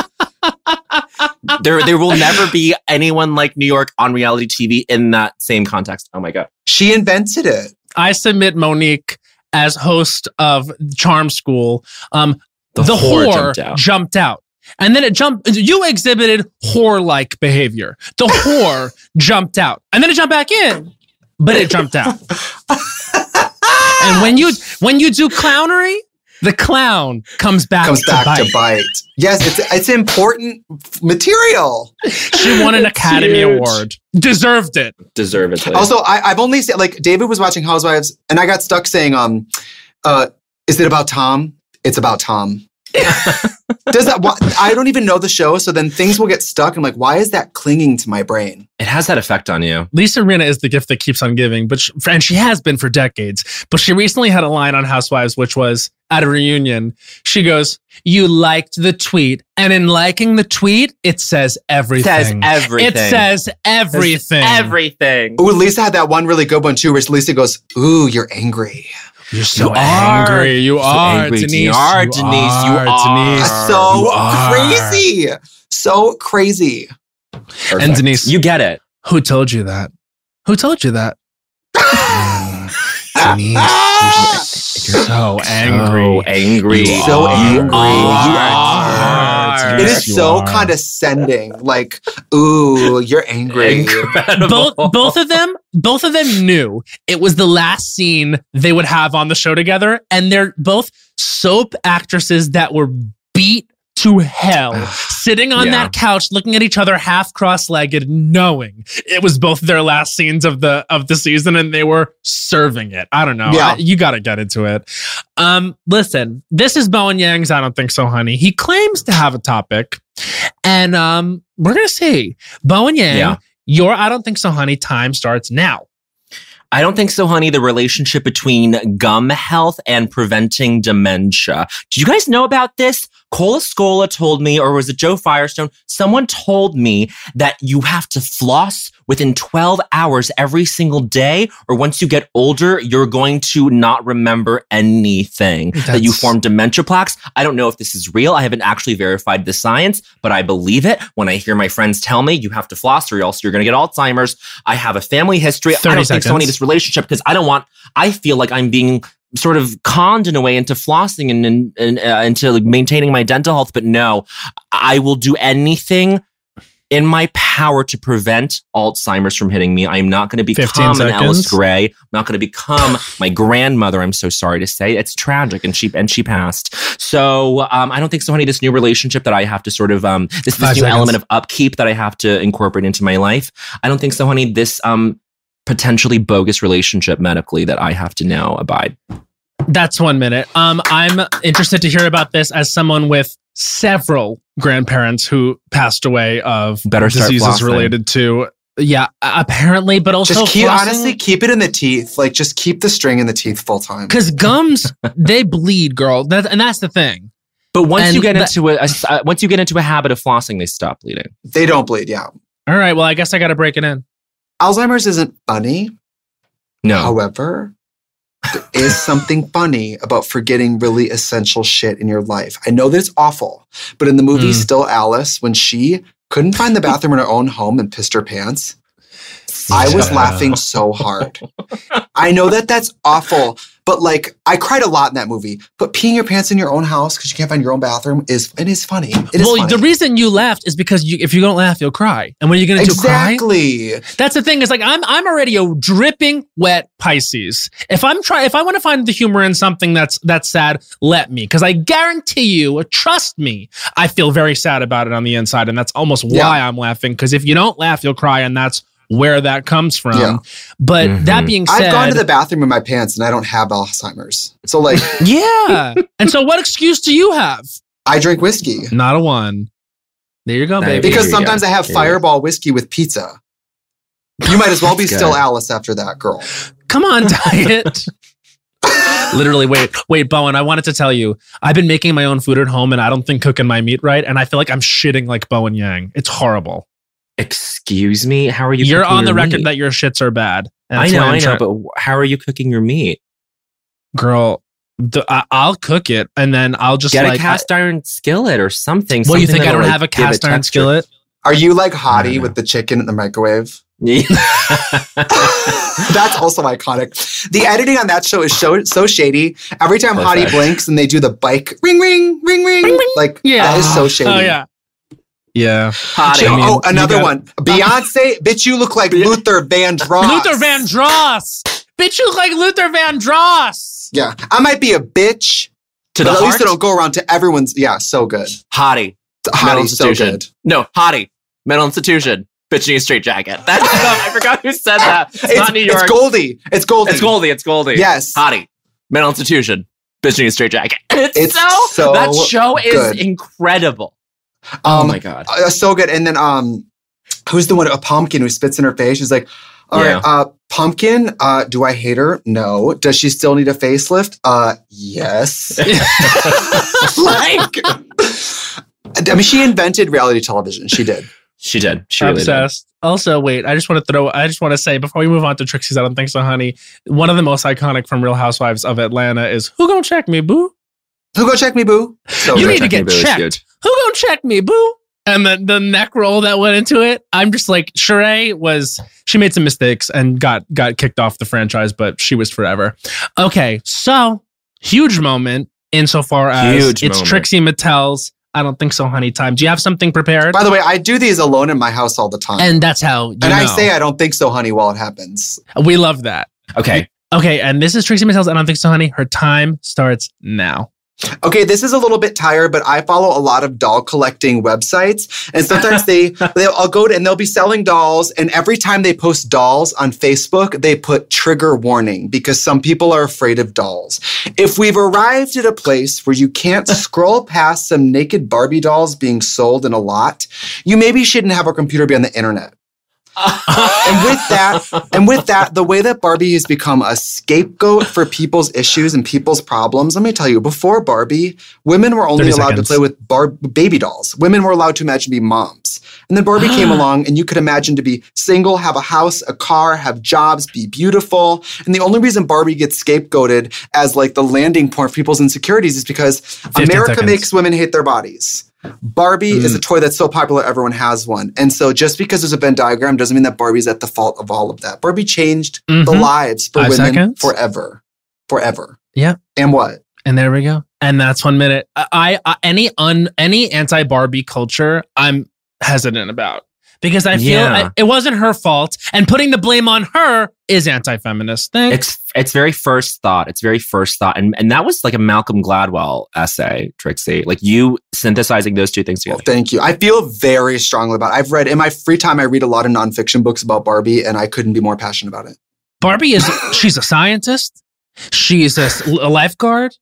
there, there will never be anyone like New York on reality TV in that same context. Oh my god. She invented it. I submit Mo'Nique as host of Charm School. Um, The, the, whore, whore, jumped out. jumped out. And then it jumped. You exhibited whore-like behavior. The whore jumped out, and then it jumped back in, but it jumped out. And when you when you do clownery, the clown comes back comes to back bite. to bite. Yes, it's it's important material. She won an Academy huge. Award. Deserved it. Deservedly. Also, I, I've only seen like David was watching Housewives, and I got stuck saying, um, uh, is it about Tom? It's about Tom. Does that? why- I don't even know the show, so then things will get stuck. I'm like, why is that clinging to my brain? it has that effect on you. Lisa Rinna is the gift that keeps on giving, but she, and she has been for decades. But she recently had a line on Housewives, which was at a reunion. She goes, "You liked the tweet, and in liking the tweet, it says everything. Says everything. It says everything. Everything. Ooh, Lisa had that one really good one too, where Lisa goes, "Ooh, you're angry." You're so You are. angry. You So are, angry. Denise. You are, Denise. You are. Denise. so You are. crazy, so crazy. Perfect. And Denise- you get it. Who told you that? Who told you that? Denise, you're so angry. So angry. You So are. angry. You are. It is so are. condescending. Like, ooh, you're angry. Incredible. both both of them both of them knew it was the last scene they would have on the show together and they're both soap actresses that were beat to hell sitting on Yeah. that couch looking at each other half cross-legged knowing it was both their last scenes of the of the season and they were serving it i don't know Yeah. I- you got to get into it um listen this is bowen yang's i don't think so honey he claims to have a topic and um we're gonna see bowen yang Yeah. your I don't think so, honey. Time starts now. I don't think so, honey. The relationship between gum health and preventing dementia. Did you guys know about this? Cole Escola told me, or was it Joe Firestone? Someone told me that you have to floss within 12 hours every single day, or once you get older, you're going to not remember anything. that you form dementia plaques. I don't know if this is real. I haven't actually verified the science, but I believe it when I hear my friends tell me you have to floss or else you're going to get Alzheimer's. I have a family history. I don't think so seconds. this relationship because I don't want. I feel like I'm being sort of conned in a way into flossing and, and, and uh, into like, maintaining my dental health. But no, I will do anything in my power to prevent Alzheimer's from hitting me. I am not going to become an Alice. Gray. I'm not going to become my grandmother. I'm so sorry to say it's tragic, and she and she passed. So um, I don't think so, honey. This new relationship that I have to sort of um, this, this new seconds. element of upkeep that I have to incorporate into my life. I don't think so, honey. This um potentially bogus relationship medically that I have to now abide. That's one minute. Um, I'm interested to hear about this as someone with several grandparents who passed away of Better diseases flossing. related to. Yeah, apparently, but also Just keep honestly keep it in the teeth. Like just keep the string in the teeth full time. because gums they bleed, girl. That, and that's the thing. But once And you get that- into a, a s- uh, once you get into a habit of flossing, they stop bleeding. They don't bleed. Yeah. All right, well, I guess I got to break it in. Alzheimer's isn't funny. No, However, there is something funny about forgetting really essential shit in your life. I know that it's awful, but in the movie Mm. Still Alice, when she couldn't find the bathroom in her own home and pissed her pants, I was laughing so hard. I know that that's awful, but like I cried a lot in that movie. But peeing your pants in your own house because you can't find your own bathroom is it is funny. It is well, funny. the reason you laughed is because you, if you don't laugh, you'll cry. And what are you going to do? Cry? exactly. That's the thing. Is like I'm I'm already a dripping wet Pisces. If I'm try if I want to find the humor in something that's that's sad, let me. Because I guarantee you, uh, trust me, I feel very sad about it on the inside, and that's almost Yeah. why I'm laughing. Because if you don't laugh, you'll cry, and that's where that comes from. Yeah. But Mhm. that being said, I've gone to the bathroom in my pants and I don't have Alzheimer's. So like yeah. and so, what excuse do you have? I drink whiskey. Not a one. There you go, baby. Because sometimes go. I have Here fireball whiskey with pizza. You might as well be still. Alice after that, girl. Come on, diet. Literally, wait, wait, Bowen. I wanted to tell you, I've been making my own food at home, and I don't think cooking my meat right, and I feel like I'm shitting like Bowen Yang. It's horrible. Excuse me. How are you? You are cooking on the your record meat? that your shits are bad. I know, I'm know, try- but how are you cooking your meat? girl, the, I, I'll cook it, and then I'll just Get like. a cast iron skillet or something. well, you think I don't like, have a cast iron texture. skillet? Are you like hottie with the chicken in the microwave? That's also iconic. The editing on that show is so so shady. Every time Hottie blinks and they do the bike ring ring ring ring, ring like yeah. that is so shady. Oh yeah. Yeah. Hottie. I mean, oh, another gotta- one. Beyonce, bitch, you look like Luther Vandross. Luther Vandross. Bitch, you look like Luther Vandross. Yeah, I might be a bitch, To but the at least heart, I don't go around to everyone's. Yeah, so good. hottie. Hottie, so institution. good. No, hottie. Mental institution. Bitching a straight jacket. That's I forgot who said that. It's, not New York. It's Goldie. It's Goldie. It's Goldie. It's Goldie. Yes. Hottie. Mental institution. Bitching a straight jacket. It's, It's so, so that show is good. incredible. Oh Um, my god. uh, so good. And then um, who's the one? A pumpkin who spits in her face. She's like, "All right, Yeah. uh, pumpkin. Uh, do I hate her? No. Does she still need a facelift? Uh, yes. like, I mean, she invented reality television. She did. She did. She really did. Obsessed. Also, wait, I just want to throw, I just want to say before we move on to Trixie's I Don't Think So, Honey, one of the most iconic from Real Housewives of Atlanta is Who Gonna Check Me, Boo? Who go check me, boo? So You need to get Boo is checked. Huge. Who Gonna Check Me, Boo? And the, the neck roll that went into it, I'm just like, Sheree was, she made some mistakes and got got kicked off the franchise, but she was forever. Okay, so huge moment insofar as Huge it's moment. Trixie Mattel's I Don't Think So, Honey time. Do you have something prepared? By the way, I do these alone in my house all the time. And that's how you and I say I don't think so, honey, while it happens. we love that. Okay. Okay, and this is Trixie Mattel's I Don't Think So, Honey. Her time starts now. Okay, this is a little bit tired, but I follow a lot of doll collecting websites, and sometimes they they'll I'll go to and they'll be selling dolls, and every time they post dolls on Facebook, they put trigger warning because some people are afraid of dolls. If we've arrived at a place where you can't scroll past some naked Barbie dolls being sold in a lot, you maybe shouldn't have a computer be on the internet. And with that, and with that, the way that Barbie has become a scapegoat for people's issues and people's problems. Let me tell you, before Barbie, women were only allowed seconds. to play with bar- baby dolls. Women were allowed to imagine to be moms. And then Barbie came along, and you could imagine to be single, have a house, a car, have jobs, be beautiful. And the only reason Barbie gets scapegoated as like the landing point for people's insecurities is because America seconds. makes women hate their bodies. Barbie is a Mm. toy that's so popular, everyone has one. And so just because there's a Venn diagram doesn't mean that Barbie's at the fault of all of that. Barbie changed the Mhm. lives for Five women seconds. forever. Forever. Yeah. And what? And there we go. And that's one minute. I, I any un any anti Barbie culture, I'm hesitant about because I feel Yeah. I- it wasn't her fault, and putting the blame on her is anti-feminist. Thing. It's it's very first thought. It's very first thought, and and that was like a Malcolm Gladwell essay, Trixie. Like you synthesizing those two things Well, together. thank you. I feel very strongly about it. I've read in my free time, I read a lot of nonfiction books about Barbie, and I couldn't be more passionate about it. Barbie is she's a scientist. She's a lifeguard.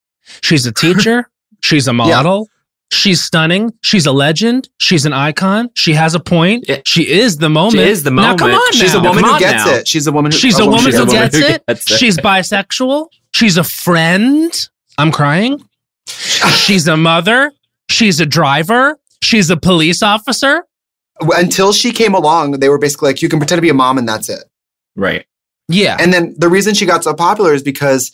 She's a teacher. She's a model. She's stunning. She's a legend. She's an icon. She has a point. Yeah. She is the moment. She is the moment. Now, come on She's now. a woman Come who gets now. it. She's a woman who She's a oh, woman she's who a gets who it. gets it. She's bisexual. She's a friend. I'm crying. She's a mother. She's a driver. She's a police officer. Until she came along, they were basically like, you can pretend to be a mom and that's it. Right. Yeah. And then the reason she got so popular is because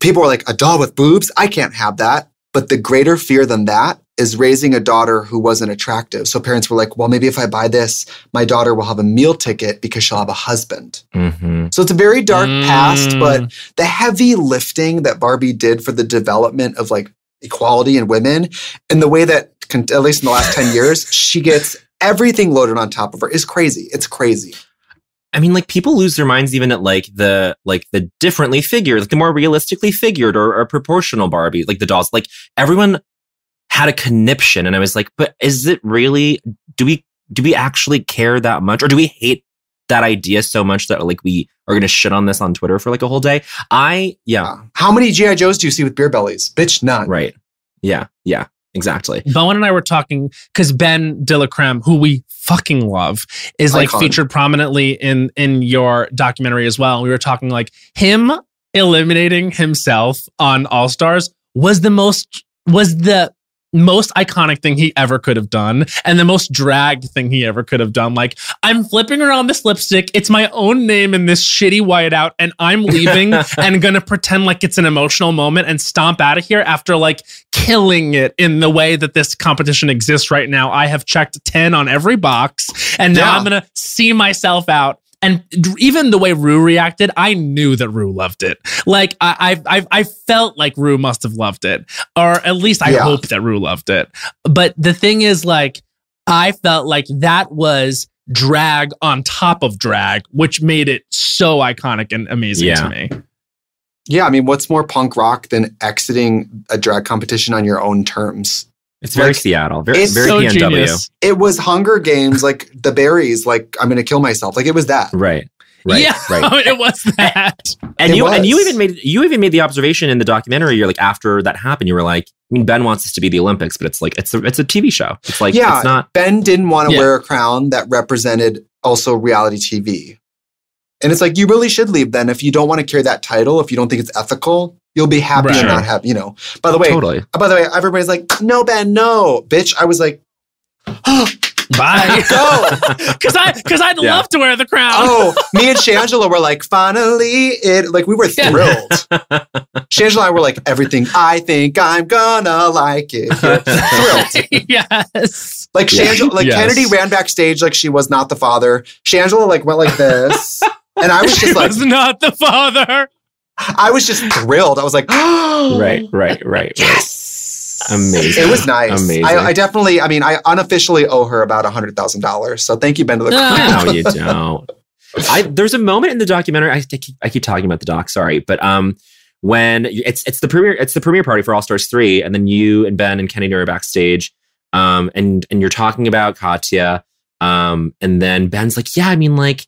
people were like, a doll with boobs? I can't have that. But the greater fear than that is raising a daughter who wasn't attractive. So parents were like, well, maybe if I buy this, my daughter will have a meal ticket because she'll have a husband. Mm-hmm. So it's a very dark past, Mm. but the heavy lifting that Barbie did for the development of like equality in women and the way that, at least in the last 10 years, she gets everything loaded on top of her is crazy. It's crazy. I mean, like people lose their minds even at like the like the differently figured, like the more realistically figured or, or proportional Barbie, like the dolls. Like everyone had a conniption, and I was like, but is it really? Do we do we actually care that much, or do we hate that idea so much that like we are going to shit on this on Twitter for like a whole day? I yeah, How many G.I. Joes do you see with beer bellies? Bitch, none. right, yeah, yeah, exactly. Bowen and I were talking because BenDeLaCreme, who we fucking love, is like Icon. featured prominently in in your documentary as well. We were talking like him eliminating himself on All Stars was the most was the most iconic thing he ever could have done and the most dragged thing he ever could have done like i'm flipping around this lipstick it's my own name in this shitty whiteout and i'm leaving and gonna pretend like it's an emotional moment and stomp out of here after like killing it in the way that this competition exists right now. I have checked 10 on every box and now Yeah. I'm to see myself out. And even the way Ru reacted, I knew that Ru loved it. Like I, I, I, I felt like Ru must have loved it, or at least I Yeah. hope that Ru loved it. But the thing is, like, I felt like that was drag on top of drag, which made it so iconic and amazing Yeah. to me. Yeah, I mean, what's more punk rock than exiting a drag competition on your own terms? It's very Like, Seattle, very it's very so PNW. genius. It was Hunger Games, like the berries, like I'm gonna kill myself. Like it was that. Right. Right. yeah, Right. it was that. And It you and you even made you even made the observation in the documentary. You're like after that happened, you were like, I mean, Ben wants this to be the Olympics, but it's like it's a it's a TV show. It's like yeah, it's not. Ben didn't want to Yeah. wear a crown that represented also reality TV. And it's like you really should leave then if you don't want to carry that title, if you don't think it's ethical, you'll be happy Right. to not have, you know. By the way, totally. Uh, by the way, everybody's like, no, Ben, no. Bitch, I was like, Bye. go. Because I because I'd Yeah. love to wear the crown. Oh, me and Shangela were like, finally, it like we were Yeah. thrilled. Shangela and I were like, everything. I think I'm gonna like it. thrilled. yes. Like Shangela, like Yes. Kennedy ran backstage like she was not the father. Shangela like went like this, and I was She just like, was not the father. I was just thrilled. I was like, Right. Right. Right. Right. yes. Amazing. It was nice. Amazing. I, I definitely, I mean, I unofficially owe her about a hundred thousand dollars. So thank you, Ben. To the Ah. no, you don't. I there's a moment in the documentary. I keep, I keep talking about the doc. Sorry, but um, when it's it's the premiere it's the premiere party for All Stars three, and then you and Ben and Kennedy are backstage, um, and and you're talking about Katya, um, and then Ben's like, yeah, I mean, like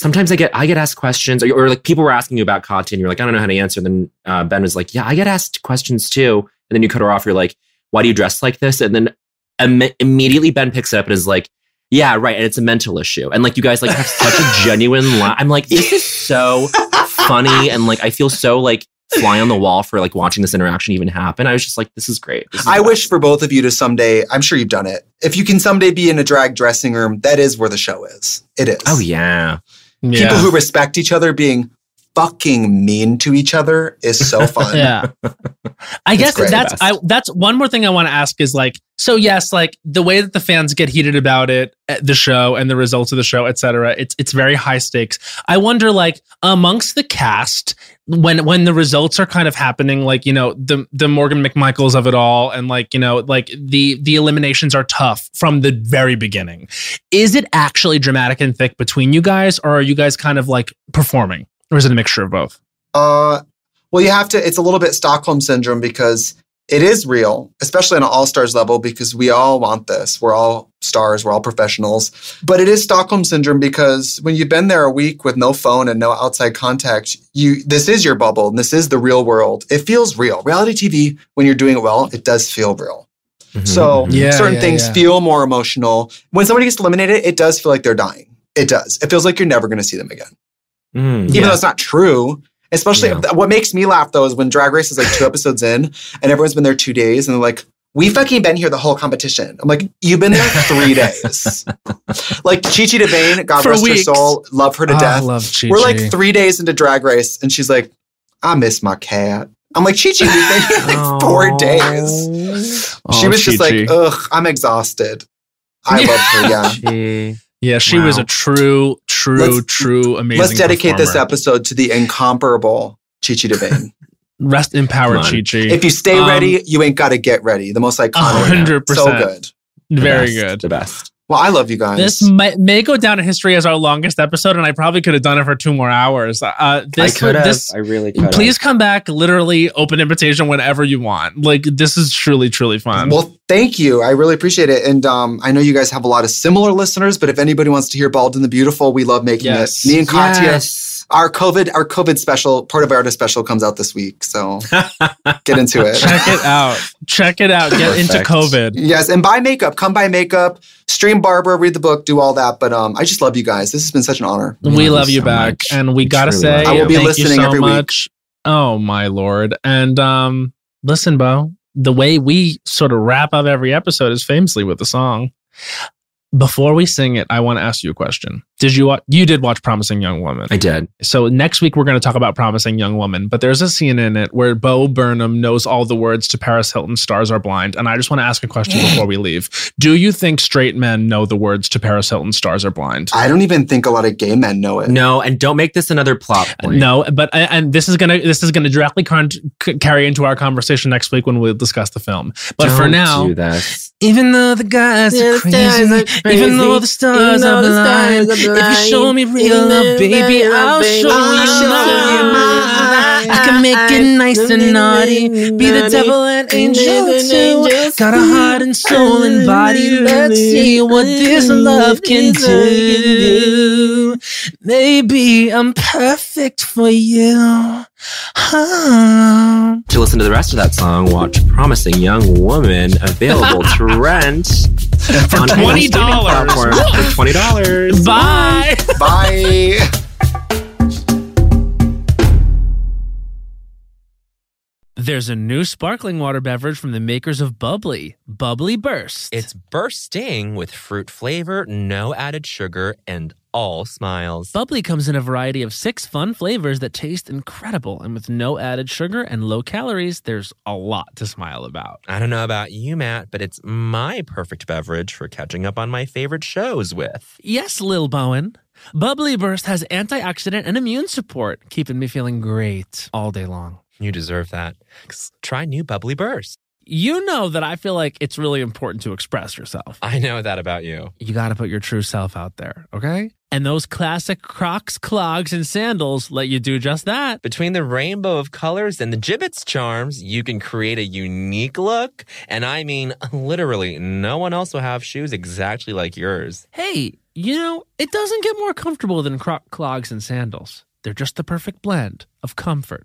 sometimes I get I get asked questions, or, or like people were asking you about Katya, and you're like, I don't know how to answer. Then uh, Ben was like, yeah, I get asked questions too, and then you cut her off. You're like, why do you dress like this? And then Im- immediately Ben picks it up and is like. Yeah, right. And it's a mental issue. And like you guys like have such a genuine laugh. I'm like, this is so funny. And like I feel so like fly on the wall for like watching this interaction even happen. I was just like, this is great. This is I wish for both of you to someday, I'm sure you've done it. If you can someday be in a drag dressing room, that is where the show is. It is. Oh yeah. People who respect each other being fucking mean to each other is so fun. yeah. I It's guess great. that's i that's one more thing i want to ask is like so yes like the way that the fans get heated about it eh, the show and the results of the show etc it's it's very high stakes. I wonder like amongst the cast when when the results are kind of happening like you know the the morgan mcmichaels of it all and like you know like the the eliminations are tough from the very beginning. Is it actually dramatic and thick between you guys or are you guys kind of like performing or is it a mixture of both Uh, well, you have to, it's a little bit Stockholm syndrome because it is real, especially on an all stars level, because we all want this. We're all stars, we're all professionals. But it is Stockholm syndrome because when you've been there a week with no phone and no outside contact, you this is your bubble and this is the real world. It feels real. Reality TV, when you're doing it well, it does feel real. Mhm, So mhm. Yeah, certain yeah, things yeah. feel more emotional. When somebody gets eliminated, it does feel like they're dying. It does. It feels like you're never going to see them again Mm. even Yeah. though it's not true. Especially Yeah. what makes me laugh though is when Drag Race is like two episodes in and everyone's been there two days and they're like, "We fucking been here the whole competition." I'm like, "You've been there three days." like Chi Chi DeVayne, God For rest weeks. her soul, love her to Oh, I death. love We're like three days into Drag Race and she's like, "I miss my cat." I'm like, "Chi Chi, we've been here like four days." Oh, she was just like, "Ugh, I'm exhausted." I love her. Yeah. Yeah, she was a true, true, Let's- true amazing. Let's dedicate this episode to the incomparable Chi Chi DeVayne. Rest in power, Come on. Chi Chi. If you stay Um, ready, you ain't got to get ready. The most iconic. 100%. So good. very best, good. The best. Well, I love you guys. This may, may go down in history as our longest episode, and I probably could have done it for two more hours. Uh, this, I could have. this, I really could. please come back. Literally, open invitation whenever you want. Like this is truly, truly fun. well, thank you. I really appreciate it. And um, I know you guys have a lot of similar listeners, but if anybody wants to hear Bald and the Beautiful, we love making Yes. it. Me and Katya, Yes. Our COVID, our COVID special, part of our special comes out this week. So get into it. Check it out. Check it out. Get into COVID. Yes, and buy makeup. Come buy makeup. Stream Barbara, read the book, do all that. But um, I just love you guys. This has been such an honor. We Love love you you so back, much. and we We gotta say, I will be thank listening you so every week. much. Oh my lord! And um, listen, Bo, the way we sort of wrap up every episode is famously with a song. Before we sing it, I want to ask you a question. Did you wa- you did watch Promising Young Woman? I did. So next week we're going to talk about Promising Young Woman, but there's a scene in it where Bo Burnham knows all the words to Paris Hilton's "Stars Are Blind," and I just want to ask a question before we leave. Do you think straight men know the words to Paris Hilton's "Stars Are Blind"? I don't even think a lot of gay men know it. No, and don't make this another plot point. No, but and this is gonna this is gonna directly con- carry into our conversation next week when we'll discuss the film. But for Don't now, do this. even though the guys are crazy, Even though the stars are blind, if you show me real love, baby, I'll show you mine. I can make it nice and naughty, be the devil and angel too. Got a heart and soul and body. Let's see what this love can do. Maybe I'm perfect for you. Huh. To listen to the rest of that song, watch Promising Young Woman available to rent For on $20. for twenty dollars. Bye. Bye. There's a new sparkling water beverage from the makers of Bubbly, Bubbly Burst. It's bursting with fruit flavor, no added sugar, and all smiles. Bubbly comes in a variety of six fun flavors that taste incredible, and with no added sugar and low calories, there's a lot to smile about. I don't know about you, Matt, but it's my perfect beverage for catching up on my favorite shows with. Yes, Lil Bowen. Bubbly Burst has antioxidant and immune support, keeping me feeling great all day long. You deserve that. Try new Bubbly Burst. You know that I feel like it's really important to express yourself. I know that about you. You got to put your true self out there, okay? And those classic Crocs, clogs, and sandals let you do just that. Between the rainbow of colors and the Jibbitz charms, you can create a unique look. And I mean, literally, no one else will have shoes exactly like yours. Hey, you know, it doesn't get more comfortable than Croc clogs and sandals. They're just the perfect blend of comfort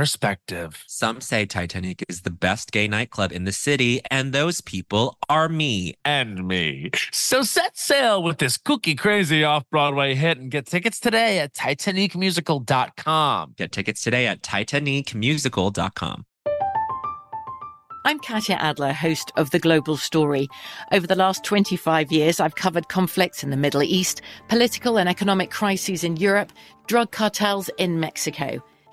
perspective. Some say Titanic is the best gay nightclub in the city, and those people are me. And me. So set sail with this kooky crazy off Broadway hit and get tickets today at TitanicMusical.com. Get tickets today at TitanicMusical.com. I'm Katya Adler, host of The Global Story. Over the last 25 years, I've covered conflicts in the Middle East, political and economic crises in Europe, drug cartels in Mexico.